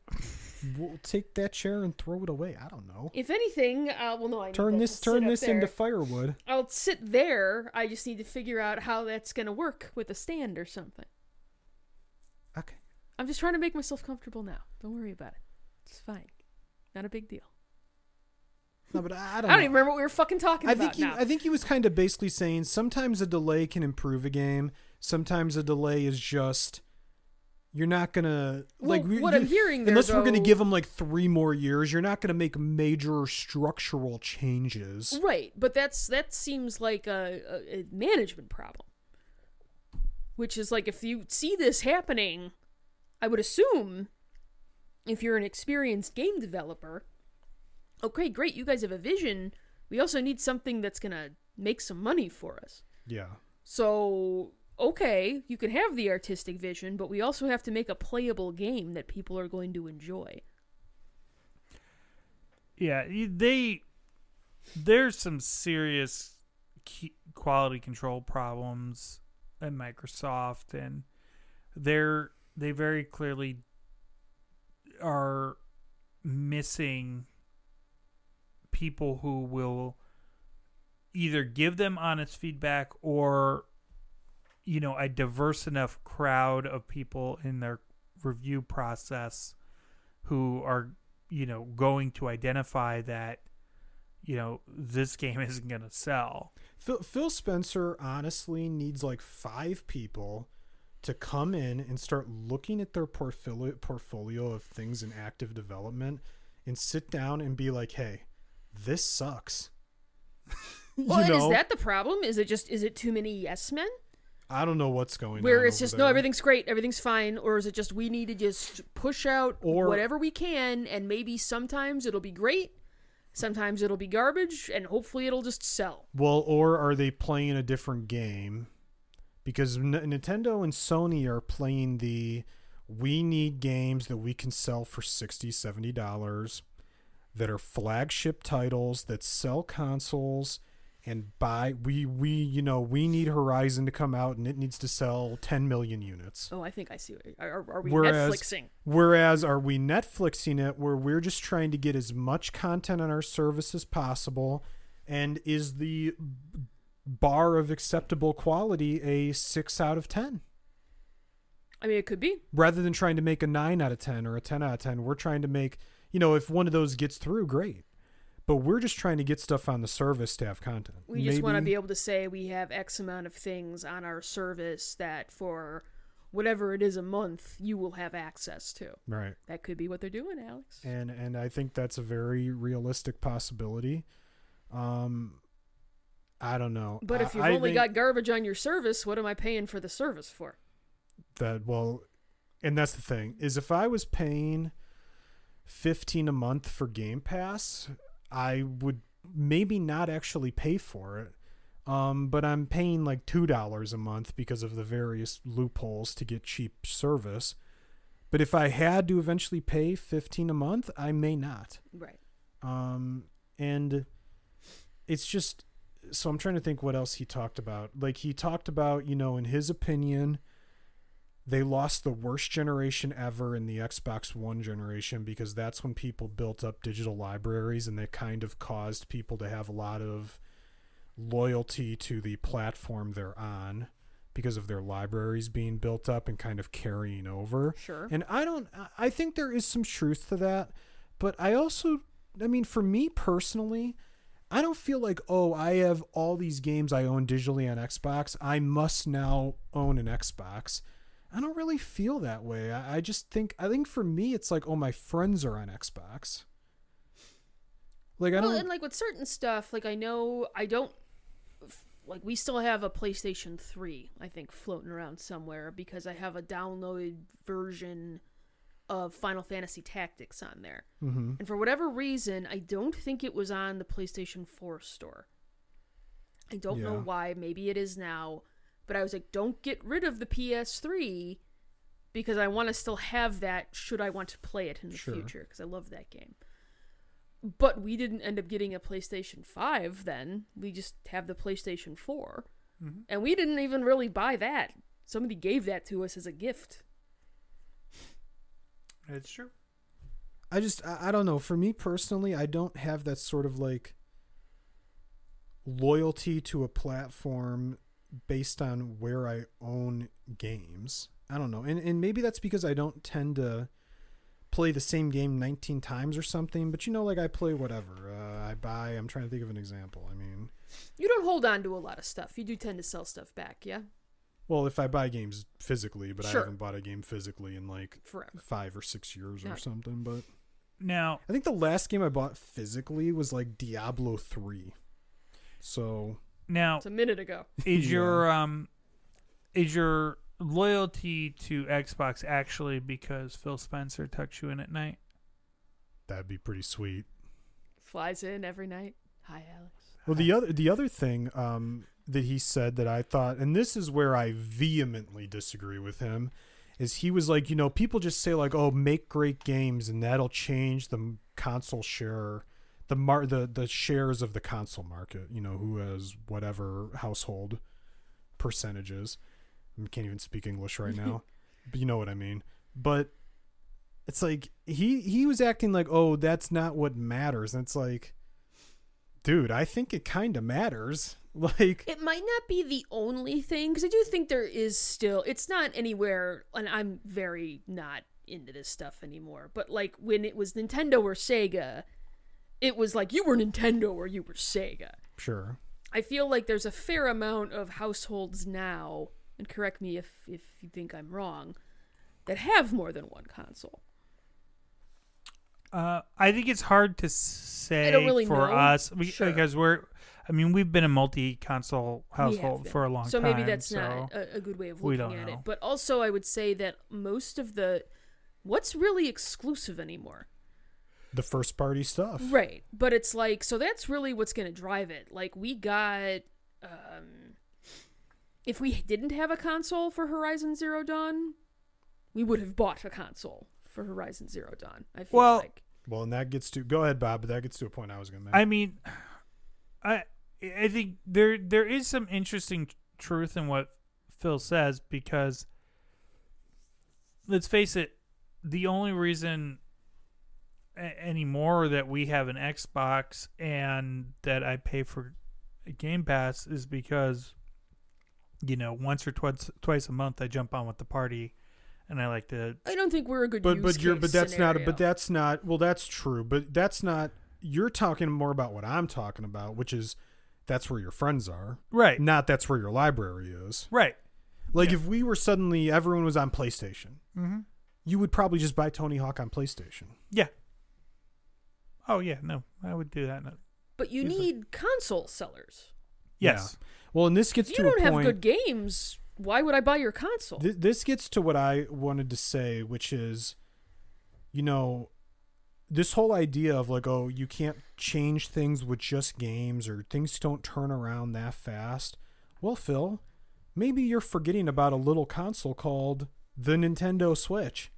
we'll take that chair and throw it away. I don't know. If anything, uh, well, no, I need Turn this turn sit up this into firewood. I'll sit there. I just need to figure out how that's gonna work with a stand or something. Okay. I'm just trying to make myself comfortable now. Don't worry about it. It's fine. Not a big deal. No, but I I don't. don't know. even remember what we were fucking talking I about think he, now. I think he was kind of basically saying sometimes a delay can improve a game. Sometimes a delay is just you're not gonna like Well, we- what you- I'm hearing there, unless we're gonna give them like three more years. You're not gonna make major structural changes. Right, but that's that seems like a, a, a management problem. Which is like if you see this happening, I would assume if you're an experienced game developer, okay, great, you guys have a vision. We also need something that's gonna make some money for us. Yeah. So okay, you can have the artistic vision, but we also have to make a playable game that people are going to enjoy. Yeah, they there's some serious quality control problems at Microsoft, and they're they very clearly are missing people who will either give them honest feedback or you know a diverse enough crowd of people in their review process who are you know going to identify that you know this game <laughs> isn't going to sell. Phil, Phil Spencer honestly needs like five people to come in and start looking at their portfolio portfolio of things in active development and sit down and be like, "Hey, this sucks." <laughs> Well, and is that the problem? Is it just is it too many yes men? I don't know what's going on. Where it's just there. no, everything's great, everything's fine, or is it just we need to just push out Or- whatever we can, and maybe sometimes it'll be great, sometimes it'll be garbage, and hopefully it'll just sell. Well, or are they playing a different game? Because N- Nintendo and Sony are playing the we need games that we can sell for 60 70 dollars. That are flagship titles that sell consoles and buy we we you know we need Horizon to come out and it needs to sell 10 million units. Oh, I think I see. Are, are we Whereas- Netflixing? Whereas are we Netflixing it where we're just trying to get as much content on our service as possible and is the bar of acceptable quality a 6 out of 10? I mean, it could be. rather than trying to make a 9 out of 10 or a 10 out of 10 we're trying to make you know if one of those gets through great but we're just trying to get stuff on the service to have content We just want to be able to say we have X amount of things on our service that for whatever it is a month you will have access to. right That could be what they're doing, Alex. and and i think that's a very realistic possibility um i don't know But if you've I only think got garbage on your service, what am I paying for the service for? That well and that's the thing is if i was paying 15 a month for game pass i would maybe not actually pay for it um, but i'm paying like two dollars a month because of the various loopholes to get cheap service but if i had to eventually pay 15 a month i may not Right. um, and it's just so I'm trying to think what else he talked about. Like he talked about, you know, in his opinion, they lost the worst generation ever in the Xbox One generation because that's when people built up digital libraries and they kind of caused people to have a lot of loyalty to the platform they're on because of their libraries being built up and kind of carrying over. Sure. And I don't I- I think there is some truth to that, but I also I mean for me personally, I don't feel like oh, I have all these games I own digitally on Xbox, I must now own an Xbox. I don't really feel that way. I, I just think I think for me it's like oh, my friends are on Xbox. Like I well, don't and like with certain stuff, like I know I don't like we still have a PlayStation 3, I think, floating around somewhere because I have a downloaded version of Final Fantasy Tactics on there. Mhm. And for whatever reason, I don't think it was on the PlayStation 4 store. I don't know why. Maybe it is now. But I was like, don't get rid of the PS3 because I want to still have that should I want to play it in the Sure. future because I love that game. But we didn't end up getting a PlayStation 5 then. We just have the PlayStation 4. Mm-hmm. And we didn't even really buy that. Somebody gave that to us as a gift. It's true. I just I, I don't know. For me personally, I don't have that sort of like loyalty to a platform based on where I own games. I don't know. And and maybe that's because I don't tend to play the same game 19 times or something, but you know like I play whatever. Uh, I buy, I'm trying to think of an example. I mean, You don't hold on to a lot of stuff. You do tend to sell stuff back, yeah? well, if I buy games physically, but Sure. I haven't bought a game physically in like Forever. 5 or 6 years or something, but Now, I think the last game I bought physically was like Diablo 3. So, now It's a minute ago. is <laughs> Yeah. your um is your loyalty to Xbox actually because Phil Spencer tucks you in at night? that'd be pretty sweet. Flies in every night. Hi, Alex. Well, the other the other thing um, that he said that I thought, and this is where I vehemently disagree with him, is he was like, you know, people just say like, oh, make great games, and that'll change the console share, the mar the the shares of the console market. You know, who has whatever household percentages. I can't even speak English right now, <laughs> but you know what I mean. But it's like he he was acting like, oh, that's not what matters, and it's like dude, I think it kind of matters. <laughs> Like, It might not be the only thing, because I do think there is still, it's not anywhere, and I'm very not into this stuff anymore, but like when it was Nintendo or Sega, it was like you were Nintendo or you were Sega. sure. I feel like there's a fair amount of households now, and correct me if, if you think I'm wrong, that have more than one console. Uh, I think it's hard to say really for know. us we- Sure. because we're. I mean, we've been a multi-console household for a long so time. So maybe that's so not a, a good way of looking at know. it. But also, I would say that most of the what's really exclusive anymore, The first party stuff. right? But it's like so that's really what's going to drive it. Like we got, um, if we didn't have a console for Horizon Zero Dawn, we would have bought a console for Horizon Zero Dawn. I feel Well, like Well, and that gets to go ahead, Bob. But that gets to a point I was going to make. I mean, I I think there there is some interesting truth in what Phil says because let's face it, the only reason a- anymore that we have an Xbox and that I pay for a Game Pass is because you know once or twice twice a month I jump on with the party and I like to I don't think we're a good but use but you're but that's not but that's not well that's true but that's not you're talking more about what I'm talking about which is that's where your friends are. Right. Not that's where your library is. Right. Like Yeah. if we were suddenly everyone was on PlayStation mm-hmm. you would probably just buy Tony Hawk on PlayStation. Yeah oh yeah no I would do that no. But you Use need console sellers. yes well and this gets If to you don't a have point good games, why would I buy your console? Th- this gets to what I wanted to say, which is, you know, this whole idea of like, oh, you can't change things with just games or things don't turn around that fast. Well, Phil, maybe you're forgetting about a little console called the Nintendo Switch.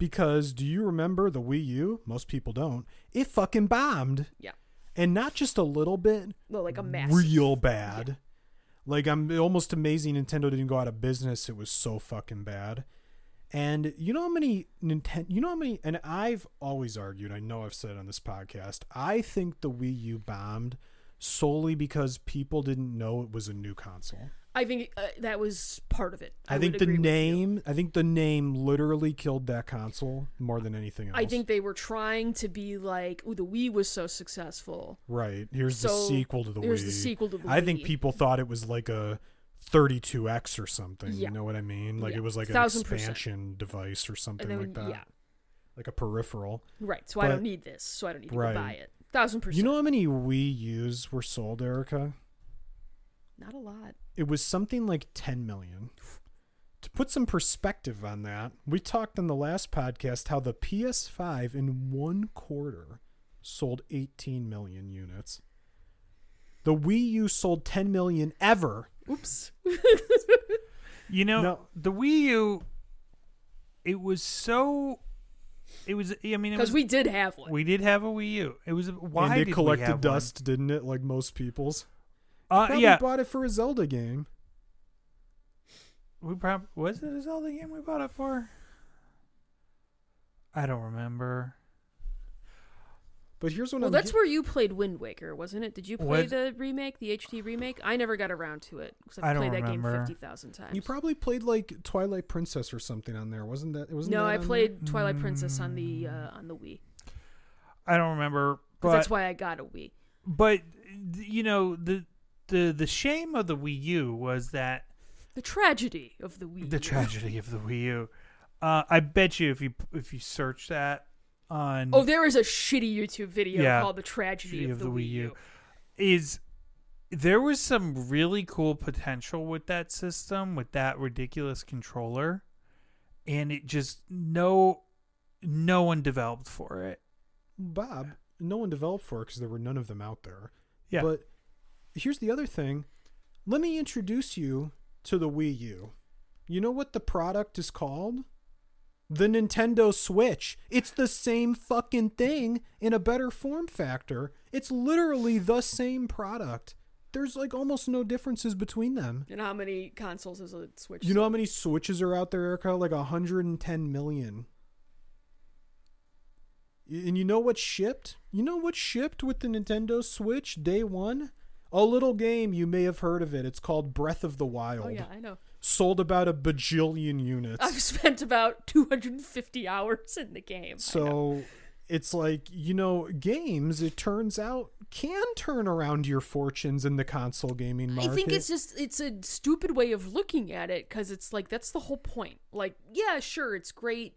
Because do you remember the Wii U? Most people don't. It fucking bombed. Yeah. And not just a little bit, well, like a massive. real bad. Like I'm almost amazing Nintendo didn't go out of business. It was so fucking bad. And you know how many Nintendo you know how many and I've always argued, I know I've said it on this podcast, I think the Wii U bombed solely because people didn't know it was a new console. I think uh, that was part of it. I, I, think the agree with you. name I think the name literally killed that console more than anything else. I think they were trying to be like, "Ooh, the Wii was so successful. Right. Here's the sequel to the Here's Wii. the sequel to the I think people thought it was like a 32x or something. Yeah. You know what I mean? Like Yeah. it was like an Thousand percent. expansion device or something then like that. yeah, Like a peripheral. right. So I don't need this. So I don't need to Right. buy it. Thousand percent. You know how many Wii U's were sold, Erica? Not a lot. It was something like 10 million. To put some perspective on that, we talked on the last podcast how the PS5 in one quarter sold 18 million units. The Wii U sold 10 million ever. Oops. <laughs> You know, No. the Wii U, it was so. It was. I mean, Because we did have one. we did have a Wii U. It was. Why and did it we collected have dust, didn't it? Like most people's. One? Uh, Probably yeah, bought it for a Zelda game. we probably was it a Zelda game we bought it for? I don't remember. But here's what well, I'm that's ge- where you played Wind Waker, wasn't it? Did you play Was- the remake, the HD remake? I never got around to it because I I've played that remember. game fifty thousand times. you probably played like Twilight Princess or something on there, wasn't that? It wasn't no, that I on played Twilight Princess on the Mm. uh, on the Wii. I don't remember, But that's why I got a Wii. but you know the the the shame of the Wii U was that The tragedy of the Wii. U. The U. tragedy of the Wii U. Uh, I bet you if you if you search that on Oh, there is a shitty YouTube video Yeah. called "The Tragedy of, the, Wii U." is there was some really cool potential with that system with that ridiculous controller and it just no no one developed for it Bob, no one developed for it because there were none of them out there. yeah But here's the other thing. Let me introduce you to the Wii U. You know what the product is called? The Nintendo Switch. It's the same fucking thing in a better form factor. It's literally the same product. There's like almost no differences between them. And how many consoles is a Switch? You know how many Switches are out there, Erica? Like 110 million. And you know what shipped? You know what shipped with the Nintendo Switch day one? A little game, you may have heard of it. It's called Breath of the oh, Wild. Oh yeah, I know. Sold about a bajillion units. I've <laughs> spent about 250 hours in the game. So it's like, you know, games, it turns out, can turn around your fortunes in the console gaming market. I think it's just it's a stupid way of looking at it because it's like that's the whole point. Like, yeah, sure, it's great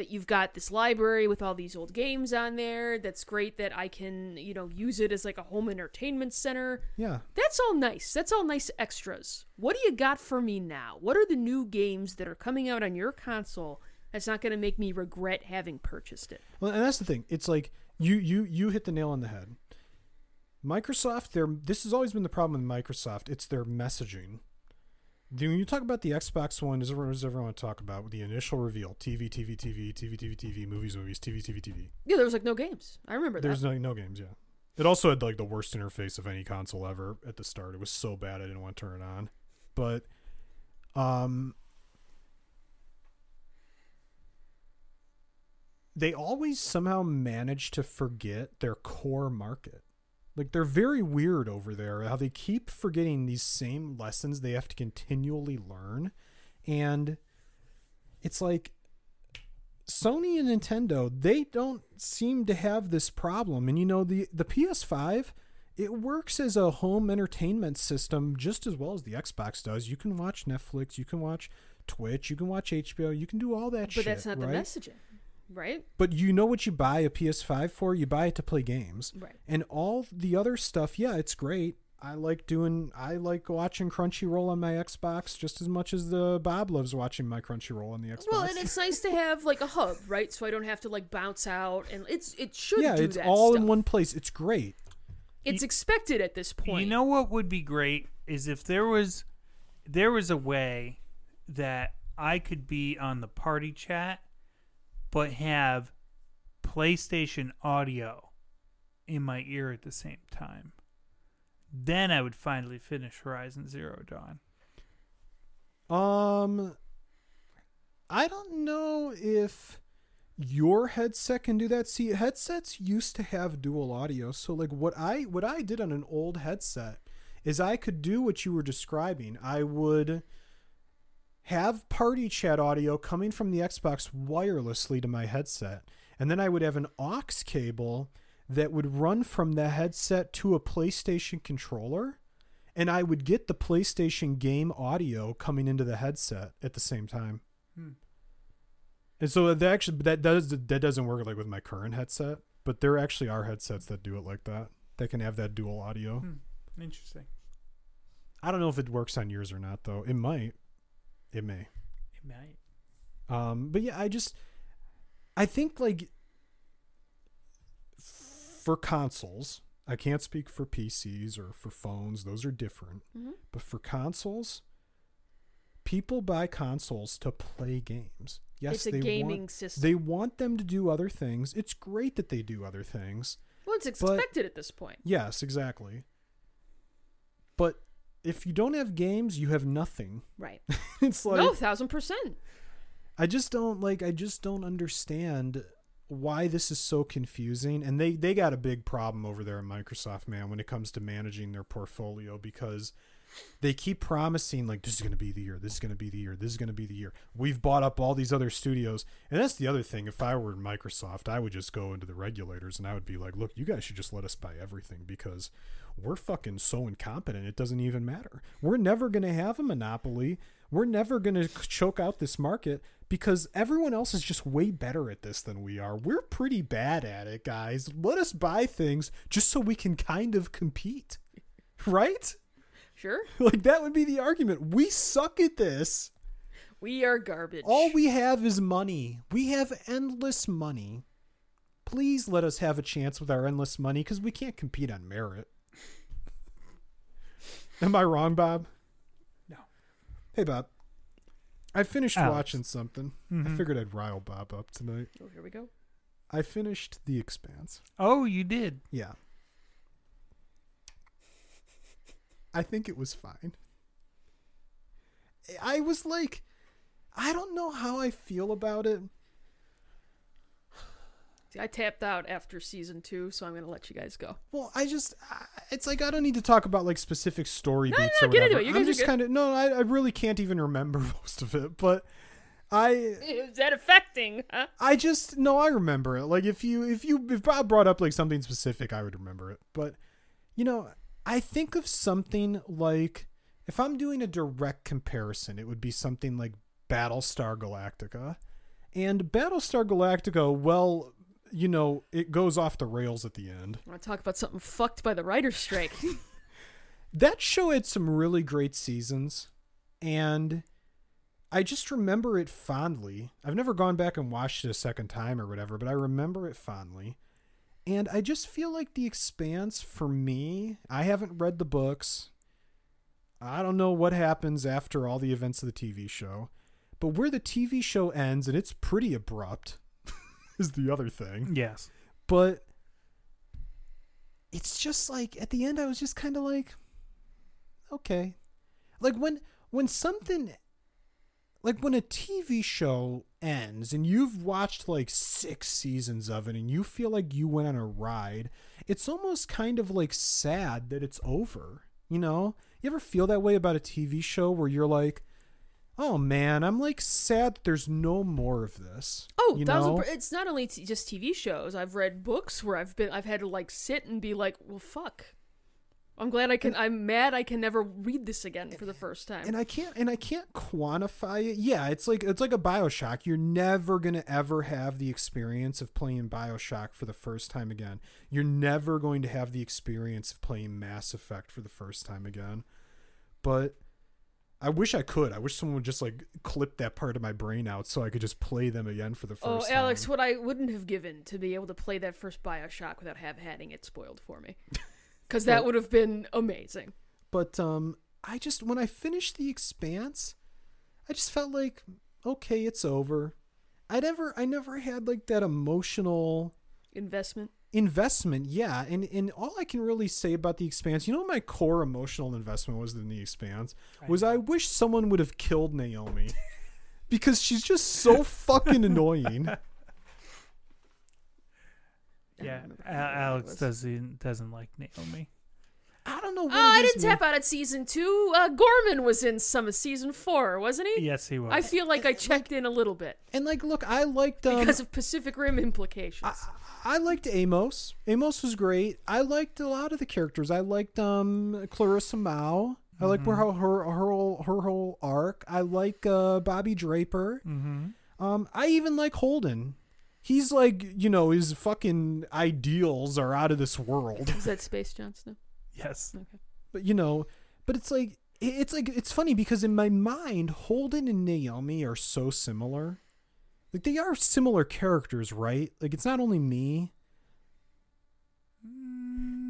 that you've got this library with all these old games on there. That's great that I can you know use it as like a home entertainment center. Yeah. That's all nice. That's all nice extras. What do you got for me now? What are the new games that are coming out on your console that's not going to make me regret having purchased it? Well, and that's the thing. It's like you you you hit the nail on the head. Microsoft, their this has always been the problem with Microsoft. It's their messaging. When you talk about the Xbox One, does everyone, does everyone want to talk about the initial reveal? TV, TV, TV, TV, TV, TV, movies, movies, TV, TV, TV. Yeah, there was like no games. I remember There's that. no no games, yeah. It also had like the worst interface of any console ever at the start. It was so bad I didn't want to turn it on. But um they always somehow manage to forget their core market. Like they're very weird over there how they keep forgetting these same lessons they have to continually learn and it's like Sony and Nintendo, they don't seem to have this problem. And you know, the the PS5, it works as a home entertainment system just as well as the Xbox does. You can watch Netflix, you can watch Twitch, you can watch HBO, you can do all that but shit. that's not the messaging, right? But you know what you buy a PS5 for? You buy it to play games. Right. And all the other stuff, yeah, it's great. I like doing I like watching Crunchyroll on my Xbox just as much as the Bob loves watching my Crunchyroll on the Xbox. Well, and it's <laughs> nice to have like a hub, right? So I don't have to like bounce out, and it's it should yeah, do it's that all stuff. in one place. It's great. It's expected at this point. You know what would be great is if there was there was a way that I could be on the party chat but have PlayStation audio in my ear at the same time. Then I would finally finish Horizon Zero Dawn. Um, I don't know if your headset can do that. See, headsets used to have dual audio, so like what I what I did on an old headset is I could do what you were describing. I would have party chat audio coming from the Xbox wirelessly to my headset, and then I would have an aux cable that would run from the headset to a PlayStation controller and I would get the PlayStation game audio coming into the headset at the same time. Hmm. And so that actually that does that doesn't work like with my current headset, but there actually are headsets that do it like that. That can have that dual audio. Hmm. Interesting. I don't know if it works on yours or not though. It might. It may. It might. Um, but yeah, I just I think like for consoles, I can't speak for PCs or for phones; those are different. Mhm. But for consoles, people buy consoles to play games. Yes, it's a they gaming want system. they want them to do other things. It's great that they do other things. well, it's expected at this point. Yes, exactly. But if you don't have games, you have nothing. Right. <laughs> it's like no, thousand percent. I just don't like I just don't understand why this is so confusing and they they got a big problem over there at Microsoft man when it comes to managing their portfolio because they keep promising like this is going to be the year this is going to be the year this is going to be the year we've bought up all these other studios and that's the other thing if i were in microsoft i would just go into the regulators and i would be like look you guys should just let us buy everything because we're fucking so incompetent it doesn't even matter we're never going to have a monopoly we're never going to choke out this market because everyone else is just way better at this than we are we're pretty bad at it guys let us buy things just so we can kind of compete right Sure. <laughs> like that would be the argument. We suck at this. We are garbage. All we have is money. We have endless money. Please let us have a chance with our endless money because we can't compete on merit. Am I wrong, Bob? No. Hey, Bob. I finished Alex. watching something. I Mhm. figured I'd rile Bob up tonight. Oh, here we go. I finished The Expanse. Oh, you did. Yeah. I think it was fine. I was like, I don't know how I feel about it. See, I tapped out after season two, so I'm gonna let you guys go. Well, I just, it's like I don't need to talk about like specific story No, beats no, or get into whatever. it. You I'm just kind of no, I, I really can't even remember <laughs> most of it. But I, Is that affecting? Huh? I just no, I remember it. Like if you if you if Bob brought up like something specific, I would remember it. But you know, I think of something like if I'm doing a direct comparison, it would be something like Battlestar Galactica. And Battlestar Galactica, well, you know, it goes off the rails at the end. I want to talk about something fucked by the writer's strike. <laughs> That show had some really great seasons, and I just remember it fondly. I've never gone back and watched it a second time or whatever, but I remember it fondly. And I just feel like The Expanse, for me, I haven't read the books. I don't know what happens after all the events of the TV show, but where the TV show ends, and it's pretty abrupt, is the other thing. Yes. But it's just like at the end, I was just kind of like, okay, like when when something like when a TV show ends and you've watched like six seasons of it and you feel like you went on a ride, it's almost kind of like sad that it's over. You know, you ever feel that way about a TV show where you're like, oh man, I'm like sad that there's no more of this. Oh, you thousand know? per- it's not only t- just TV shows. I've read books where I've been I've had to like sit and be like, "Well, fuck." I'm glad I can I'm mad I can never read this again for the first time. and I can't and I can't quantify it. Yeah, it's like it's like a BioShock. You're never going to ever have the experience of playing BioShock for the first time again. You're never going to have the experience of playing Mass Effect for the first time again. But I wish I could. I wish someone would just like clip that part of my brain out so I could just play them again for the first oh, first Alex, time. what I wouldn't have given to be able to play that first BioShock without have having it spoiled for me. <laughs> Cuz that would have been amazing. But um I just when I finished The Expanse, I just felt like okay, it's over. I never I never had like that emotional Investment. Investment yeah and and all i can really say about the expanse you know what my core emotional investment was in the expanse was i wish someone would have killed naomi <laughs> because she's just so <laughs> fucking annoying Yeah. remember A- how that Alex doesn't doesn't like Naomi. I don't know what Oh, I didn't man. tap out at season 2. Uh, Gorman was in some of season 4, wasn't he? Yes, he was. I feel like I checked in a little bit and like look i liked um, because of Pacific Rim implications. I, I liked amos amos was great i liked a lot of the characters i liked um clarissa mao i like her, her her whole her whole arc i like uh bobby draper mm-hmm. Um, I even like Holden. He's like, you know, his fucking ideals are out of this world. Is that Space Jon Snow? Yes. Okay. But you know, but it's like it's like it's funny because in my mind, Holden and Naomi are so similar. Like they are similar characters, right? Like it's not only me. Mm.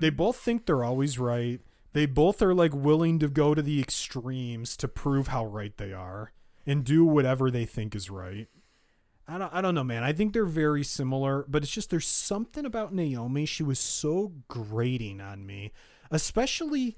They both think they're always right. They both are like willing to go to the extremes to prove how right they are and do whatever they think is right. I don't I don't know, man. I think they're very similar, but it's just there's something about Naomi. She was so grating on me, especially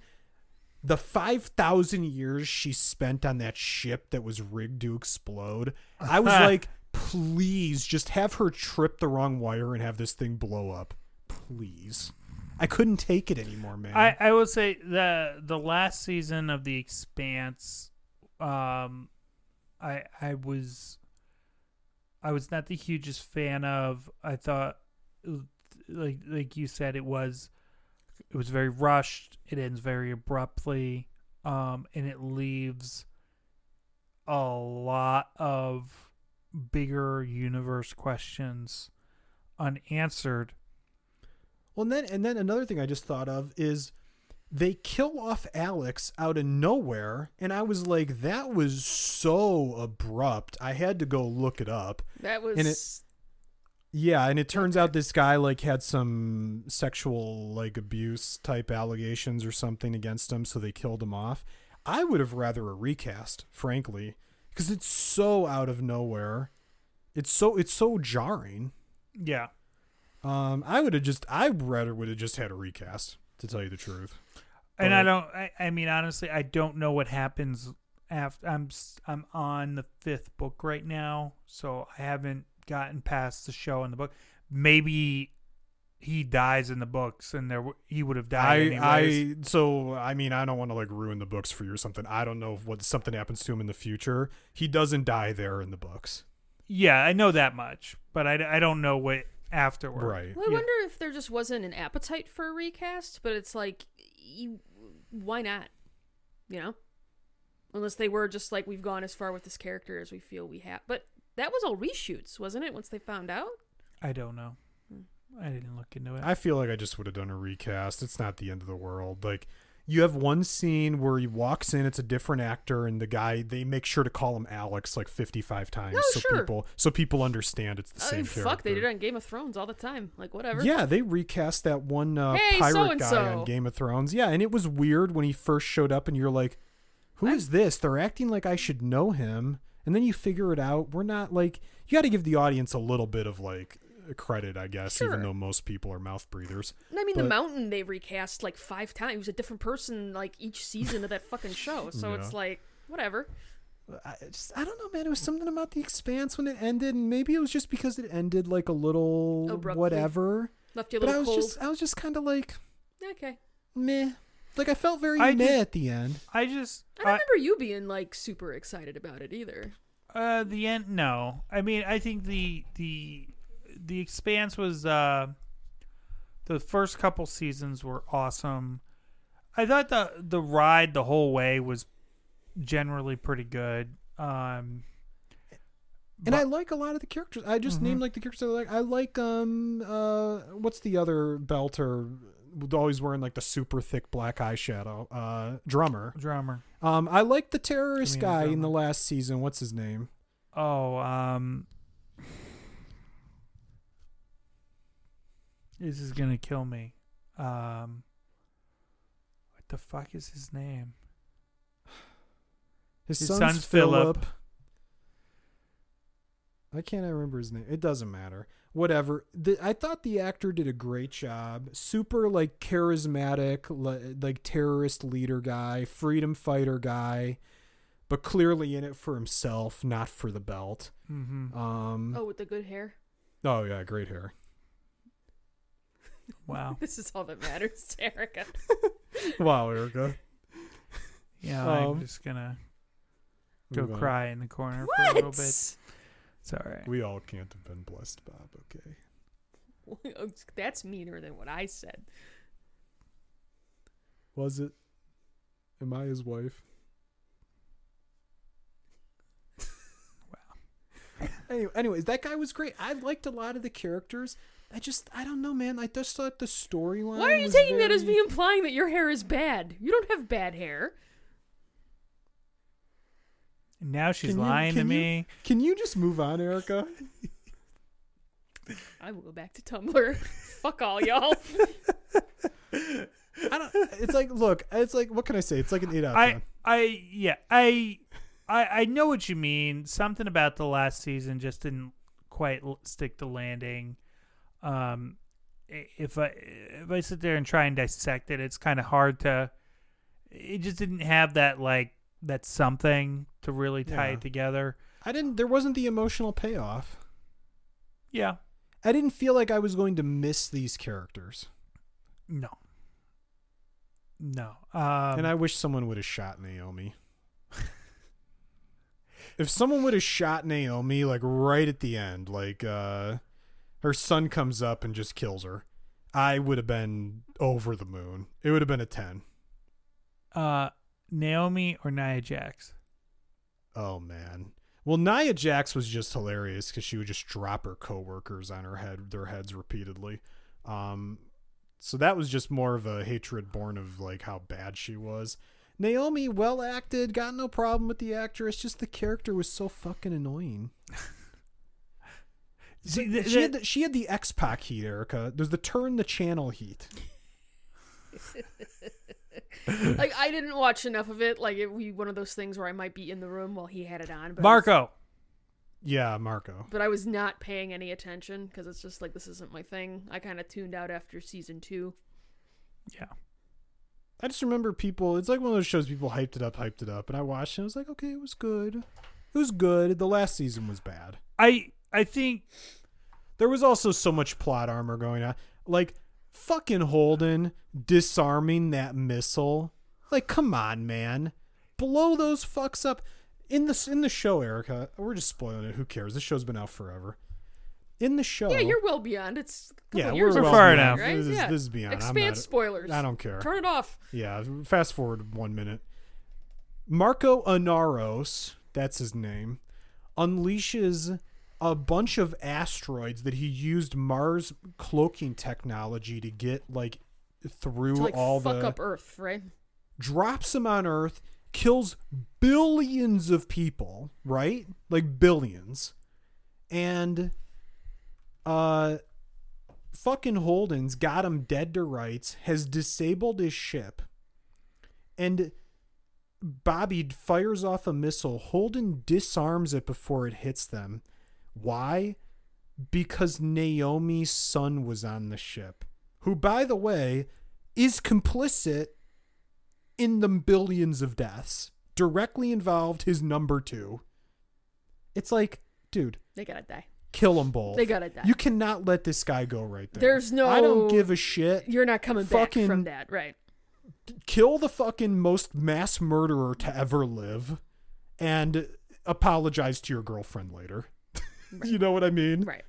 the 5,000 years she spent on that ship that was rigged to explode. I was <laughs> like, please just have her trip the wrong wire and have this thing blow up. Please. I couldn't take it anymore, man. I, I will say the the last season of the Expanse, um, I I was I was not the hugest fan of. I thought, like like you said, it was it was very rushed. It ends very abruptly, um, and it leaves a lot of bigger universe questions unanswered. Well, and then and then another thing I just thought of is they kill off Alex out of nowhere, and I was like, that was so abrupt. I had to go look it up. That was And it- Yeah, and it turns out this guy like had some sexual like abuse type allegations or something against him, so they killed him off. I would have rather a recast, frankly, because it's so out of nowhere. It's so it's so jarring. Yeah. Um, I would have just I rather would have just had a recast to tell you the truth. And I don't. I, I mean, honestly, I don't know what happens after. I'm s- I'm on the fifth book right now, so I haven't gotten past the show and the book. Maybe he dies in the books, and there he would have died I anyways. I so I mean I don't want to like ruin the books for you or something. I don't know if what something happens to him in the future. He doesn't die there in the books. yeah, I know that much, but I, I don't know what afterward. Right. Well, I Yeah. wonder if there just wasn't an appetite for a recast, but it's like, you, why not? You know, unless they were just like we've gone as far with this character as we feel we have. But that was all reshoots, wasn't it? Once they found out. I don't know. I didn't look into it. I feel like I just would have done a recast. It's not the end of the world. Like you have one scene where he walks in, it's a different actor, and the guy they make sure to call him Alex like fifty five times, Oh, so sure. people so people understand it's the Uh, same fuck, character. they did it on Game of Thrones all the time. Like whatever. Yeah, they recast that one uh, Hey, pirate so-and-so. guy on Game of Thrones. Yeah, and it was weird when he first showed up, and you're like, "Who is this?" They're acting like I should know him, and then you figure it out. We're not like you got to give the audience a little bit of like credit, I guess, Sure. even though most people are mouth breathers. I mean, the mountain they recast like five times. It was a different person like each season of that fucking show. <laughs> So Yeah. it's like whatever. I just I don't know, man. It was something about the expanse when it ended, and maybe it was just because it ended like a little Abruptly. whatever. Left you a But I little was cold. just I was just kind of like Okay. meh. Like I felt very I meh just- at the end. I just I don't remember you being like super excited about it either. Uh, the end. No, I mean, I think the the the Expanse was uh, the first couple seasons were awesome. I thought the the ride the whole way was generally pretty good. Um, And I like a lot of the characters. I just Mhm. named like the characters I like. I like um uh what's the other belter always wearing like the super thick black eyeshadow uh drummer. drummer. Um I like the terrorist You mean the guy in the last season. What's his name? Oh, um, this is gonna kill me. Um, what the fuck is his name? <sighs> His, His son's, son's Filip. Filip. I can't remember his name. It doesn't matter. Whatever. The, I thought the actor did a great job. Super like charismatic, li- like terrorist leader guy, freedom fighter guy, but clearly in it for himself, not for the belt. Mm-hmm. Um. Oh, with the good hair. Oh yeah, great hair. Wow. <laughs> This is all that matters to Erica. <laughs> Wow, Erica. Yeah, Um, I'm just gonna go Move on. cry in the corner for a little bit. What? It's all right. We all can't have been blessed, Bob. Okay. <laughs> That's meaner than what I said. Was it? Am I his wife? wow. Anyway, anyways, that guy was great. I liked a lot of the characters. I just, I don't know, man. I just thought the storyline. Why are you was taking that as me implying that your hair is bad? You don't have bad hair. now she's you- lying to can you- me. Can you just move on, Erica? <laughs> I will go back to Tumblr. <laughs> Fuck all y'all. <laughs> I don't. It's like, look, it's like, what can I say? It's like an eight out of I, ten. I, yeah, I, I, I know what you mean. Something about the last season just didn't quite stick the landing. Um, if I if I sit there and try and dissect it, it's kind of hard to. It just didn't have that like that something to really tie Yeah. it together. I didn't. There wasn't the emotional payoff. Yeah, I didn't feel like I was going to miss these characters, no, no. Um, and I wish someone would have shot Naomi. <laughs> if someone would have shot Naomi like right at the end, like uh her son comes up and just kills her, I would have been over the moon. It would have been a ten. uh, Naomi or Nia Jax. Oh man. Well, Nia Jax was just hilarious because she would just drop her coworkers on her head, their heads repeatedly. Um, so that was just more of a hatred born of like how bad she was. Naomi, well acted, got no problem with the actress. Just the character was so fucking annoying. <laughs> See, She, th- she had the, she had the X Pac heat, Erica. There's the turn the channel heat. <laughs> like I didn't watch enough of it. Like it would be one of those things where I might be in the room while he had it on. But I was- Marco. Yeah, Marco. but I was not paying any attention because it's just like this isn't my thing. I kind of tuned out after season two. Yeah. I just remember people. It's like one of those shows people hyped it up, hyped it up, and I watched it. and I was like, okay, it was good. It was good. The last season was bad. I I think There was also so much plot armor going on, like fucking Holden disarming that missile. Like, come on, man, blow those fucks up. In the in the show, Erica, we're just spoiling it. Who cares? This show's been out forever. In the show, Yeah, you're well beyond. It's yeah, we're well far enough. right? This is, yeah. this is beyond. I'm not- spoilers. I don't care. Turn it off. Yeah, fast forward one minute. Marco Inaros, that's his name, unleashes a bunch of asteroids that he used Mars cloaking technology to get like through To like all fuck the up Earth, right? drops him on Earth, kills billions of people, right? Like billions. And uh fucking Holden's got him dead to rights, has disabled his ship, and Bobby fires off a missile. Holden disarms it before it hits them. Why? Because Naomi's son was on the ship, who, by the way, is complicit in the billions of deaths. Directly involved, his number two. It's like, dude, They gotta die. kill them both. They gotta die. You cannot let this guy go right there. There's no- I don't give a shit. You're not coming back from that, right? Kill the fucking most mass murderer to ever live, and apologize to your girlfriend later. You know what I mean? Right.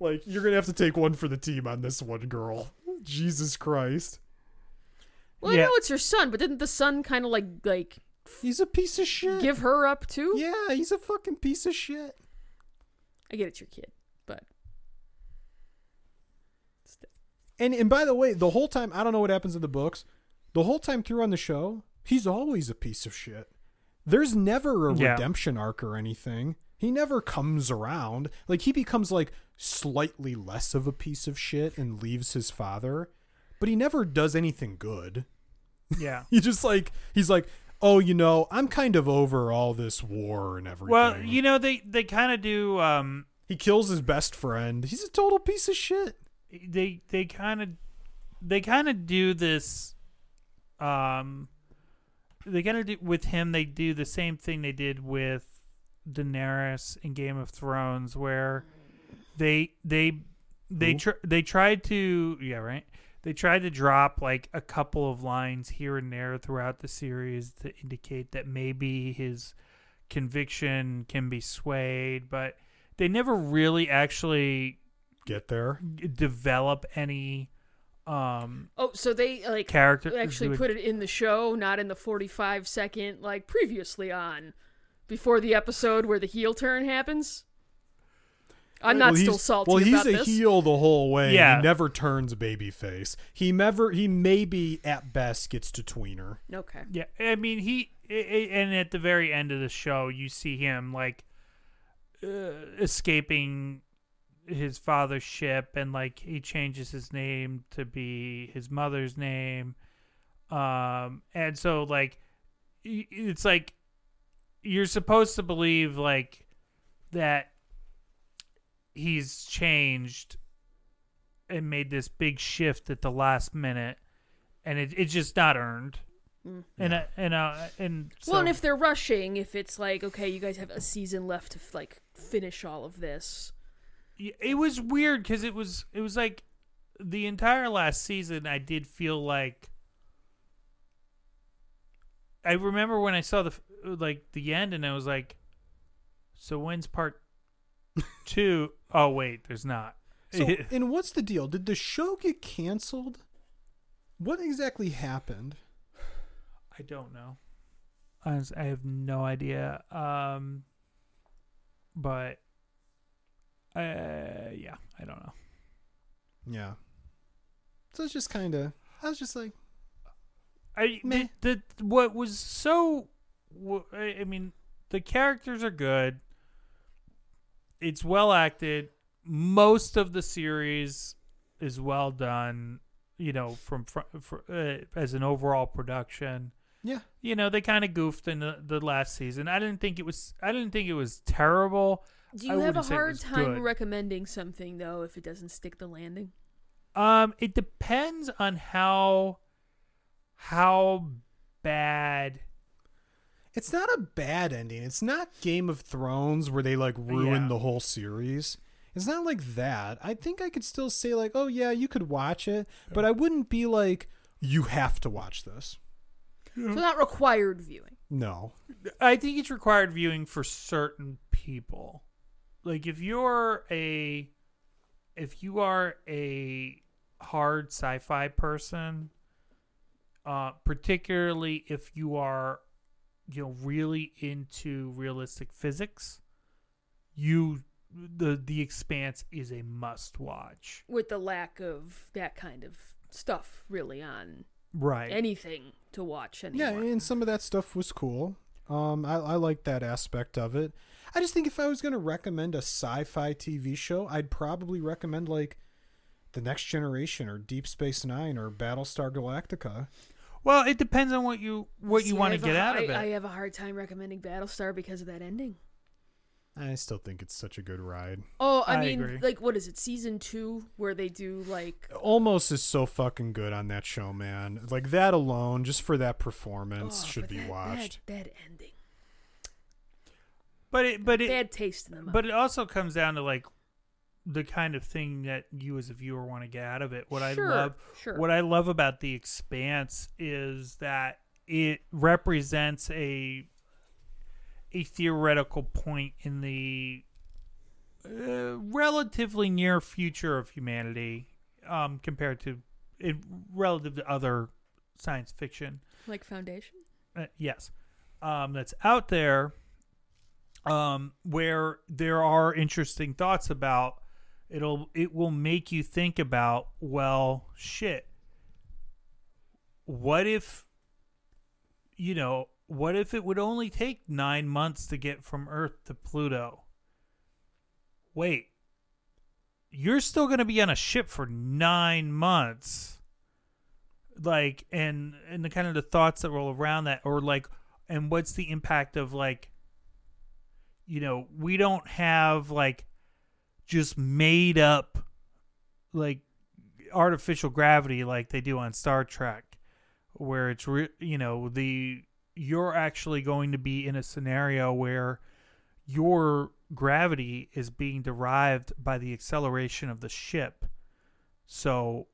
Like you're gonna have to take one for the team on this one, girl. Jesus Christ, Well, Yeah. I know it's your son, but didn't the son kind of like like he's a piece of shit. give her up too? yeah, he's a fucking piece of shit. I get it's your kid, but And and by the way, the whole time I don't know what happens in the books. The whole time through on the show, he's always a piece of shit. There's never a Yeah. redemption arc or anything. He never comes around. Like he becomes like slightly less of a piece of shit and leaves his father, but he never does anything good. Yeah. <laughs> He just like he's like, "Oh, you know, I'm kind of over all this war and everything." Well, you know they they kind of do. Um, he kills his best friend. He's a total piece of shit. they they kind of they kind of do this. Um, they kind of do with him. They do the same thing they did with Daenerys in Game of Thrones, where they they they Who? tr- they tried to yeah right. They tried to drop like a couple of lines here and there throughout the series to indicate that maybe his conviction can be swayed, but they never really actually Get there. develop any um oh, so they like character actually put it in the show, not in the 45 second like previously on before the episode where the heel turn happens. I'm not Well, still he's- salty Well, he's about a this. heel the whole way. Yeah. He never turns babyface. He never. He maybe at best gets to tweener. Okay. yeah i mean he i- i- and at the very end of the show you see him like uh, escaping his father's ship and like he changes his name to be his mother's name um and so like it's like you're supposed to believe like that he's changed and made this big shift at the last minute and it, it's just not earned Mm. and uh, and uh, and so, well, and if they're rushing, if it's like, okay, you guys have a season left to like finish all of this. It was weird because it was it was like the entire last season i did feel like i remember when i saw the f- like the end and i was like so when's part <laughs> two? Oh wait there's not So, <laughs> and what's the deal? Did the show get canceled? What exactly happened? i don't know I, have no idea um but uh yeah i don't know Yeah. So it's just kind of. I was just like, I Meh. the, the what was so I I mean the characters are good. It's well acted. Most of the series is well done. You know, from fr- fr- uh, as an overall production. yeah. You know, they kind of goofed in the, the last season. I didn't think it was. I didn't think it was terrible. Do I you have a wouldn't say it hard time good. recommending something though if it doesn't stick the landing? Um, it depends on how how bad It's not a bad ending. It's not Game of Thrones where they like ruin Yeah. the whole series. It's not like that. I think I could still say like, "Oh yeah, you could watch it," but I wouldn't be like, "You have to watch this." So not required viewing. No. I think it's required viewing for certain people. Like if you're a if you are a hard sci-fi person, uh particularly if you are you know really into realistic physics, you the the expanse is a must watch. with the lack of that kind of stuff really on right. anything to watch Yeah, and some of that stuff was cool. Um, I, I like that aspect of it. I just think if I was going to recommend a sci-fi TV show, I'd probably recommend like The Next Generation or Deep Space Nine or Battlestar Galactica. Well, it depends on what you what See, you want to have a get har- out of it. I, I have a hard time recommending Battlestar because of that ending. I still think it's such a good ride. Oh, I, I mean, agree. like, what is it? Season two, where they do like Almost is so fucking good on that show, man. Like that alone, just for that performance, oh, should but be that, watched. That, that ending, but it but it bad taste in the mouth. but it also comes down to like the kind of thing that you as a viewer want to get out of it. What Sure, I love sure. what I love about the expanse is that it represents a a theoretical point in the uh, relatively near future of humanity um, compared to it, relative to other science fiction like Foundation. uh, yes, um, that's out there, um, where there are interesting thoughts about it'll it will make you think about well shit. What if you know what if it would only take nine months to get from Earth to Pluto? Wait, you're still going to be on a ship for nine months like and and the kind of the thoughts that roll around that or like and what's the impact of like you know we don't have like just made up like artificial gravity like they do on Star Trek where it's re- you know the you're actually going to be in a scenario where your gravity is being derived by the acceleration of the ship so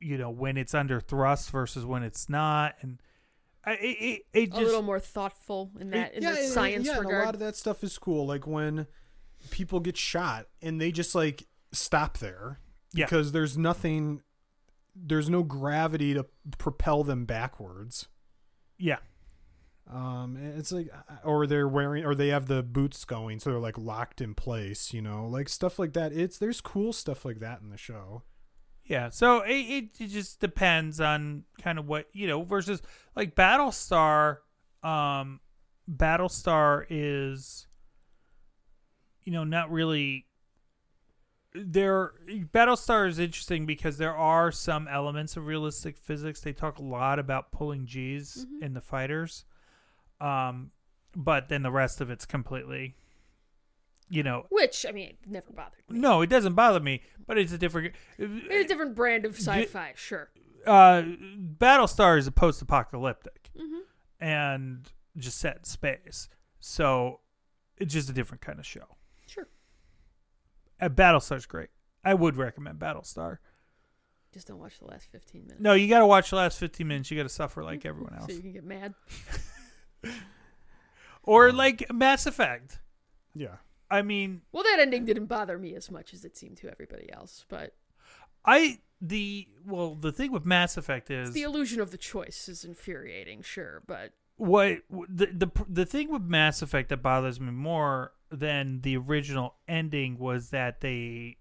you know when it's under thrust versus when it's not and it, it, it a little more thoughtful in that in the and- science yeah, and a lot of that stuff is cool. Like when people get shot and they just like stop there Yeah. because there's nothing, there's no gravity to propel them backwards. yeah Um, it's like, or they're wearing, or they have the boots going, so they're like locked in place. You know, like stuff like that. It's there's cool stuff like that in the show. Yeah, so it, it, it just depends on kind of what you know versus like Battlestar. Um, Battlestar is, you know, not really. There, Battlestar is interesting because there are some elements of realistic physics. They talk a lot about pulling G's in the fighters, um, but then the rest of it's completely, you know, Which I mean, it never bothered me. no, it doesn't bother me. But it's a different. It's a different brand of sci-fi, sure. uh, Battlestar is a post-apocalyptic Mhm. and just set in space, so it's just a different kind of show. Sure. Uh, Battlestar's great. I would recommend Battlestar. Just don't watch the last 15 minutes. No, you got to watch the last fifteen minutes. You got to suffer like <laughs> everyone else, So you can get mad. <laughs> or like Mass Effect. Yeah. I mean, Well, that ending didn't bother me as much as it seemed to everybody else, but I the well the thing with Mass Effect is the illusion of the choice is infuriating, sure, but what the the the thing with Mass Effect that bothers me more than the original ending was that they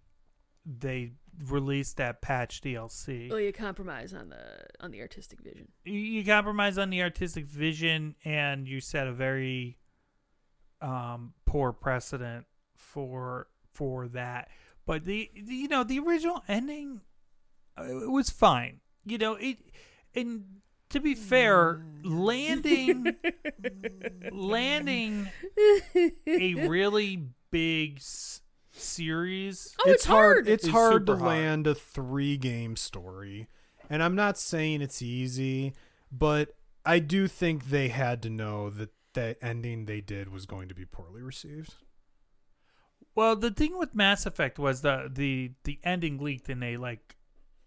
they released that patch DLC. well, you compromise on the on the artistic vision. You- You compromise on the artistic vision, and you set a very um, poor precedent for for that. But the, the you know the original ending uh, it was fine. You know it, and to be fair, landing <laughs> landing a really big s- series. Oh, it's hard. It's It's hard to hard. land a three game story. And I'm not saying it's easy, but I do think they had to know that the ending they did was going to be poorly received. Well, the thing with Mass Effect was the the the ending leaked and they like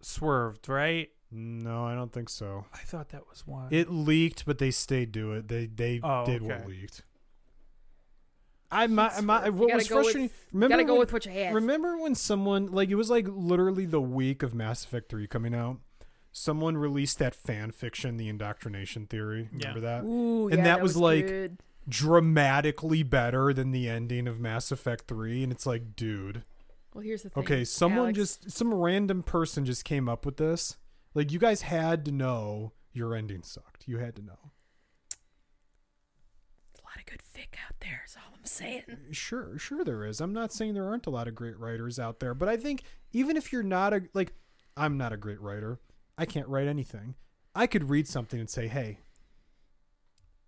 swerved, right? No, I don't think so. I thought that was one. It leaked, but they stayed do it. They they Oh, did okay. what leaked. I my, my what was go with- frustrating. remember Gotta go when- with what you had. Remember when someone like it was like literally the week of Mass Effect 3 coming out? Someone released that fan fiction, The Indoctrination Theory. Yeah. Remember that? Ooh, and yeah, that was like- good. Dramatically better than the ending of Mass Effect 3 and it's like, dude. Well, here's the thing. Okay, someone Alex. just some random person just came up with this Like you guys had to know your ending sucked. You had to know. There's a lot of good fic out there. Is all I'm saying. Sure, sure there is. I'm not saying there aren't a lot of great writers out there, but I think even if you're not a like I'm not a great writer. I can't write anything. I could read something and say, "Hey,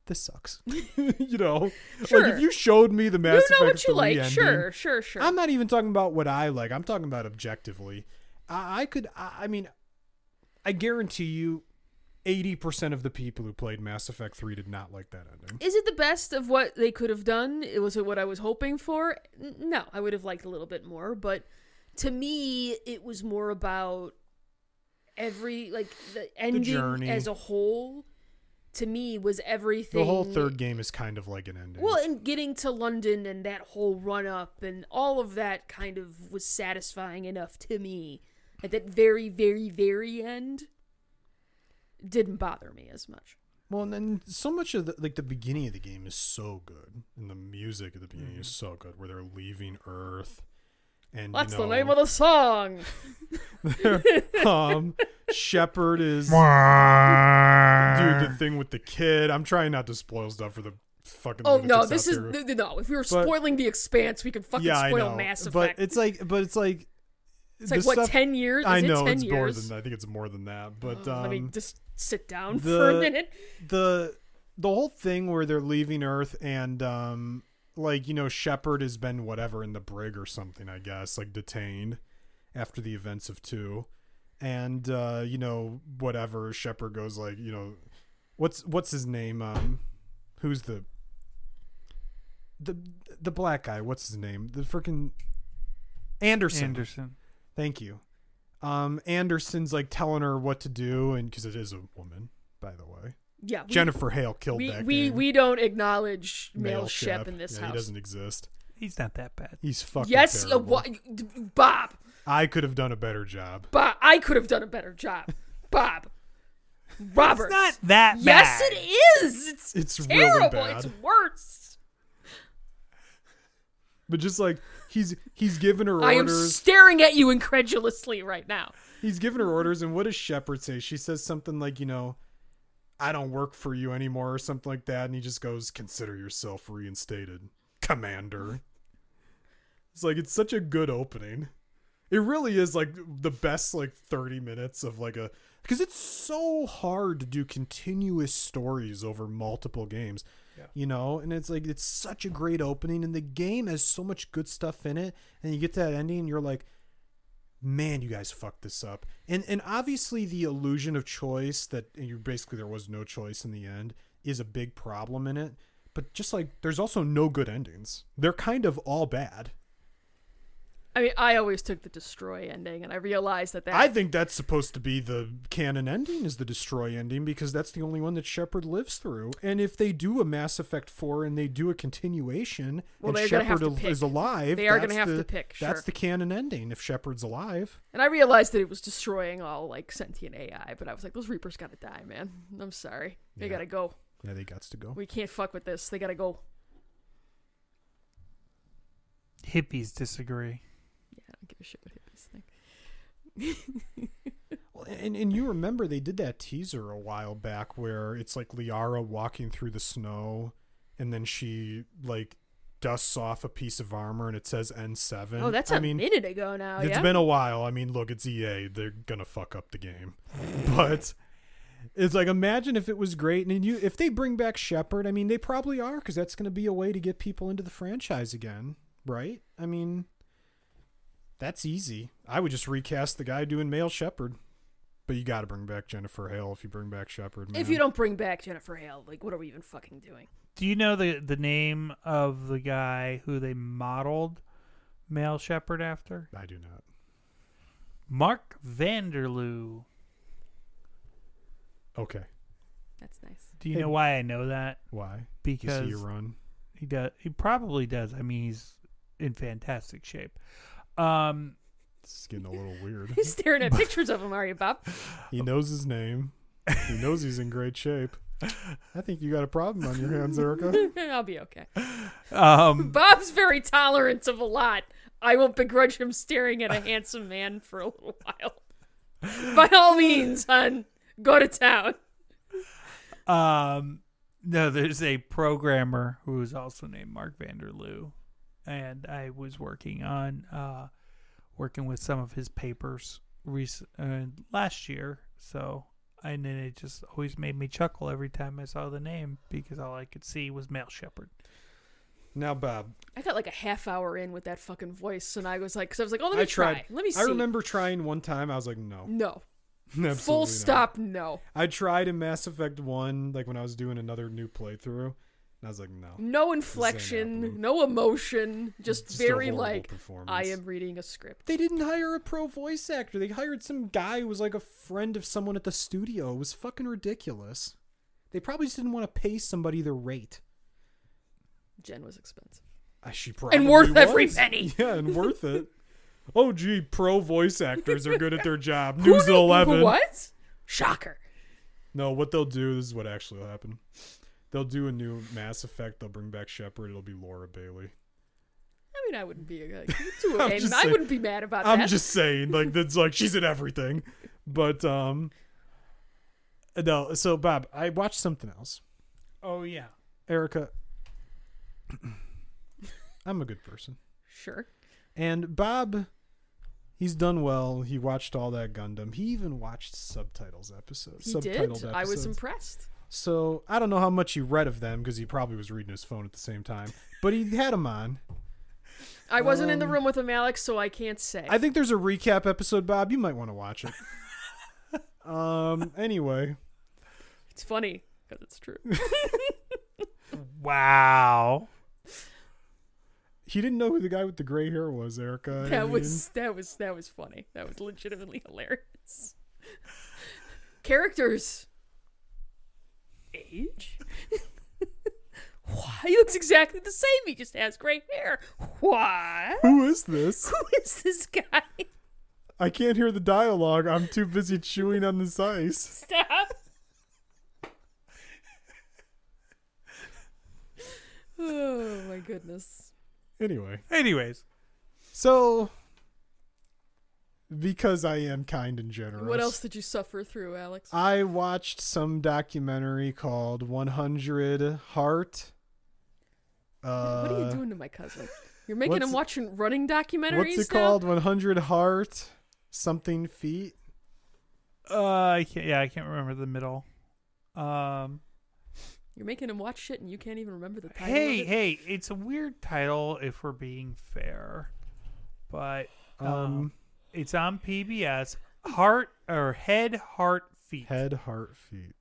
this sucks." <laughs> you know? Sure. Like if you showed me the Mass you know Effect what you like. ending, Sure, sure, sure. I'm not even talking about what I like. I'm talking about objectively. I, I could I, I mean I guarantee you 80% of the people who played Mass Effect 3 did not like that ending. Is it the best of what they could have done? It was it what I was hoping for? No, I would have liked a little bit more, but to me, it was more about every like the ending journey. as a whole. To me, was everything. The whole third game is kind of like an ending. Well, and getting to London and that whole run up and all of that kind of was satisfying enough to me. At that very, very, very end, didn't bother me as much. Well, and then so much of the like the beginning of the game is so good, and the music at the beginning is so good, where they're leaving Earth, and what's you know, the name of the song. <laughs> um, Shepard is dude the thing with the kid. I'm trying not to spoil stuff for the fucking. Oh lunatics no, out this is there. no, no. If we were But- spoiling the Expanse, we could fucking yeah, spoil know, Mass Effect. but it's like, but it's like, It's like what stuff- ten years? Is I it know 10 it's years? more than. I think it's more than that, but Oh, um, let me just sit down the- for a minute. the the whole thing where they're leaving Earth and um like you know Shepard has been whatever in the brig or something I guess like detained after the events of 2 and uh you know whatever Shepard goes like you know what's what's his name um who's the the the black guy what's his name the freaking Anderson Anderson. Thank you. Um, Anderson's like telling her what to do, and because it is a woman, by the way, Yeah, we, Jennifer Hale killed We that we, game. we don't acknowledge male, Male shep in this yeah, house. He doesn't exist. He's not that bad. He's fucking yes, uh, terrible. wha- Bob. I could have done a better job. Bob, I could have done a better job. Bob. <laughs> Robert. It's not that bad. yes, it is. It's, It's really terrible. bad. It's worse. But just like he's he's given her orders. I am staring at you incredulously right now. he's given her orders, and what does Shepard say? She says something like, you know, I don't work for you anymore, or something like that, and he just goes, "Consider yourself reinstated, Commander." It's like it's such a good opening. It really is like the best like 30 minutes of like a because it's so hard to do continuous stories over multiple games. You know, and it's like it's such a great opening and the game has so much good stuff in it and you get to that ending and you're like man, you guys fucked this up. And and obviously the illusion of choice that you basically there was no choice in the end is a big problem in it. But just like there's also no good endings. They're kind of all bad. I mean, I always took the destroy ending, and I realized that that I think that's supposed to be the canon ending is the destroy ending because that's the only one that Shepard lives through. And if they do a Mass Effect 4 and they do a continuation Well, and they're gonna have Shepard to is alive, They are that's gonna have to the- pick, That's the canon ending if Shepard's alive. and I realized that it was destroying all like sentient AI. But I was like, those Reapers gotta die, man. I'm sorry, they Yeah. gotta go. Yeah, they got to go. We can't fuck with this. They gotta go. Hippies disagree. Yeah, I don't give a shit what hippies think. <laughs> Well, and and you remember they did that teaser a while back where it's like Liara walking through the snow, and then she like dusts off a piece of armor and it says N7. Oh, that's I a mean, minute ago now. It's yeah. been a while. I mean, look, it's EA. They're gonna fuck up the game, <laughs> but it's like imagine if it was great and you if they bring back Shepard. I mean, they probably are because that's gonna be a way to get people into the franchise again, right? I mean, that's easy. I would just recast the guy doing male Shepard, but you got to bring back Jennifer Hale if you bring back Shepard. if you don't bring back Jennifer Hale, like, what are we even fucking doing? Do you know the the name of the guy who they modeled male Shepard after? I do not. Mark Vanderloo. Okay, That's nice. Do you Hey. know why I know that? why? Because see you run. he does. He probably does. I mean, he's in fantastic shape. Um, It's getting a little weird. He's staring at pictures of him, are you, Bob? He knows his name. He knows he's in great shape. I think you got a problem on your hands, Erica. <laughs> I'll be okay. um, <laughs> Bob's very tolerant of a lot. I won't begrudge him staring at a handsome man for a little while. By all means, hun, go to town. Um, no, there's a programmer who is also named Mark Vanderloo, and I was working on uh, working with some of his papers rec- uh, last year. So, and then it just always made me chuckle every time I saw the name because all I could see was Male Shepard. Now, Bob, I got like a half hour in with that fucking voice, and I was like, because I was like, oh, let I me try. tried. Let me see. I remember trying one time. I was like, no, No. <laughs> absolutely Full not. stop, no. I tried in Mass Effect One, like when I was doing another new playthrough, and I was like, no. No inflection, no emotion, just, Just very like. I am reading a script. They didn't hire a pro voice actor. They hired some guy who was like a friend of someone at the studio. It was fucking ridiculous. They probably just didn't want to pay somebody their rate. Jen was expensive. Uh, She probably And worth every penny. <laughs> Yeah, and worth it. Oh, gee, pro voice actors are good at their job. <laughs> News at 11. What? Shocker. No, what they'll do, this is what actually will happen. They'll do a new Mass Effect. They'll bring back Shepard. It'll be Laura Bailey. I mean, I wouldn't be like, <laughs> too, I'm and I wouldn't be mad about that. I'm just saying, like <laughs> that's like she's in everything. But um, no. So Bob, I watched something else. Oh yeah. Erica, <clears throat> I'm a good person, sure. and Bob, he's done well. He watched all that Gundam. He even watched subtitles episodes. He subtitled did. Episodes. I was impressed. So I don't know how much he read of them because he probably was reading his phone at the same time. But he had them on. I wasn't in the Um, room with him, Alex, so I can't say. I think there's a recap episode, Bob. You might want to watch it. <laughs> um. Anyway, it's funny because it's true. <laughs> Wow. he didn't know who the guy with the gray hair was, Erica. I that mean, was that was that was funny. That was legitimately hilarious. Characters. Age. <laughs> Why? He looks exactly the same. He just has gray hair. Why? Who is this? Who is this guy? I can't hear the dialogue. I'm too busy chewing on this ice. Stop. <laughs> oh my goodness. Anyway, Anyways, so because I am kind and generous. What else did you suffer through, Alex? I watched some documentary called 100 Heart. Uh, what are you doing to my cousin? You're making him watching running documentaries What's it now? called? 100 Heart something feet. uh, I can't. Yeah, I can't remember the middle. Um. You're making him watch shit and you can't even remember the title. Hey, of it? hey, it's a weird title if we're being fair, but Um, um, it's on PBS. Heart or head, heart, feet. head, heart, feet.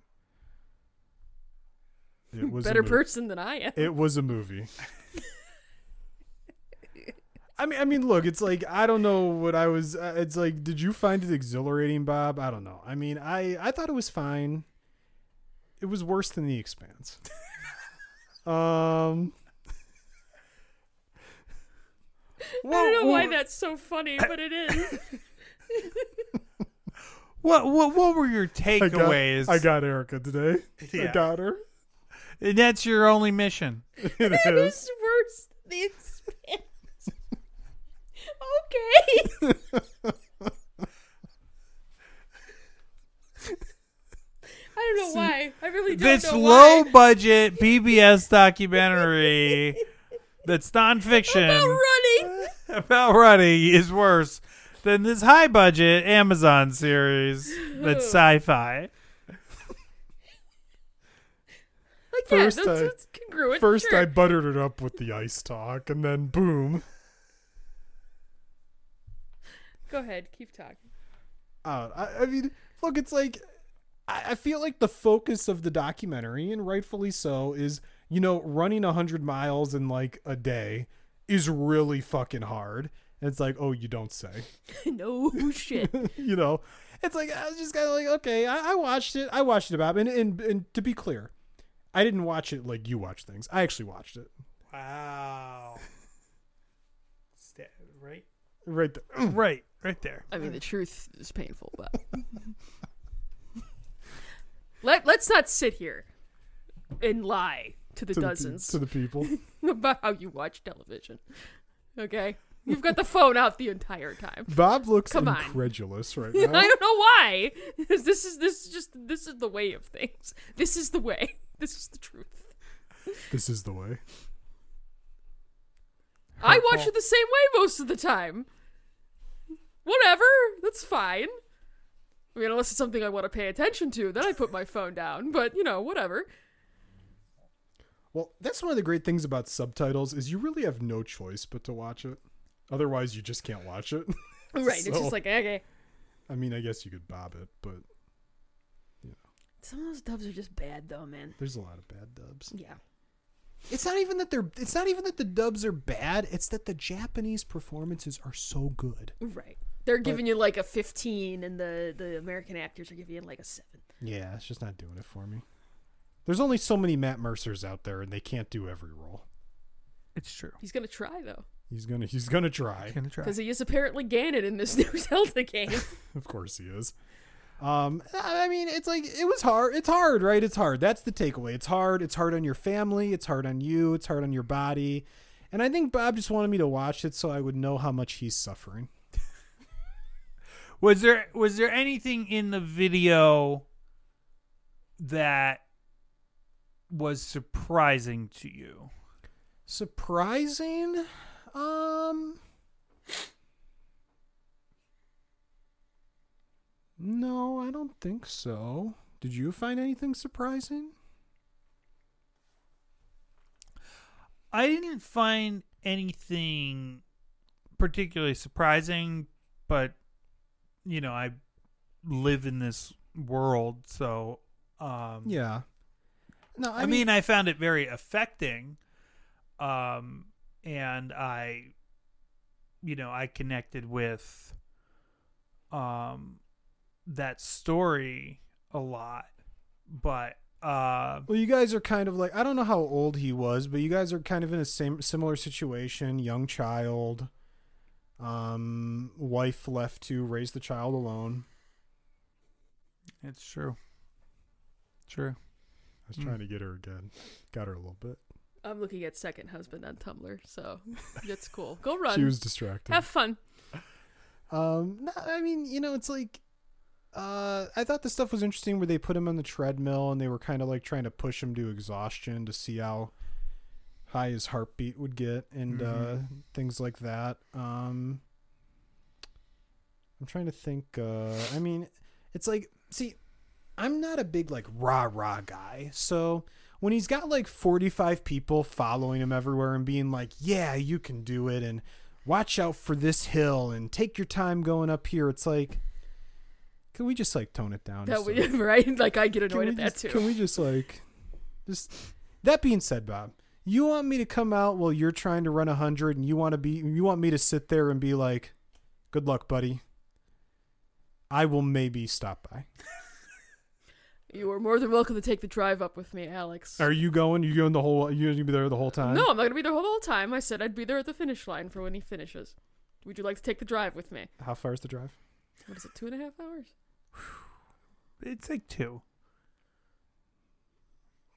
It was better a mo- person than I am. It was a movie. I mean, I mean, look, it's like I don't know what I was. Uh, it's like, did you find it exhilarating, Bob? I don't know. I mean, I I thought it was fine. It was worse than The Expanse. <laughs> um, I don't know why that's so funny, but it is. <laughs> What what what were your I got, takeaways? I got Erica today. I Yeah. got her. And that's your only mission. <laughs> It it is. is worse than the expanse. okay. <laughs> I don't know why. I really don't This low why. budget PBS documentary that's nonfiction About running. <laughs> about running is worse than this high budget Amazon series that's sci-fi. <laughs> Like First yeah, that's, I- that's congruent. First, sure. I buttered it up with the ice talk, and then boom. Go ahead, keep talking. Uh, I, I mean, look, it's like I, I feel like the focus of the documentary, and rightfully so, is you know running hundred miles in like a day is really fucking hard. And it's like, oh, you don't say. <laughs> no shit. <laughs> you know, it's like I was just kind of like, okay, I, I watched it. I watched it, Bob. And, and and to be clear, I didn't watch it like you watch things. I actually watched it Wow. Right? right there. <clears throat> Right. Right there. I mean, the truth is painful, but <laughs> let let's not sit here and lie to the to the pe- dozens to the people. <laughs> about how you watch television. Okay, You've got the phone out the entire time. Bob looks Come on. incredulous right <laughs> now. I don't know why. <laughs> this is this is just this is the way of things. This is the way. This is the truth. this is the way. I watch it the same way most of the time. Whatever, that's fine. I mean, unless it's something I want to pay attention to, then I put my phone down. But you know, whatever. Well, that's one of the great things about subtitles is you really have no choice but to watch it. Otherwise, you just can't watch it. <laughs> Right? It's just like okay. I mean, I guess you could bob it, but you know. Some of those dubs are just bad, though, man. there's a lot of bad dubs. Yeah. It's not even that they're it's not even that the dubs are bad, it's that the Japanese performances are so good. Right. They're giving you like a 15, and the the American actors are giving you like a seven. Yeah, it's just not doing it for me. There's only so many Matt Mercers out there and they can't do every role. It's true. He's gonna try though, He's going to he's going to try. Gonna try. because he is apparently Ganon in this <laughs> new Zelda game. <laughs> Of course he is. Um, I mean, it's like it was hard. It's hard, right? It's hard. That's the takeaway. It's hard. It's hard on your family. It's hard on you. It's hard on your body. And I think Bob just wanted me to watch it so I would know how much he's suffering. Was there was there anything in the video that was surprising to you? Surprising? Um. No, I don't think so. Did you find anything surprising? I didn't find anything particularly surprising, but you know, I live in this world, so um Yeah. No, I, I, mean, I found it very affecting. Um and I you know, I connected with um that story a lot. But uh Well, you guys are kind of like I don't know how old he was, but you guys are kind of in a same similar situation. Young child, um, wife left to raise the child alone. it's true. True. I was Hmm. trying to get her again, got her a little bit. I'm looking at second husband on Tumblr, so <laughs> that's cool. Go run. She was distracted. Have fun. Um, no, I mean, you know, it's like, uh, I thought the stuff was interesting where they put him on the treadmill and they were kind of like trying to push him to exhaustion to see how high his heartbeat would get and uh, Mhm. things like that. Um, I'm trying to think. Uh, I mean, it's like, see, I'm not a big like rah rah guy, so when he's got like 45 people following him everywhere and being like, "Yeah, you can do it," and watch out for this hill and take your time going up here. It's like, can we just like tone it down? That would, <laughs> right? Like I get annoyed we at that just, too. Can we just like, just that being said, Bob, you want me to come out while you're trying to run a hundred, and you want to be, you want me to sit there and be like, "Good luck, buddy." I will maybe stop by. You are more than welcome to take the drive up with me, Alex. Are you going? You going the whole? You gonna be there the whole time? no, I'm not gonna be there the whole time. I said I'd be there at the finish line for when he finishes. Would you like to take the drive with me? How far is the drive? What is it? Two and a half hours? It's like two.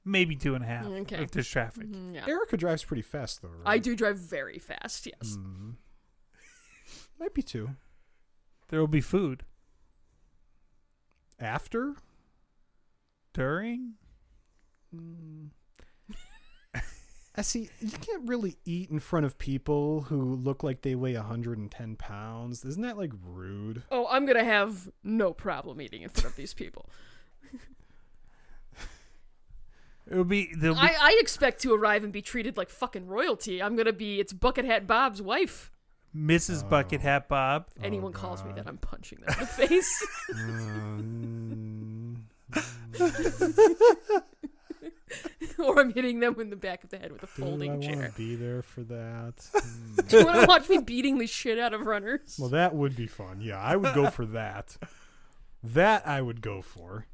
Maybe two and a half Okay. if there's traffic. Mhm, yeah. Erica drives pretty fast though. Right? I do drive very fast. Yes. Mm. Might be two. There will be food After? During. Mm. I <laughs> see. You can't really eat in front of people who look like they weigh 110 pounds. Isn't that like rude? Oh, I'm gonna have no problem eating in front of these people. It will be. There'll be I, I expect to arrive and be treated like fucking royalty. I'm gonna be it's Bucket Hat Bob's wife. Mrs. Oh. Bucket Hat Bob. Anyone Oh, calls me that, I'm punching them in the <laughs> face. <laughs> Um, <laughs> or I'm hitting them in the back of the head with a do I folding want chair. to be there for that? <laughs> Do you Hmm. want to watch me beating the shit out of runners? well, that would be fun. Yeah, I would go for that. That I would go for.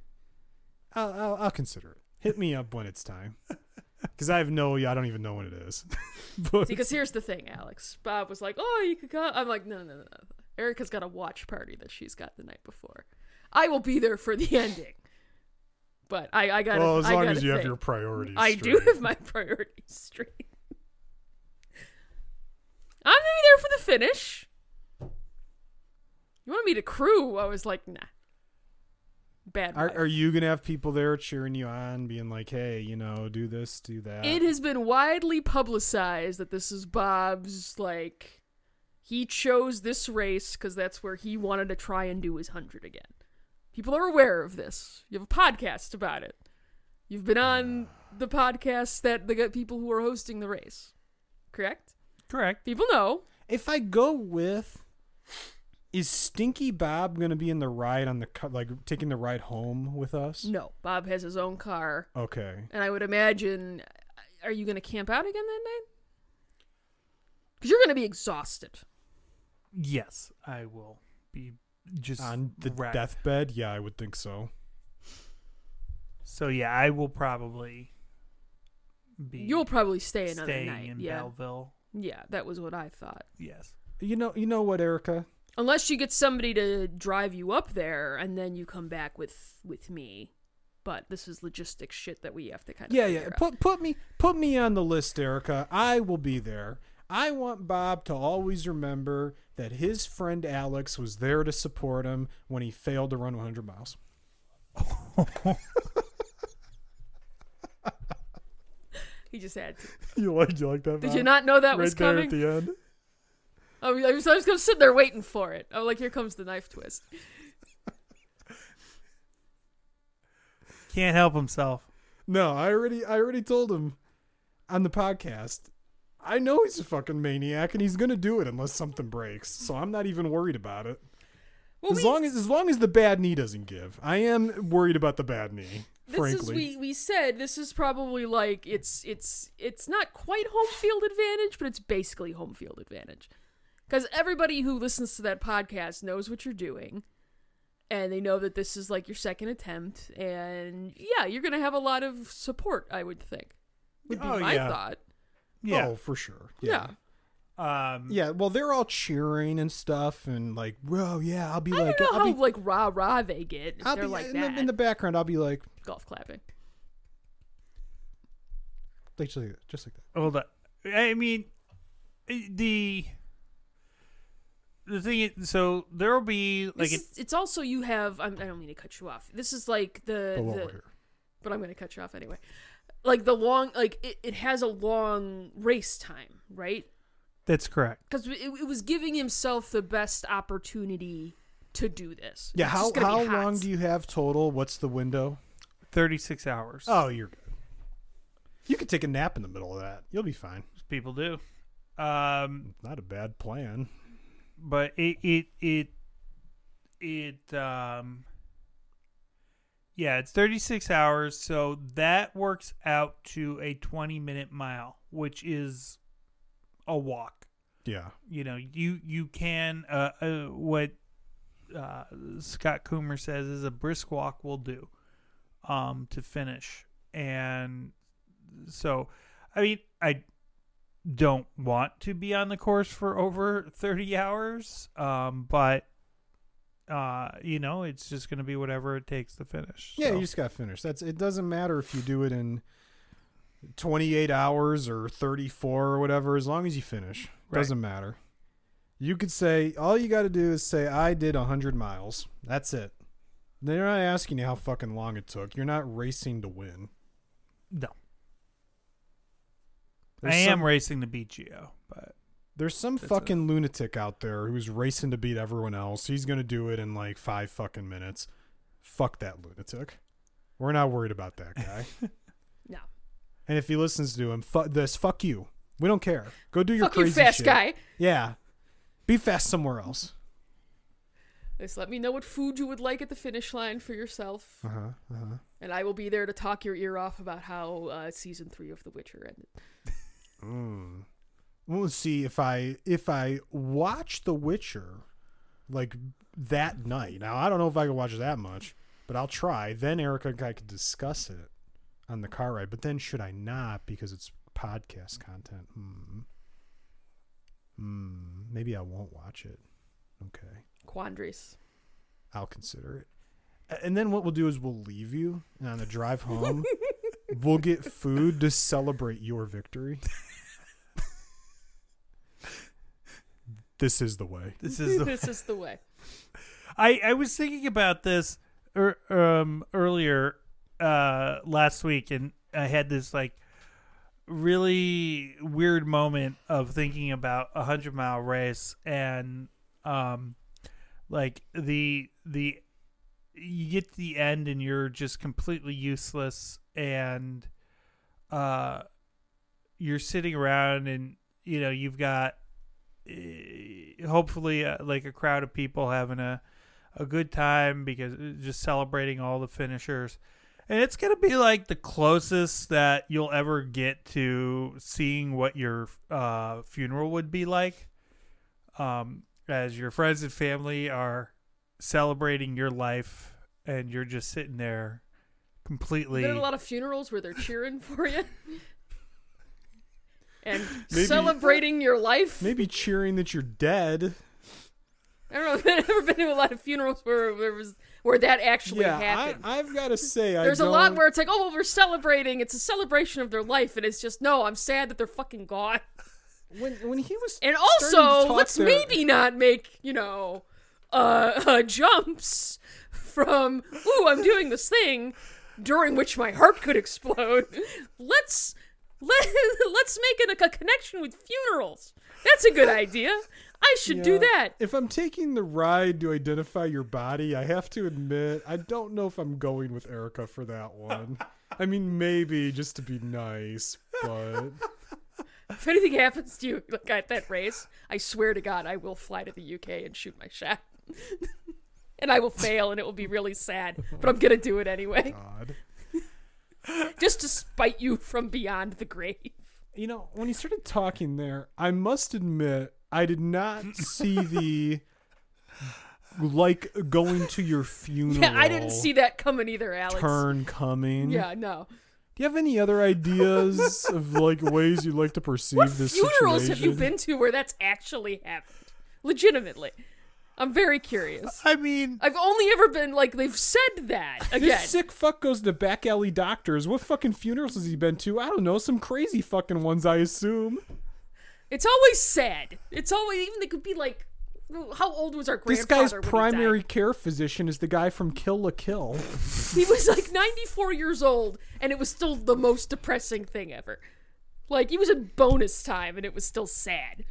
I'll, I'll, I'll consider it. Hit me up when it's time. <laughs> Because I have no, I don't even know when it is. but Because here's the thing, Alex. Bob was like, "Oh, you could come." I'm like, "No, no, no, no. Erica's got a watch party that she's got the night before. I will be there for the ending." But I, I got. well, as long as you have your priorities. I do have my <laughs> priorities straight. I'm gonna be there for the finish. You want me to crew? I was like, nah. Bad. Are, are you gonna have people there cheering you on, being like, "Hey, you know, do this, do that"? It has been widely publicized that this is Bob's like he chose this race because that's where he wanted to try and do his hundred again. People are aware of this. You have a podcast about it. You've been on the podcast that the people who are hosting the race, correct? Correct. People know. if I go with, is Stinky Bob gonna be in the ride on the cu- like taking the ride home with us? No, Bob has his own car, Okay. and I would imagine. Uh, are you going to camp out again that night? Because you're going to be exhausted. Yes, I will be just On the wrecked. deathbed, yeah, I would think so. So yeah, I will probably be. You'll probably stay another staying night. in yeah, Belleville. yeah, that was what I thought. Yes. You know, you know what, Erica? Unless you get somebody to drive you up there, and then you come back with with me. But this is logistics shit that we have to kind of Yeah, yeah. Put put me put me on the list, Erica. I will be there. I want Bob to always remember that his friend Alex was there to support him when he failed to run 100 miles. He just had to. <laughs> You like you like that? Did you not know that was coming? at the end. I was, I was, I was gonna sit there waiting for it. Oh, like here comes the knife twist. Can't help himself. No, I already I already told him on the podcast. I know he's a fucking maniac and he's gonna do it unless something breaks. So I'm not even worried about it. Well, as we, long as as long as the bad knee doesn't give. I am worried about the bad knee. this frankly. is we we said this is probably like it's it's it's not quite home field advantage, but it's basically home field advantage. Because everybody who listens to that podcast knows what you're doing, and they know that this is like your second attempt, and yeah, you're gonna have a lot of support. I would think would be Oh, my yeah. thought. Yeah. Oh, for sure. Yeah. Um. Yeah, well, they're all cheering and stuff, and like, well, yeah, I'll be I like, don't know I'll how be, like rah rah they get. If I'll they're be like in, that. the, in the background. I'll be like, golf clapping. just like that, just like that. Hold on. I mean, the the thing is, so there will be like This is- it's also you have. I'm, I don't mean to cut you off. This is like the, But the we're here, but I'm going to cut you off anyway. Like the long, like it, it has a long race time, right? that's correct. Because it, it was giving himself the best opportunity to do this. yeah. It's How how long do you have total? What's the window? Thirty six hours. Oh, you're good. You could take a nap in the middle of that. You'll be fine. People do. Um. Not a bad plan. but it it it it um yeah it's 36 hours so that works out to a 20 minute mile which is a walk Yeah. you know you you can uh, uh what uh Scott Kummer says is a brisk walk will do um to finish and so i mean i don't want to be on the course for over 30 hours um but uh you know it's just going to be whatever it takes to finish Yeah, so. you just got to finish. That's it. Doesn't matter if you do it in 28 hours or 34 or whatever, as long as you finish. Right. Doesn't matter. You could say all you got to do is say I did 100 miles. That's it. They're not asking you how fucking long it took. You're not racing to win. no There's i am some, racing to beat geo but There's some That's fucking lunatic out there who's racing to beat everyone else. He's gonna do it in like five fucking minutes. Fuck that lunatic. We're not worried about that <laughs> guy. No. And if he listens to him, fuck this. Fuck you. We don't care. Go do your Fuck you, crazy fast shit. guy. Yeah. Be fast somewhere else. Just let me know what food you would like at the finish line for yourself, Uh huh. Uh huh. and I will be there to talk your ear off about how uh, season three of The Witcher ended. Mm. We'll see if I if I watch The Witcher like that night. Now I don't know if I can watch that much, but I'll try. Then Erica and I could discuss it on the car ride. But then should I not because it's podcast content? Hmm. Hmm. Maybe I won't watch it. Okay. Quandaries. I'll consider it. And then what we'll do is we'll leave you and on the drive home. <laughs> we'll get food to celebrate your victory. <laughs> this is the way. This is the <laughs> this is the way. I, I was thinking about this er, um, earlier uh, last week, and I had this like really weird moment of thinking about a hundred mile race and um, like the the you get to the end and you're just completely useless and uh you're sitting around and you know you've got uh, hopefully uh, like a crowd of people having a a good time because uh, just celebrating all the finishers and it's going to be like the closest that you'll ever get to seeing what your uh, funeral would be like um, as your friends and family are celebrating your life and you're just sitting there completely There are a lot of funerals where they're cheering for you. <laughs> And <laughs> Maybe- celebrating your life. Maybe cheering that you're dead. I don't know. I've never <laughs> been to a lot of funerals where there was where that actually yeah, I, happened. I've got to say, I There's a lot where it's like, oh, well, we're celebrating. It's a celebration of their life, and it's just no. I'm sad that they're fucking gone. when when he was And starting to also, let's there- maybe not make you know, uh, <laughs> uh, jumps from ooh, I'm doing this thing during which my heart could explode. Let's let <laughs> let's make it a, a connection with funerals. That's a good idea. I should do that. If I'm taking the ride to identify your body, I have to admit I don't know if I'm going with Erica for that one. I mean, maybe just to be nice, but <laughs> If anything happens to you like at that race, I swear to God, I will fly to the UK and shoot my shot. <laughs> and I will fail, and it will be really sad. But I'm gonna do it anyway, God. <laughs> just to spite you from beyond the grave. You know, when you started talking there, I must admit I did not see the like going to your funeral. <laughs> Yeah, I didn't see that coming either, Alex. turn coming. Yeah, no. Do you have any other ideas of like ways you'd like to perceive What this funerals have you situation? been to where that's actually happened? Legitimately. I'm very curious. i mean I've only ever been like they've said that again. This sick fuck goes to back alley doctors. What fucking funerals has he been to? I don't know. Some crazy fucking ones, I assume. It's always sad. It's always even they could be like how old was our This guy's when he primary died? care physician is the guy from Kill la Kill. He was like 94 years old, and it was still the most depressing thing ever. Like he was in bonus time, and it was still sad.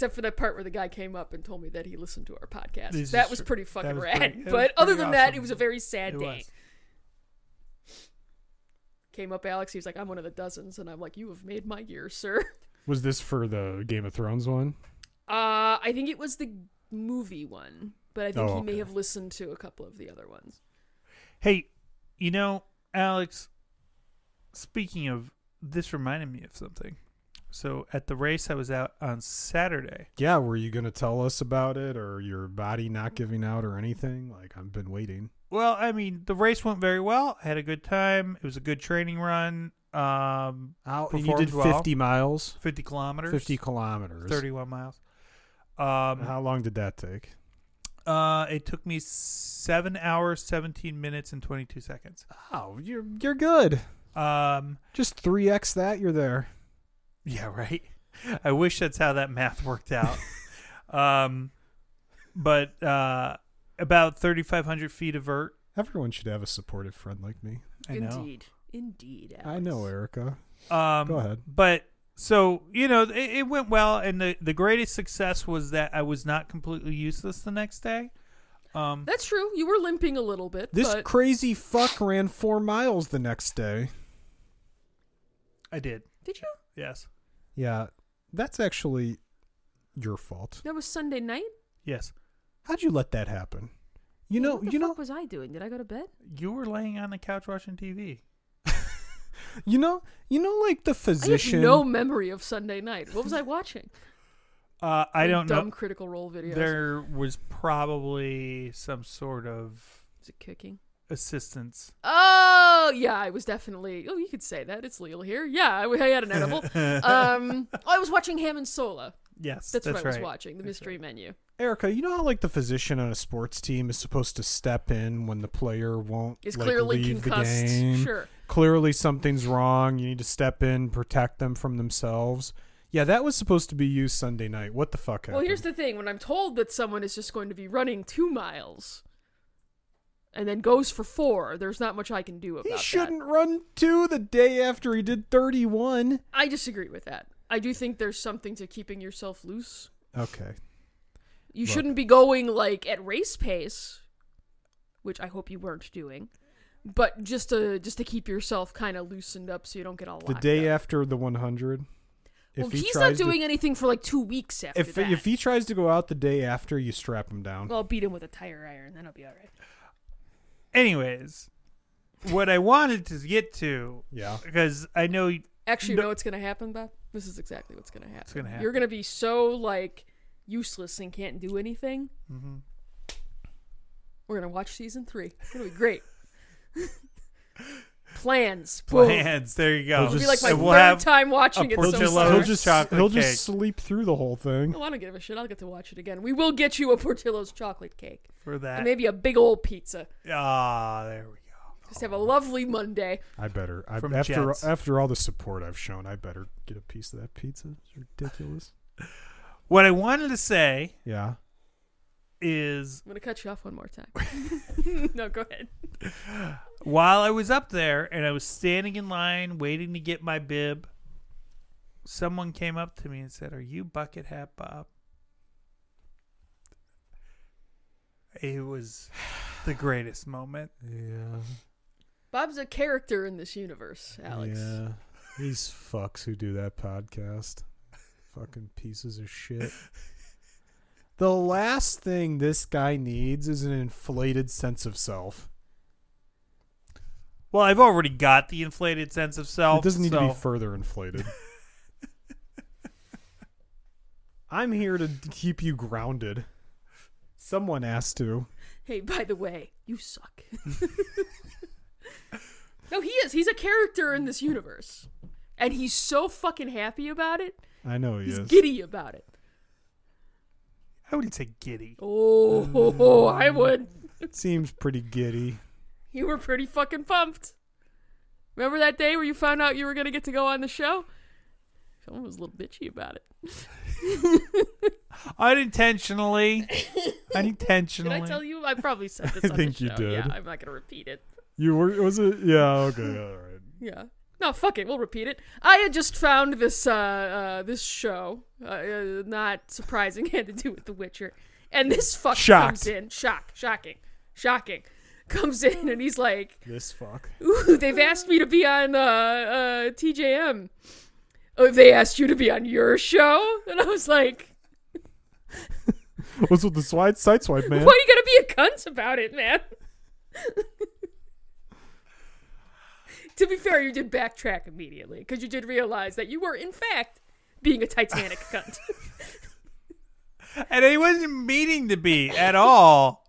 Except for that part where the guy came up and told me that he listened to our podcast. This that is was pretty fucking was rad. pretty- but other pretty than that, it was a very sad It day. was. Came up, Alex. He was like, "I'm one of the dozens," and I'm like, "You have made my year, sir." <laughs> Was this for the Game of Thrones one? Uh, I think it was the movie one, but I think Oh, he may have listened to a couple of the other ones. Hey, you know, Alex, speaking of, this reminded me of something. So at the race I was out on Saturday. Yeah, were you going to tell us about it or your body not giving out or anything? Like, I've been waiting. Well, I mean, the race went very well. I had a good time. It was a good training run. Um, Out, and you did well. 50 miles, 50 kilometers. 50 kilometers. 31 miles. Um, How long did that take? uh, it took me seven hours, 17 minutes, and 22 seconds. Oh, you're you're good. Um, Just 3x that, you're there. Yeah, right. <laughs> I wish that's how that math worked out. <laughs> um, but uh, about 3,500 feet of vert. Everyone should have a supportive friend like me. I know. Indeed, indeed. Alex. I know, Erica. Um, Go ahead. But so you know, it, it went well, and the the greatest success was that I was not completely useless the next day. Um, That's true. You were limping a little bit, This but crazy fuck ran four miles the next day. I did. did you? Yes. Yeah, that's actually your fault. That was Sunday night. Yes. How'd you let that happen? You know, what the you fuck know, was I doing? Did I go to bed? You were laying on the couch watching TV. <laughs> you know, you know, like the I physician. have no memory of Sunday night. What was I watching? <laughs> Uh, I don't Dumb know. Critical Role videos. There was probably some sort of Is it kicking? Assistance. Oh yeah, I was definitely. Oh, you could say that. It's legal here. Yeah, I, I had an edible. <laughs> um, I was watching Ham and Sola. yes, That's, that's, what I was watching. The That's mystery menu. Erica, you know how like the physician on a sports team is supposed to step in when the player won't Is like, clearly leave concussed. the game. Sure. Clearly something's wrong. You need to step in, protect them from themselves. Yeah, that was supposed to be used Sunday night. What the fuck happened? Well, here's the thing: when I'm told that someone is just going to be running two miles, and then goes for four, there's not much I can do about that. he shouldn't run two the day after he did 31. I disagree with that. I do think there's something to keeping yourself loose. Okay. You Look. shouldn't be going like at race pace, which I hope you weren't doing, but just to just to keep yourself kind of loosened up so you don't get all The day up. after the 100. If well, he he's not doing anything for like two weeks after if that. if he tries to go out the day after, you strap him down. well, I'll beat him with a tire iron, then I'll be all right. Anyways, what I wanted to get to yeah. because I know Actually, you No- know what's gonna happen, Bob? This is exactly what's gonna happen. gonna happen? You're gonna be so like useless and can't do anything. Mm-hmm. We're gonna watch season three. It's gonna be great. <laughs> Plans. Boom. plans. There you go. He'll It'll be just- like my third we'll have time watching a it so Portillo's far. he'll just chocolate he'll cake. just sleep through the whole thing. Oh, I don't give a shit. I'll get to watch it again. We will get you a Portillo's chocolate cake for that. and maybe a big old pizza. Ah, there we go. Just have a lovely Monday. I better. I, From after Jets. after all the support I've shown, I better get a piece of that pizza. It's ridiculous. What I wanted to say Yeah. Is I'm gonna cut you off one more time. <laughs> <laughs> no, go ahead. while I was up there and I was standing in line waiting to get my bib, someone came up to me and said, "Are you Bucket Hat Bob?" It was the greatest moment. Yeah. Bob's a character in this universe, Alex. Yeah. These fucks who do that podcast. <laughs> Fucking pieces of shit. The last thing this guy needs is an inflated sense of self. Well, I've already got the inflated sense of self. it doesn't need to be further inflated. <laughs> <laughs> I'm here to keep you grounded. Someone has to. Hey, by the way, you suck. <laughs> no, he is. He's a character in this universe. And he's so fucking happy about it. I know he He's is. giddy about it. I wouldn't say giddy. Oh, I mm. would. It seems pretty giddy. You were pretty fucking pumped. Remember that day where you found out you were going to get to go on the show? Someone was a little bitchy about it. <laughs> Unintentionally. Unintentionally. <laughs> Did Unintentionally. I tell you? I probably said this <laughs> I on think the you did. Yeah, I'm not going to repeat it. You were was it? Yeah. Okay. All right. Yeah. No, fuck it. We'll repeat it. I had just found this uh, uh this show. Uh, uh, not surprising, <laughs> had to do with The Witcher. And this fuck Shocked. comes in. Shock. Shocking. Shocking. Comes in and he's like, This fuck. "Ooh, they've asked me to be on uh, uh, TJM. Oh, they asked you to be on your show?" And I was like, <laughs> What's with the swipe side swipe, man? "Why you gotta be a cunt about it, man?" <laughs> to be fair, you did backtrack immediately because you did realize that you were, in fact, being a Titanic cunt. <laughs> and he wasn't meaning to be at all.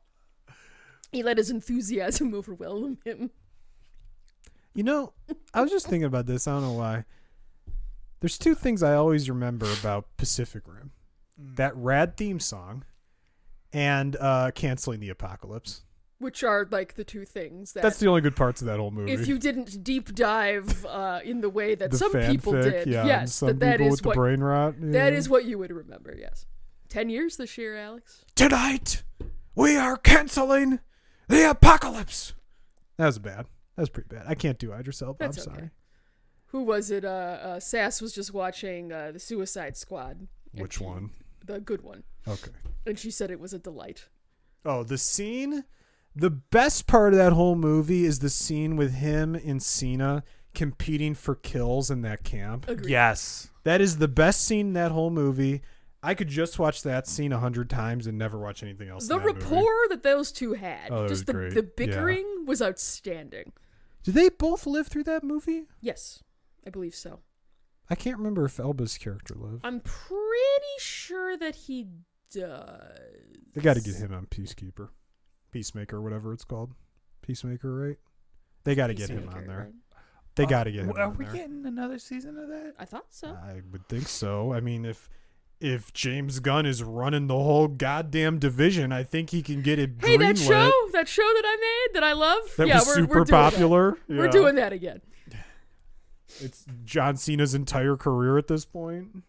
he let his enthusiasm overwhelm him. You know, I was just thinking about this. I don't know why. There's two things I always remember about Pacific Rim: that rad theme song, and uh, canceling the apocalypse. Which are like the two things that That's the only good parts of that whole movie. if you didn't deep dive uh, in the way that the some people fanfic, did, yeah, yes, some that, that people is with the what brain rot. that yeah. is what you would remember. Yes, ten years this year, Alex. tonight. We are canceling the apocalypse. That was bad. That was pretty bad. I can't do Idris Elba. That's I'm okay. sorry. Who was it? Uh, uh, Sass was just watching uh, the Suicide Squad, Which she- one? the good one, Okay. and she said it was a delight. Oh, the scene. The best part of that whole movie is the scene with him and Cena competing for kills in that camp. Agreed. Yes. That is the best scene in that whole movie. I could just watch that scene a hundred times and never watch anything else. The in that movie. rapport that those two had, Oh, just the, great. the Yeah. bickering was outstanding. Did they both live through that movie? Yes, I believe so. I can't remember if Elba's character lived. I'm pretty sure that he does. They got to get him on Peacekeeper, Peacemaker, whatever it's called. Peacemaker, right? They got to get him on there. right? They got to get him Are on we there. getting another season of that? I thought so. I would think so. I mean, if if James Gunn is running the whole goddamn division, I think he can get it hey, that show, that show that I made that I love, that yeah, was we're, super we're doing that. popular. We're doing that again. It's John Cena's entire career at this point.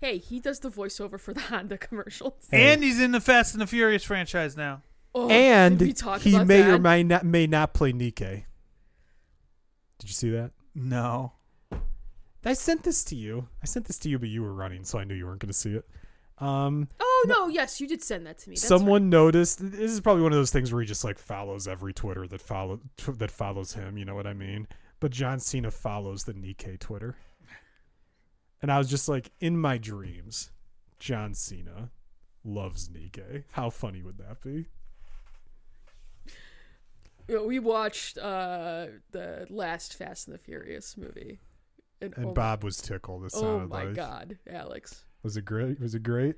Hey, he does the voiceover for the Honda commercials. Hey. And he's in the Fast and the Furious franchise now. Oh, and did we talk he may that? or may not may not play Nikke. Did you see that? No. I sent this to you. I sent this to you, but you were running, so I knew you weren't going to see it. Um, Oh no, yes, you did send that to me. That's someone noticed. This is probably one of those things where he just like follows every Twitter that follow tw- that follows him. You know what I mean? But John Cena follows the Nikke Twitter, and I was just like, in my dreams, John Cena loves Nikke. How funny would that be? You know, we watched uh, the last Fast and the Furious movie, and, And oh, Bob was tickled. It oh sounded my like. god, Alex, Was it great? Was it great?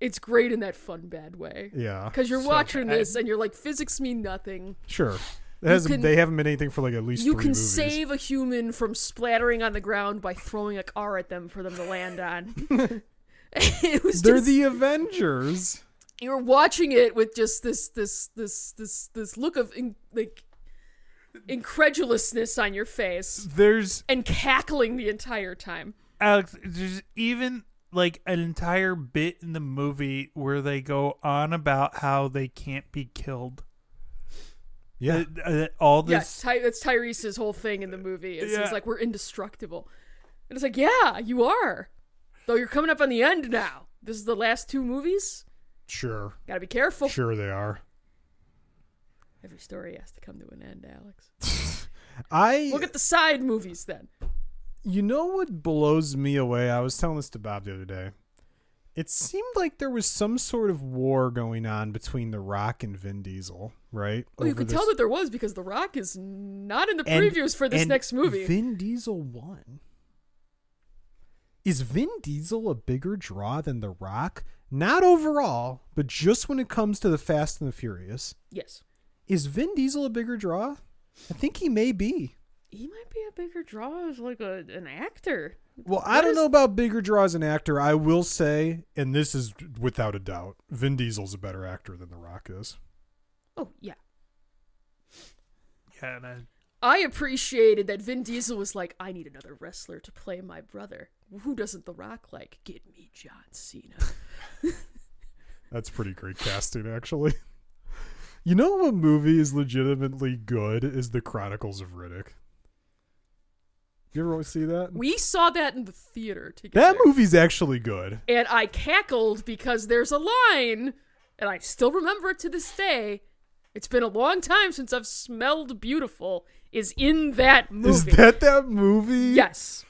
it's great in that fun bad way. Yeah, Because you're So watching bad. this and you're like, physics mean nothing. sure. Can- they haven't been anything for like at least You can movies. save a human from splattering on the ground by throwing a car at them for them to land on. <laughs> <laughs> it was They're just, the Avengers. You were watching it with just this this this this this look of in, like incredulousness on your face There's and cackling the entire time. Alex, there's even like an entire bit in the movie where they go on about how they can't be killed. Yeah. Uh, all this Yes, Ty- that's Tyrese's whole thing in the movie. Is Yeah. he's like, we're indestructible. And it's like, yeah, you are. Though you're coming up on the end now. This is the last two movies. Sure. Gotta be careful. Sure they are. Every story has to come to an end, Alex. I Look at the side movies then. you know what blows me away? I was telling this to Bob the other day. It seemed like there was some sort of war going on between The Rock and Vin Diesel, right? Well, you could this- tell that there was because The Rock is not in the and- previews for this next movie. Vin Diesel won. Is Vin Diesel a bigger draw than The Rock? Not overall, but just when it comes to the Fast and the Furious. yes. Is Vin Diesel a bigger draw? I think he may be. He might be a bigger draw as like a, an actor. Well, I What don't is- know about bigger draw as an actor. I will say, and this is without a doubt, Vin Diesel's a better actor than The Rock is. Oh, yeah. yeah, and I, I appreciated that Vin Diesel was like, I need another wrestler to play my brother. Who doesn't The Rock like? Get me John Cena. <laughs> That's pretty great casting, actually. You know what movie is legitimately good is The Chronicles of Riddick. You ever see that? we saw that in the theater together. That movie's actually good. And I cackled because there's a line, and I still remember it to this day. It's been a long time since I've smelled beautiful. Is in that movie. Is that that movie? Yes.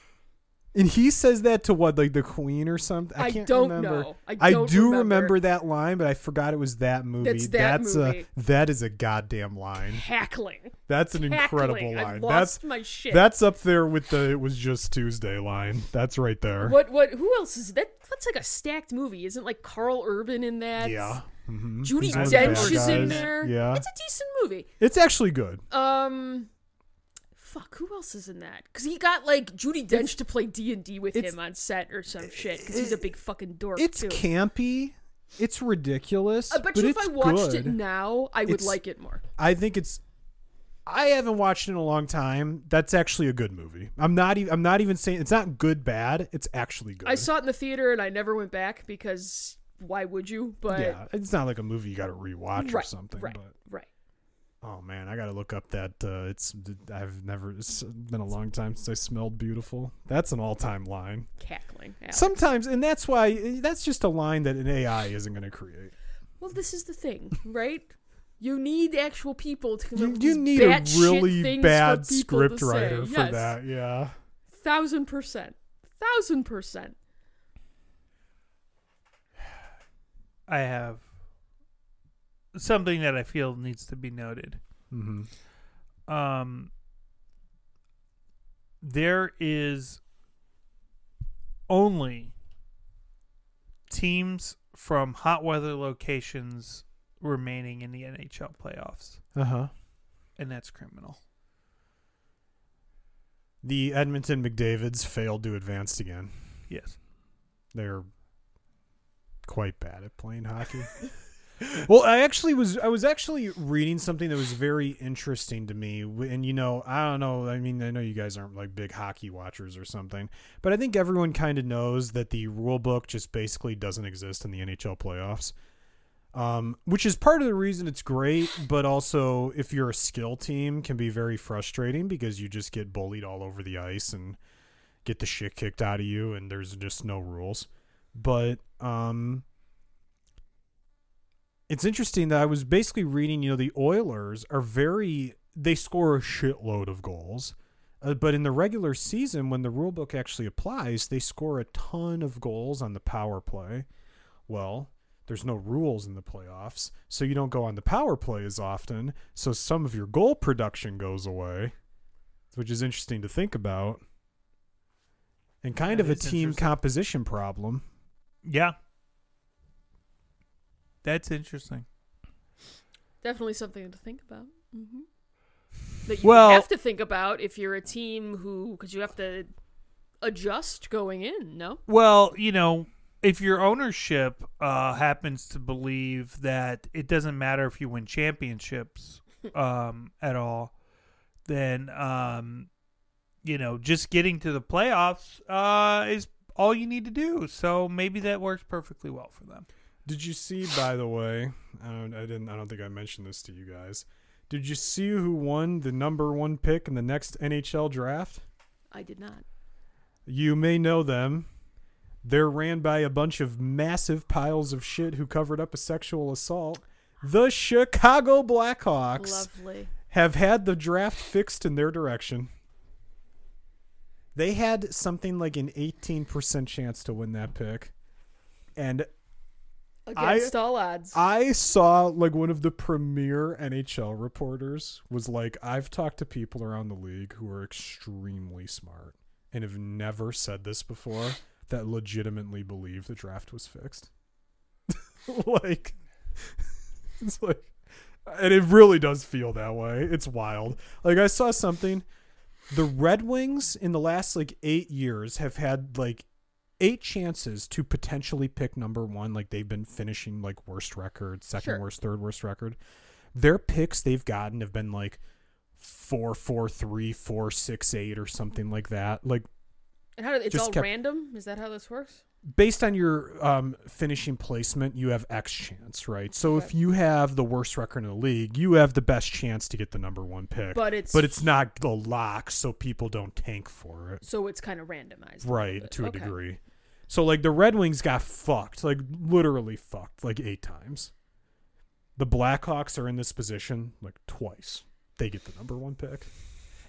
And he says that to what, like the Queen or something? I, I can't don't remember. know. I don't do remember. remember. that line, but I forgot it was that movie. That's that movie. a that is a goddamn line. Cackling. That's an incredible line. That's my shit. that's up there with the it was just Tuesday line. That's right there. What what who else is that? That's like a stacked movie. Isn't like Karl Urban in that? Yeah. hmm Judi He's one of the Dench is in there. Yeah. It's a decent movie. It's actually good. Um fuck, who else is in that? Cuz he got like Judi Dench to play D&D with him on set or some shit cuz he's a big fucking dork It's too. campy. It's ridiculous. I bet but you if I watched good. it now, I would It's- like it more. I think it's. I haven't watched it in a long time. That's actually a good movie. I'm not even. I'm not even saying it's not good. Bad. It's actually good. I saw it in the theater and I never went back because why would you? But yeah, it's not like a movie you got to rewatch or something. right, But right. Oh man, I got to look up that. Uh, it's. I've never. It's been a long time since I smelled beautiful. That's an all-time line. Cackling. Alex. Sometimes, and that's why. That's just a line that an AI isn't going to create. Well, this is the thing, right? You need actual people to come You, up with you need a really things bad for people to script writer say. for Yes. that. Yeah. Thousand percent. Thousand percent. I have something that I feel needs to be noted. Mm-hmm. Um, there is only teams from hot weather locations remaining in the NHL playoffs, Uh huh. and that's criminal. The Edmonton McDavids failed to advance again. Yes. They're quite bad at playing hockey. <laughs> well, I actually was I was actually reading something that was very interesting to me, and you know, I don't know. I mean, I know you guys aren't like big hockey watchers or something, but I think everyone kind of knows that the rule book just basically doesn't exist in the NHL playoffs. Um, which is part of the reason it's great, but also if you're a skill team, can be very frustrating because you just get bullied all over the ice and get the shit kicked out of you, and there's just no rules. But um, it's interesting that I was basically reading, you know, the Oilers are very they score a shitload of goals. Uh, but in the regular season when the rule book actually applies, they score a ton of goals on the power play. Well, there's no rules in the playoffs, so you don't go on the power play as often, so some of your goal production goes away, which is interesting to think about. And kind That of a team composition problem. Yeah. That's interesting. Definitely something to think about. Mm-hmm. That you Well- have to think about if you're a team who, because you have to adjust going in. No, Well, you know, if your ownership uh, happens to believe that it doesn't matter if you win championships <laughs> um, at all, then um, you know just getting to the playoffs uh, is all you need to do. So maybe that works perfectly well for them. Did you see, by the way? I don't. I didn't. I don't think I mentioned this to you guys. Did you see who won the number one pick in the next NHL draft? I did not. You may know them. They're ran by a bunch of massive piles of shit who covered up a sexual assault. The Chicago Blackhawks Lovely. have had the draft fixed in their direction. They had something like an 18% chance to win that pick. And Against all odds. I saw like one of the premier NHL reporters was like, I've talked to people around the league who are extremely smart and have never said this before <sighs> that legitimately believe the draft was fixed. <laughs> like, <laughs> it's like, and it really does feel that way. It's wild. Like, I saw something. The Red Wings in the last like eight years have had like eight chances to potentially pick number one. Like they've been finishing like worst record, second Sure. worst, third worst record. Their picks they've gotten have been like four, four, three, four, six, eight, or something like that. Like and how do, it's all kept- random? Is that how this works? based on your um, finishing placement, you have X chance, right? So if you have the worst record in the league, you have the best chance to get the number one pick. But it's but it's not the lock, so people don't tank for it. so it's kind of randomized. right to a Okay. degree so like the red wings got fucked like literally fucked like eight times the blackhawks are in this position like twice they get the number one pick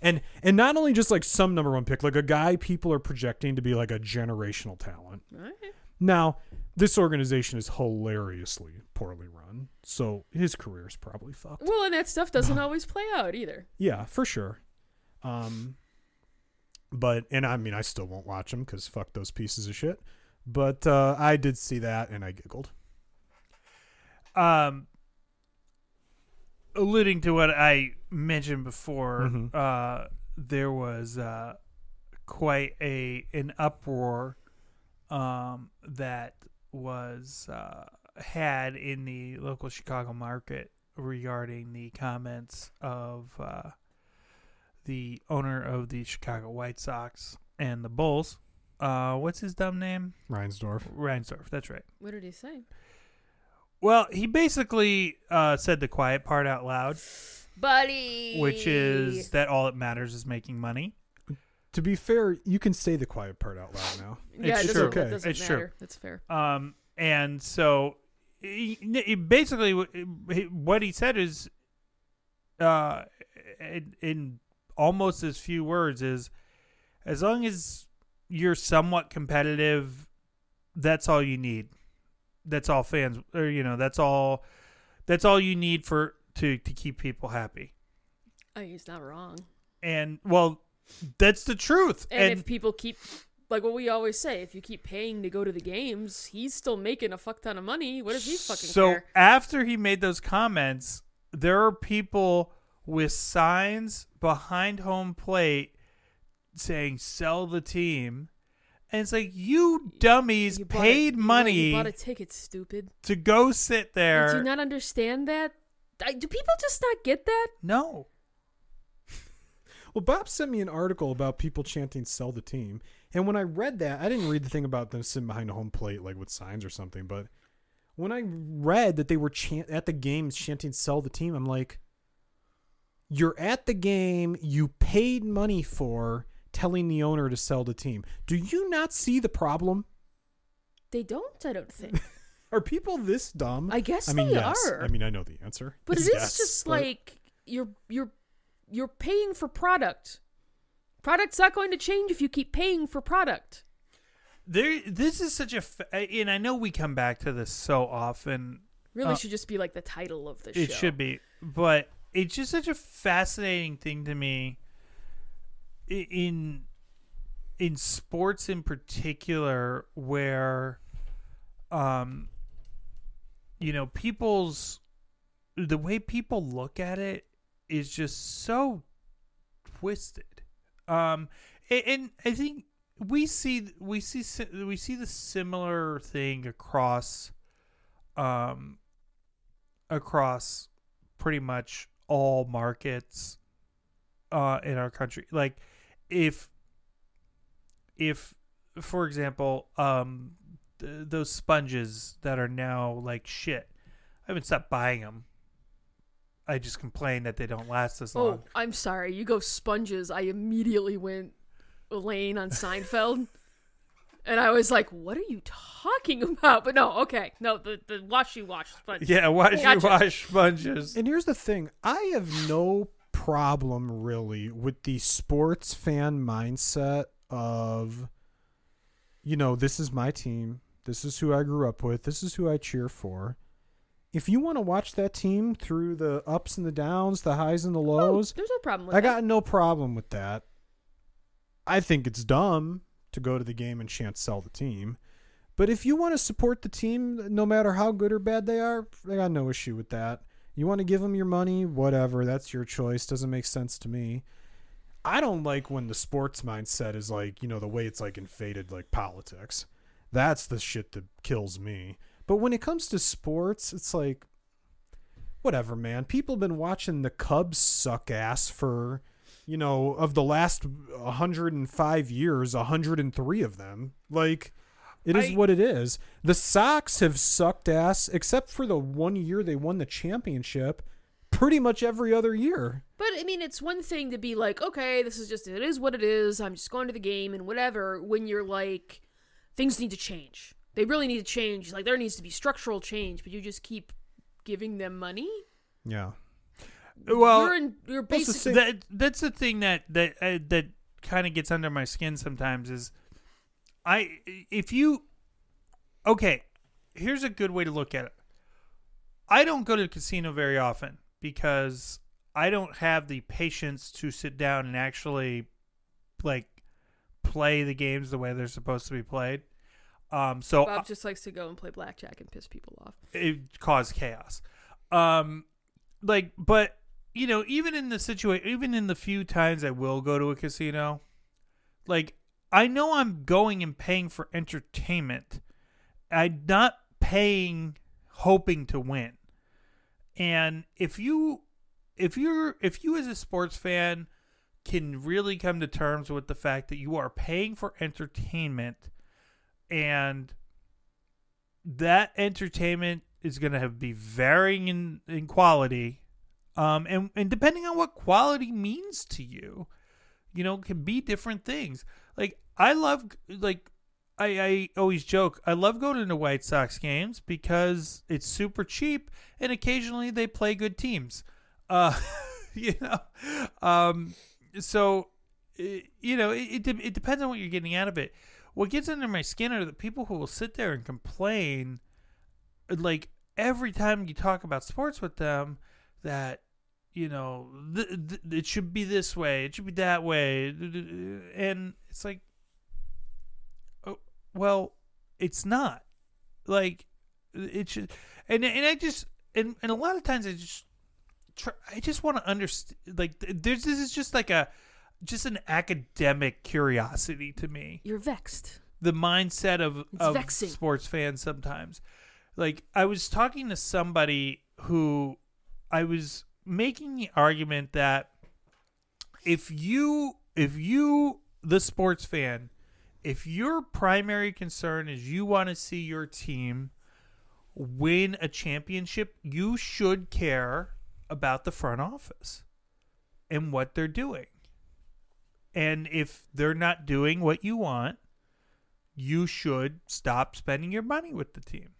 and and not only just like some number one pick like a guy people are projecting to be like a generational talent Alright. now this organization is hilariously poorly run so his career is probably fucked Well, and that stuff doesn't <laughs> always play out either. yeah, for sure. Um, but and I mean, I still won't watch them because fuck those pieces of shit. But uh, I did see that and I giggled. um, alluding to what I mentioned before, Mhm. uh, there was uh, quite a an uproar um, that was uh, had in the local Chicago market regarding the comments of uh, the owner of the Chicago White Sox and the Bulls. Uh, what's his dumb name? Reinsdorf. Reinsdorf. That's right. What did he say? Well, he basically uh, said the quiet part out loud, Buddy. which is that all that matters is making money. To be fair, you can say the quiet part out loud now. yeah, it's it true. doesn't, that Okay. doesn't It's true. matter. That's fair. Um, and so he, he basically he- what he said is, uh, in, in almost as few words is, as long as you're somewhat competitive, that's all you need. That's all fans, or you know, that's all. That's all you need for to to keep people happy. Oh, he's not wrong. And well, that's the truth. And, if people keep, like what we always say, if you keep paying to go to the games, he's still making a fuck ton of money. What does he fucking so care? after he made those comments, there are people with signs behind home plate saying "sell the team," And it's like you dummies You paid a, you- money You bought a ticket, stupid. to go sit there. Do you not understand that? I- Do people just not get that? no. Well, Bob sent me an article about people chanting "sell the team," and when I read that, I didn't read the thing about them sitting behind a home plate like with signs or something. But when I read that they were chant at the games chanting "sell the team," I'm like, "You're at the game. You paid money for telling the owner to sell the team. Do you not see the problem? They don't. I don't think. <laughs> Are people this dumb? I guess I mean, they yes. are. I mean, I know the answer. But it is <laughs> is yes, just but- like you're you're you're paying for product. Product's not going to change if you keep paying for product. There this is such a fa- and I know we come back to this so often. Really Uh, should just be like the title of the show. It should be, but it's just such a fascinating thing to me in in sports in particular where um you know people's the way people look at it is just so twisted. Um a- and, i think we see we see we see the similar thing across um across pretty much all markets uh in our country like if if for example um th- those sponges that are now like shit i haven't stopped buying them i just complain that they don't last as Oh, long I'm sorry. You go sponges. I immediately went Elaine on Seinfeld. And I was like, what are you talking <laughs> about? But no, okay. No, the, the washy wash sponge. yeah washy gotcha. wash sponges And here's the thing I have no problem really with the sports fan mindset of, you know, this is my team. This is who I grew up with. This is who I cheer for. If you want to watch that team through the ups and the downs, the highs and the Oh, lows, there's no problem with I that. got no problem with that. I think it's dumb to go to the game and chant sell the team. But if you want to support the team, no matter how good or bad they are, I got no issue with that. You want to give them your money, whatever. That's your choice. Doesn't make sense to me. I don't like when the sports mindset is like, you know, the way it's like invaded like politics. That's the shit that kills me. But when it comes to sports, it's like, whatever, man. People have been watching the Cubs suck ass for, you know, of the last 105 years, 103 of them. Like, it is I- what it is. The Sox have sucked ass, except for the one year they won the championship, pretty much every other year. But I mean, it's one thing to be like, okay, this is just it is what it is. I'm just going to the game and whatever. When you're like, things need to change. They really need to change. Like there needs to be structural change, but you just keep giving them money. Yeah. Well you're in, you're Well, it's the basically that that's the thing that that uh, that kind of gets under my skin sometimes is I if you okay here's a good way to look at it I don't go to the casino very often because I don't have the patience to sit down and actually like play the games the way they're supposed to be played um so Bob just likes to go and play blackjack and piss people off. it caused chaos. Um, like, but you know, even in the situation, even in the few times I will go to a casino, like I know I'm going and paying for entertainment. I'm not paying hoping to win. And if you, if you're, if you as a sports fan can really come to terms with the fact that you are paying for entertainment and that entertainment is going to have be varying in, in quality um and and depending on what quality means to you you know can be different things. Like i love like i i always joke i love going to white sox games because it's super cheap and occasionally they play good teams. Uh <laughs> you know um so i- you know it, it, it depends on what you're getting out of it. What gets under my skin are the people who will sit there and complain like every time you talk about sports with them that you know th- th- it should be this way it should be that way and it's like oh, well it's not like it should and and I just and, and a lot of times I just try, I just want to understand like th- there's this is just like a just an academic curiosity to me You're vexed. the mindset of It's of vexing. sports fans sometimes. Like I was talking to somebody who I was making the argument that if you if you the sports fan if your primary concern is you want to see your team win a championship you should care about the front office and what they're doing. And if they're not doing what you want you should stop spending your money with the team.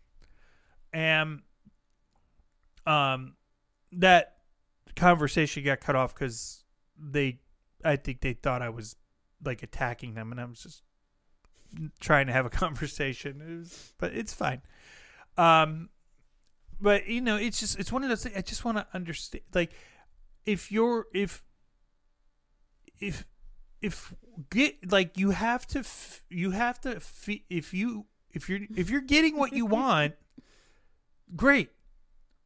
And um that conversation got cut off because they i think they thought i was like attacking them and i was just trying to have a <laughs> conversation. It was, but it's fine. Um but you know it's just it's one of those things i just want to understand like if you're if if if get like you have to f- you have to f- if you if you're if you're getting what you <laughs> want great.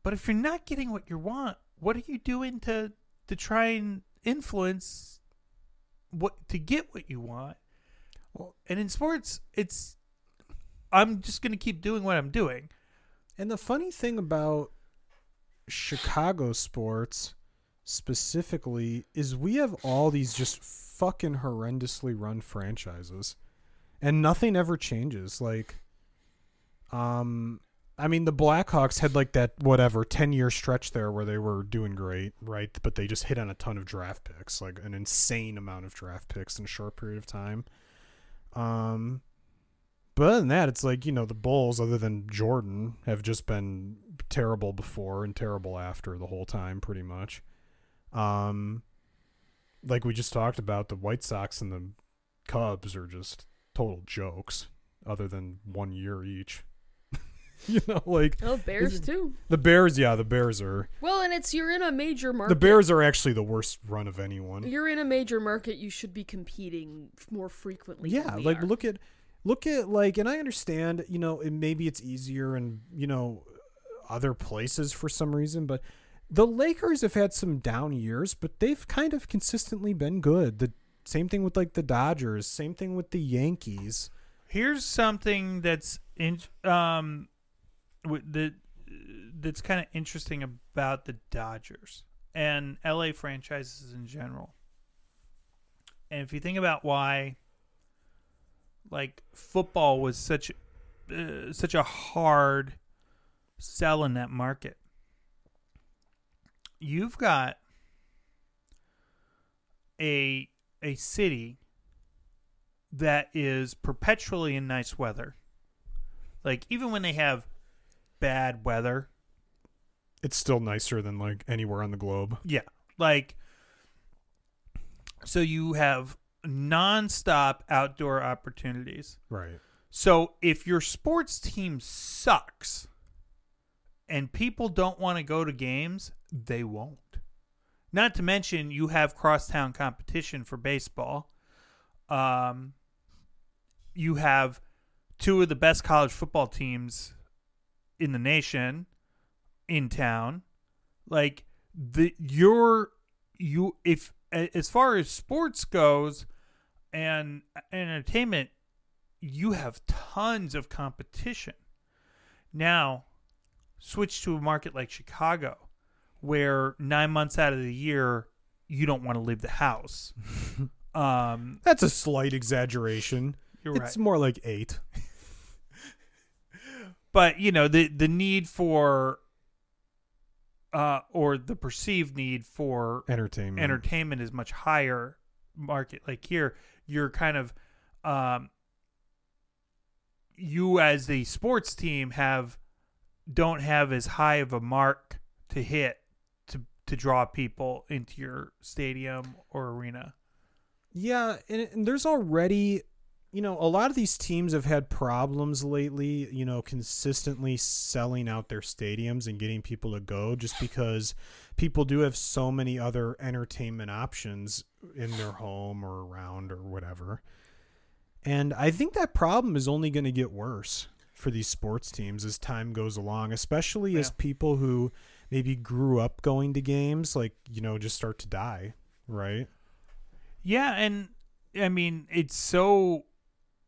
But if you're not getting what you want what are you doing to to try and influence what to get what you want? Well- and in sports it's i'm just going to keep doing what i'm doing. And the funny thing about Chicago sports specifically is we have all these just fucking horrendously run franchises and nothing ever changes. Like um I mean the Blackhawks had like that whatever 10 year stretch there where they were doing great, right? But they just hit on a ton of draft picks, like an insane amount of draft picks in a short period of time. Um but other than that, it's like, you know, the Bulls, other than Jordan, have just been terrible before and terrible after the whole time, pretty much. Um, like we just talked about, the White Sox and the Cubs are just total jokes, other than one year each. <laughs> you know, like Oh, Bears too. the Bears, yeah, the Bears are. Well, and it's you're in a major market. The Bears are actually the worst run of anyone. You're in a major market. You should be competing more frequently. than yeah we like are. look at look at like and i understand you know it, maybe it's easier and you know other places for some reason but the lakers have had some down years but they've kind of consistently been good the same thing with like the dodgers same thing with the yankees Here's something that's in um that that's kind of interesting about the Dodgers and LA franchises in general. And if you think about why like football was such uh, such a hard sell in that market. You've got a a city that is perpetually in nice weather. Like even when they have bad weather, it's still nicer than like anywhere on the globe yeah. Like so you have nonstop outdoor opportunities. right So if your sports team sucks and people don't want to go to games, they won't. Not to mention you have crosstown competition for baseball. Um you have two of the best college football teams in the nation in town. Like the your you if as far as sports goes and entertainment you have tons of competition. Now, switch to a market like Chicago, where nine months out of the year you don't want to leave the house. <laughs> um, that's a slight exaggeration you're it's more like eight but you know the the need for, uh, or the perceived need for entertainment. entertainment is much higher market. Like here you're kind of um you as the sports team have don't have as high of a mark to hit to to draw people into your stadium or arena. Yeah, and, and there's already, you know, a lot of these teams have had problems lately, you know, consistently selling out their stadiums and getting people to go just because people do have so many other entertainment options in their home or around or whatever. And I think that problem is only going to get worse for these sports teams as time goes along, especially as people who maybe grew up going to games, like, you know, just start to die, right? yeah and i mean it's so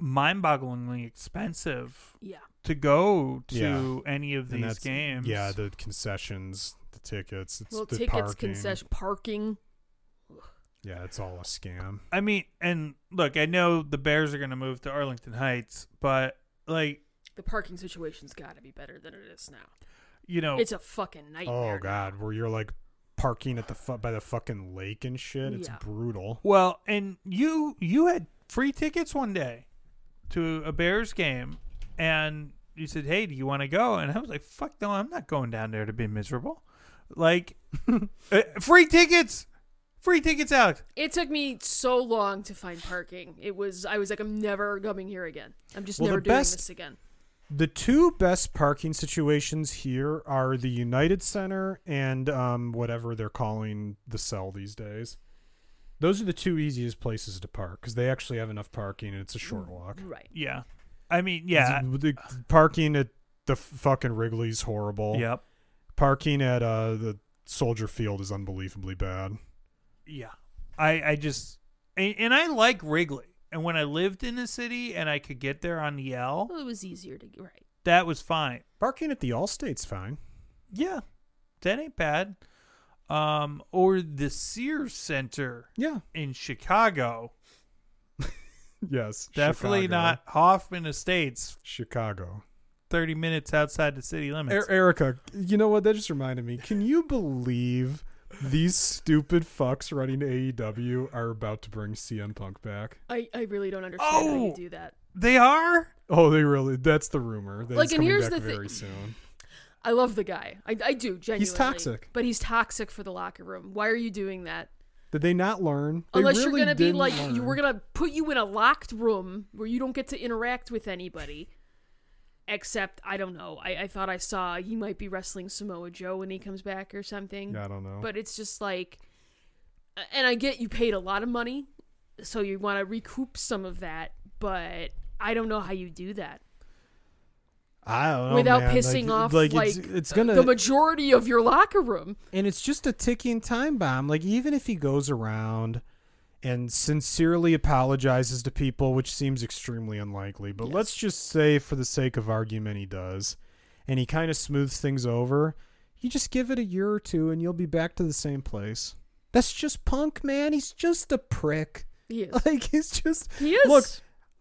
mind-bogglingly expensive Yeah. to go to Yeah. any of these games. Yeah, the concessions, the tickets, it's Well, the tickets, parking. concession, parking. Yeah, it's all a scam. I mean, and look, I know the Bears are going to move to Arlington Heights, but like, The parking situation's got to be better than it is now. you know, It's a fucking nightmare. Oh god, where you're like parking at the fu- by the fucking lake and shit. It's Yeah. brutal. well, and you you had free tickets one day to a Bears game, and you said, "Hey, do you want to go?" And I was like, "Fuck no, I'm not going down there to be miserable." Like, uh, <laughs> free tickets, free tickets, Alex. It took me so long to find parking. It was I was like, I'm never coming here again. I'm just Well, never the doing best- this again. The two best parking situations here are the United Center and um, whatever they're calling the cell these days. Those are the two easiest places to park because they actually have enough parking and it's a short walk. Right. Yeah, I mean, yeah, the parking at the f- fucking Wrigley's horrible. yep, Parking at uh, the Soldier Field is unbelievably bad. yeah. I I just and, and I like Wrigley. And when I lived in the city and I could get there on the L, Well, it was easier to get right. that was fine. Parking at the Allstate's fine. Yeah, that ain't bad. Um, or the Sears Center Yeah. in Chicago. <laughs> Yes. Definitely Chicago. not Hoffman Estates, Chicago. 30 minutes outside the city limits. Er- Erica, you know what? That just reminded me. Can you believe these stupid fucks running AEW are about to bring CM Punk back? I, I really don't understand how you Oh! do that. they are? Oh, they really? That's the rumor. That Like, he's and coming here's back the thing- very soon. I love the guy. I, I do genuinely. He's toxic. but he's toxic for the locker room. Why are you doing that? Did they not learn? They Unless really you're gonna be like, you learn. we're gonna put you in a locked room where you don't get to interact with anybody. Except, I don't know. I, I thought I saw he might be wrestling Samoa Joe when he comes back or something. Yeah, I don't know. But it's just like, and I get you paid a lot of money, so you want to recoup some of that. But I don't know how you do that I don't know, without man. pissing like, off like, like it's, it's gonna the majority of your locker room. and it's just a ticking time bomb. Like even if he goes around and sincerely apologizes to people, which seems extremely unlikely, but Yes. let's just say for the sake of argument he does, and he kind of smooths things over, you just give it a year or two and you'll be back to the same place. That's just punk, man. He's just a prick. He is. <laughs> Like he's just He is. Look,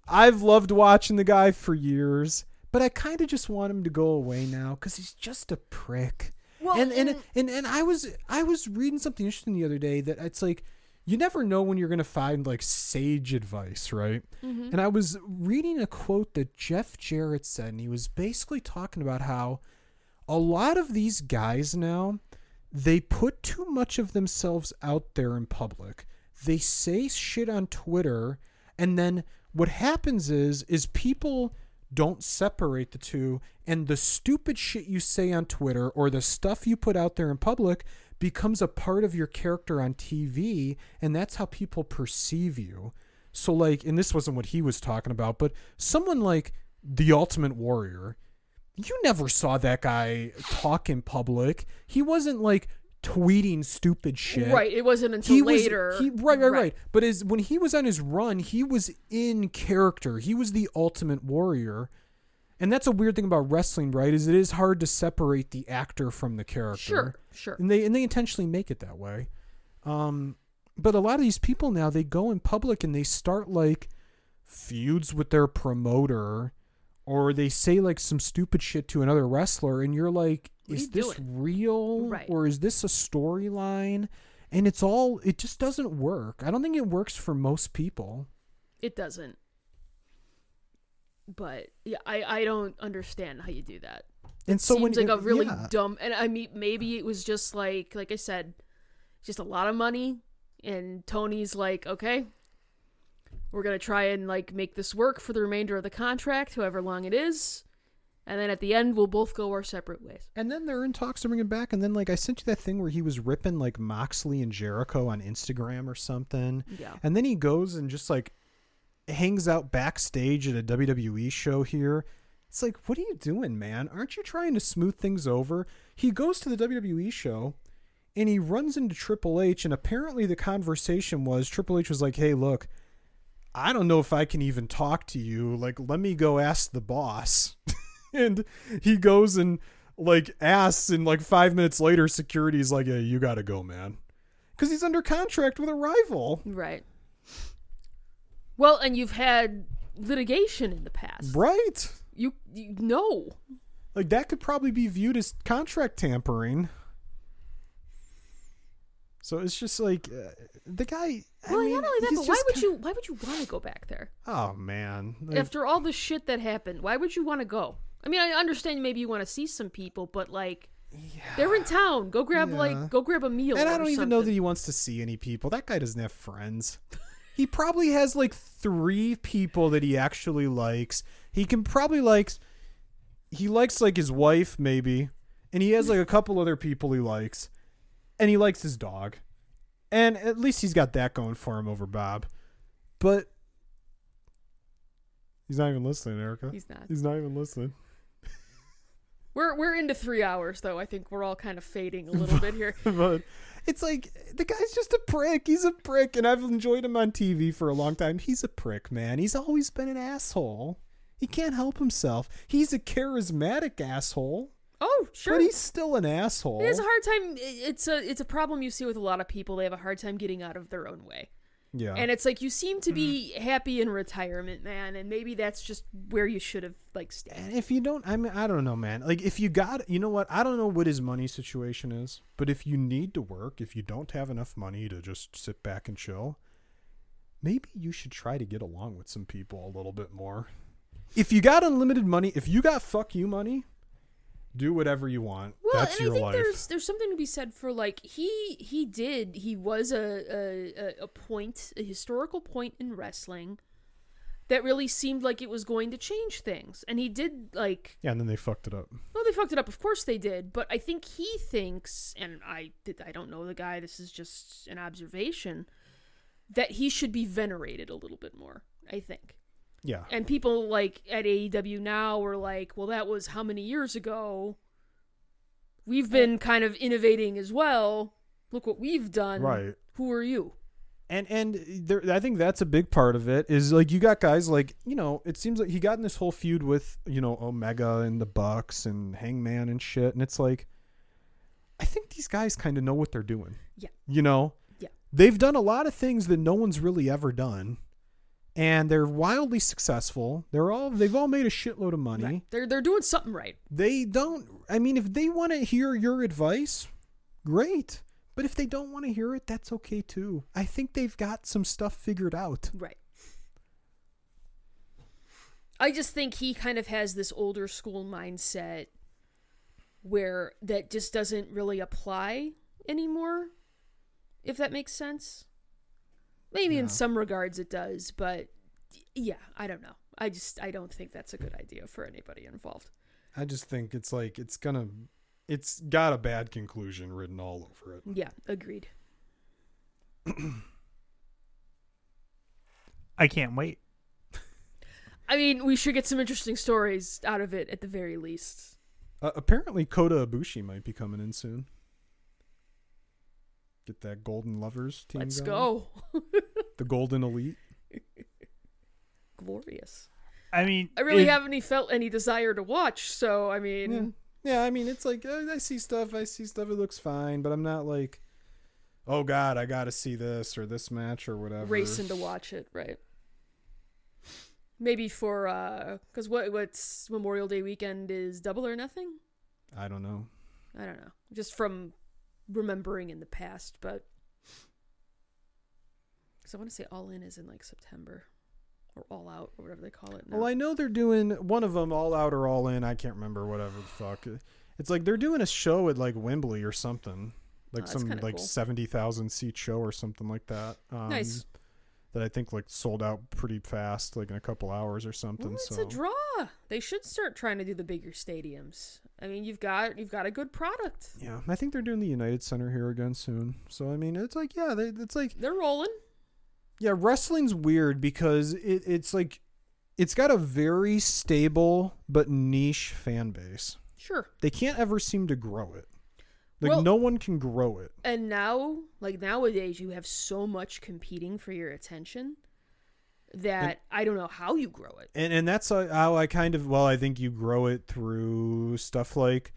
I've loved watching the guy for years, but I kind of just want him to go away now cuz he's just a prick well, and, and and and I was I was reading something interesting the other day that it's like you never know when you're gonna find like sage advice, right? Mhm. And I was reading a quote that Jeff Jarrett said, and he was basically talking about how a lot of these guys now they put too much of themselves out there in public. They say shit on Twitter, and then what happens is is people don't separate the two and the stupid shit you say on Twitter or the stuff you put out there in public becomes a part of your character on TV and that's how people perceive you. So like and this wasn't what he was talking about, but someone like the Ultimate Warrior, you never saw that guy talk in public. He wasn't like tweeting stupid shit right. It wasn't until he later. Was, he, right, right, right, But as when he was on his run, he was in character. He was the ultimate warrior, and that's a weird thing about wrestling, right? Is it is hard to separate the actor from the character. Sure, sure. And they and they intentionally make it that way. Um, but a lot of these people now they go in public and they start like feuds with their promoter, or they say like some stupid shit to another wrestler, and you're like, What is you this doing? real, Right. or is this a storyline? And it's all it just doesn't work. I don't think it works for most people. It doesn't. But yeah, I I don't understand how you do that. And so Seems when like a really yeah. dumb. And I mean, maybe it was just like like I said, just a lot of money. And Tony's like, okay, we're gonna try and like make this work for the remainder of the contract, however long it is. And then at the end, we'll both go our separate ways. And then they're in talks to bring him back. And then, like, I sent you that thing where he was ripping, like, Moxley and Jericho on Instagram or something. Yeah. And then he goes and just, like, hangs out backstage at a WWE show here. It's like, what are you doing, man? Aren't you trying to smooth things over? He goes to the WWE show and he runs into Triple H. And apparently, the conversation was Triple H was like, hey, look, I don't know if I can even talk to you. Like, let me go ask the boss. <laughs> and he goes and like asks, and like five minutes later, security's like, "Yeah, you gotta go, man," because he's under contract with a rival. Right. Well, and you've had litigation in the past. Right. You, you know. Like that could probably be viewed as contract tampering. So it's just like uh, the guy. I Well, mean, not only that, but why would ki- you? Why would you want to go back there Oh man, Like, after all the shit that happened? Why would you want to go? I mean, I understand maybe you want to see some people, but like, they're in town. Go grab Yeah. like, go grab a meal. and I don't even know that he wants to see any people. That guy doesn't have friends. <laughs> he probably has like three people that he actually likes. He can probably likes. He likes like his wife maybe, and he has like a couple other people he likes, and he likes his dog, and at least he's got that going for him over Bob. But he's not even listening, Erica. He's not. He's not even listening. <laughs> We're we're into three hours though. I think we're all kind of fading a <laughs> little bit here. but it's like the guy's just a prick. He's a prick, and I've enjoyed him on TV for a long time. He's a prick, man. He's always been an asshole. He can't help himself. He's a charismatic asshole, Oh, sure. but he's still an asshole. He has a hard time. It's a it's a problem you see with a lot of people. They have a hard time getting out of their own way. yeah, And it's like you seem to be Mm-hmm. happy in retirement, man, and maybe that's just where you should have like stayed. And if you don't, I mean, I don't know, man. Like, if you got, you know what? I don't know what his money situation is, but if you need to work, if you don't have enough money to just sit back and chill, maybe you should try to get along with some people a little bit more. If you got unlimited money, if you got fuck you money, do whatever you want. Well, That's and your I think life. there's there's something to be said for like he he did he was a a, a- point a historical point in wrestling that really seemed like it was going to change things, and he did like Yeah, and then they fucked it up. Well, they fucked it up. Of course they did. But I think he thinks, and I did, I don't know the guy. This is just an observation that he should be venerated a little bit more. I think. Yeah. And people like at AEW now were like, well, that was how many years ago? We've been kind of innovating as well. Look what we've done. Right. Who are you? and and there, I think that's a big part of it is like you got guys like you know it seems like he got in this whole feud with you know Omega and the Bucks and Hangman and shit, and it's like I think these guys kind of know what they're doing. Yeah. you know. Yeah. they've done a lot of things that no one's really ever done, and they're wildly successful. They're all they've all made a shitload of money. Right. They're they're doing something right. They don't. I mean, if they want to hear your advice, great. But if they don't want to hear it, that's okay too. I think they've got some stuff figured out. Right. I just think he kind of has this older school mindset where that just doesn't really apply anymore, if that makes sense. Maybe Yeah. in some regards it does, but yeah, I don't know. I just I don't think that's a good idea for anybody involved. I just think it's like it's gonna, it's got a bad conclusion written all over it. Yeah, agreed. <clears throat> I can't wait. I mean, we should get some interesting stories out of it at the very least. Uh, apparently, Kota Ibushi might be coming in soon. Get that Golden Lovers team. Let's going. go. <laughs> The Golden Elite. <laughs> Glorious. I mean, I really it- haven't any felt any desire to watch, so I mean, Yeah. Yeah, I mean, it's like uh, I see stuff, I see stuff, it looks fine, but I'm not like, oh god, I gotta see this or this match or whatever. racing to watch it, right? Maybe for uh, because what what's Memorial Day weekend is double or nothing. I don't know. I don't know, just from remembering in the past, but because I want to say All In is in like September or All Out or whatever they call it. Now. Well, I know they're doing one of them all out or all in. I can't remember whatever the fuck. It's like they're doing a show at like Wembley or something, like Oh, some like cool. seventy thousand seat show or something like that. Um, Nice. That I think like sold out pretty fast, like in a couple hours or something. Well, it's so a draw. They should start trying to do the bigger stadiums. I mean, you've got you've got a good product. yeah, I think they're doing the United Center here again soon. So I mean, it's like yeah, they, it's like They're rolling. Yeah, wrestling's weird because it, it's like it's got a very stable but niche fan base. Sure. They can't ever seem to grow it. Like Well- no one can grow it. And now, like nowadays, you have so much competing for your attention that I don't know how you grow it. and and that's uh, how I kind of well I think you grow it through stuff like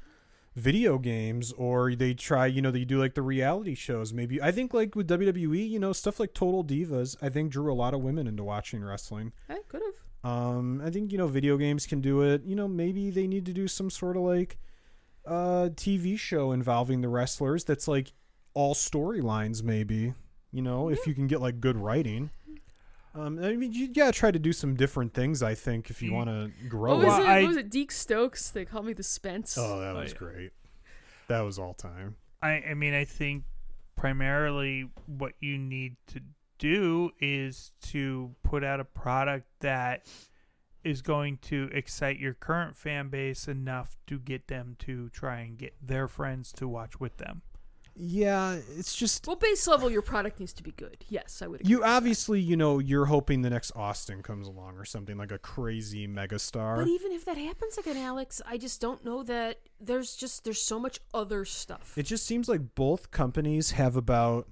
video games or they try you know they do like the reality shows. Maybe I think like with WWE you know stuff like Total Divas I think drew a lot of women into watching wrestling. I could have. um I think you know video games can do it. You know maybe they need to do some sort of like uh TV show involving the wrestlers that's like all storylines maybe you know if you can get like good writing um, I mean, you gotta try to do some different things. I think if you Mm. want to grow What was it. Well, it? I- what was it? Deke Stokes. They call me the Spence. Oh, that Oh, was yeah. great. That was all time. I, I mean, I think primarily what you need to do is to put out a product that is going to excite your current fan base enough to get them to try and get their friends to watch with them. Yeah, it's just Well, base level, your product needs to be good. Yes, I would. Agree you with that. obviously you know you're hoping the next Austin comes along or something like a crazy megastar. But even if that happens again, Alex, I just don't know that there's just there's so much other stuff. It just seems like both companies have about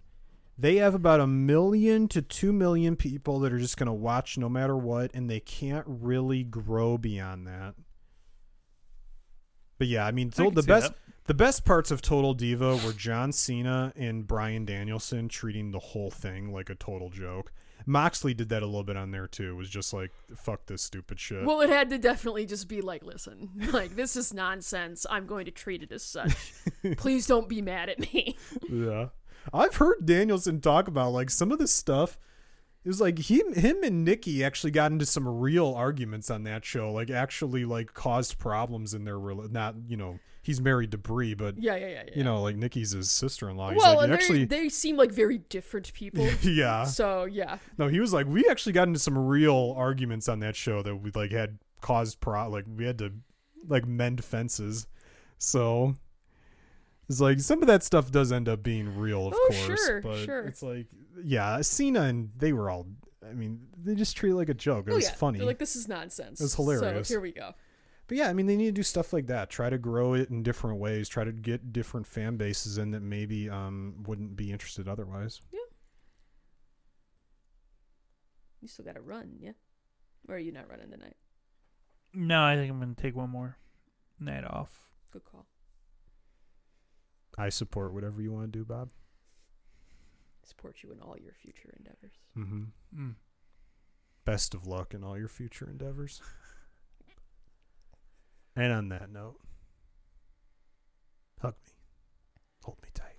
they have about a million to two million people that are just going to watch no matter what, and they can't really grow beyond that. But yeah, I mean, I so can the best that. The best parts of Total Diva were John Cena and Bryan Danielson treating the whole thing like a total joke. Moxley did that a little bit on there too. It was just like, "Fuck this stupid shit." well, it had to definitely just be like, listen, <laughs> like this is nonsense. I'm going to treat it as such. <laughs> Please don't be mad at me. <laughs> Yeah. I've heard Danielson talk about like some of this stuff. It was like him him and Nikki actually got into some real arguments on that show. Like actually like caused problems in their not, you know, he's married to Brie, but Yeah, yeah, yeah. yeah. you know, like Nikki's his sister-in-law. Well, like and actually they seem like very different people. <laughs> yeah. so yeah, No, he was like we actually got into some real arguments on that show that we like had caused pro like we had to like mend fences. So it's like some of that stuff does end up being real, of Oh, course. sure, but sure. it's like yeah, Cena and they were all I mean, they just treat it like a joke. It oh was yeah, funny. They're like this is nonsense. It was hilarious. So here we go. But yeah, I mean, they need to do stuff like that. Try to grow it in different ways. Try to get different fan bases in that maybe um wouldn't be interested otherwise. Yeah. You still got to run, yeah. Or are you not running tonight? No, I think I'm going to take one more night off. Good call. I support whatever you want to do, Bob. Support you in all your future endeavors. Mm-hmm. Mm. Best of luck in all your future endeavors. <laughs> and on that note, hug me. Hold me tight.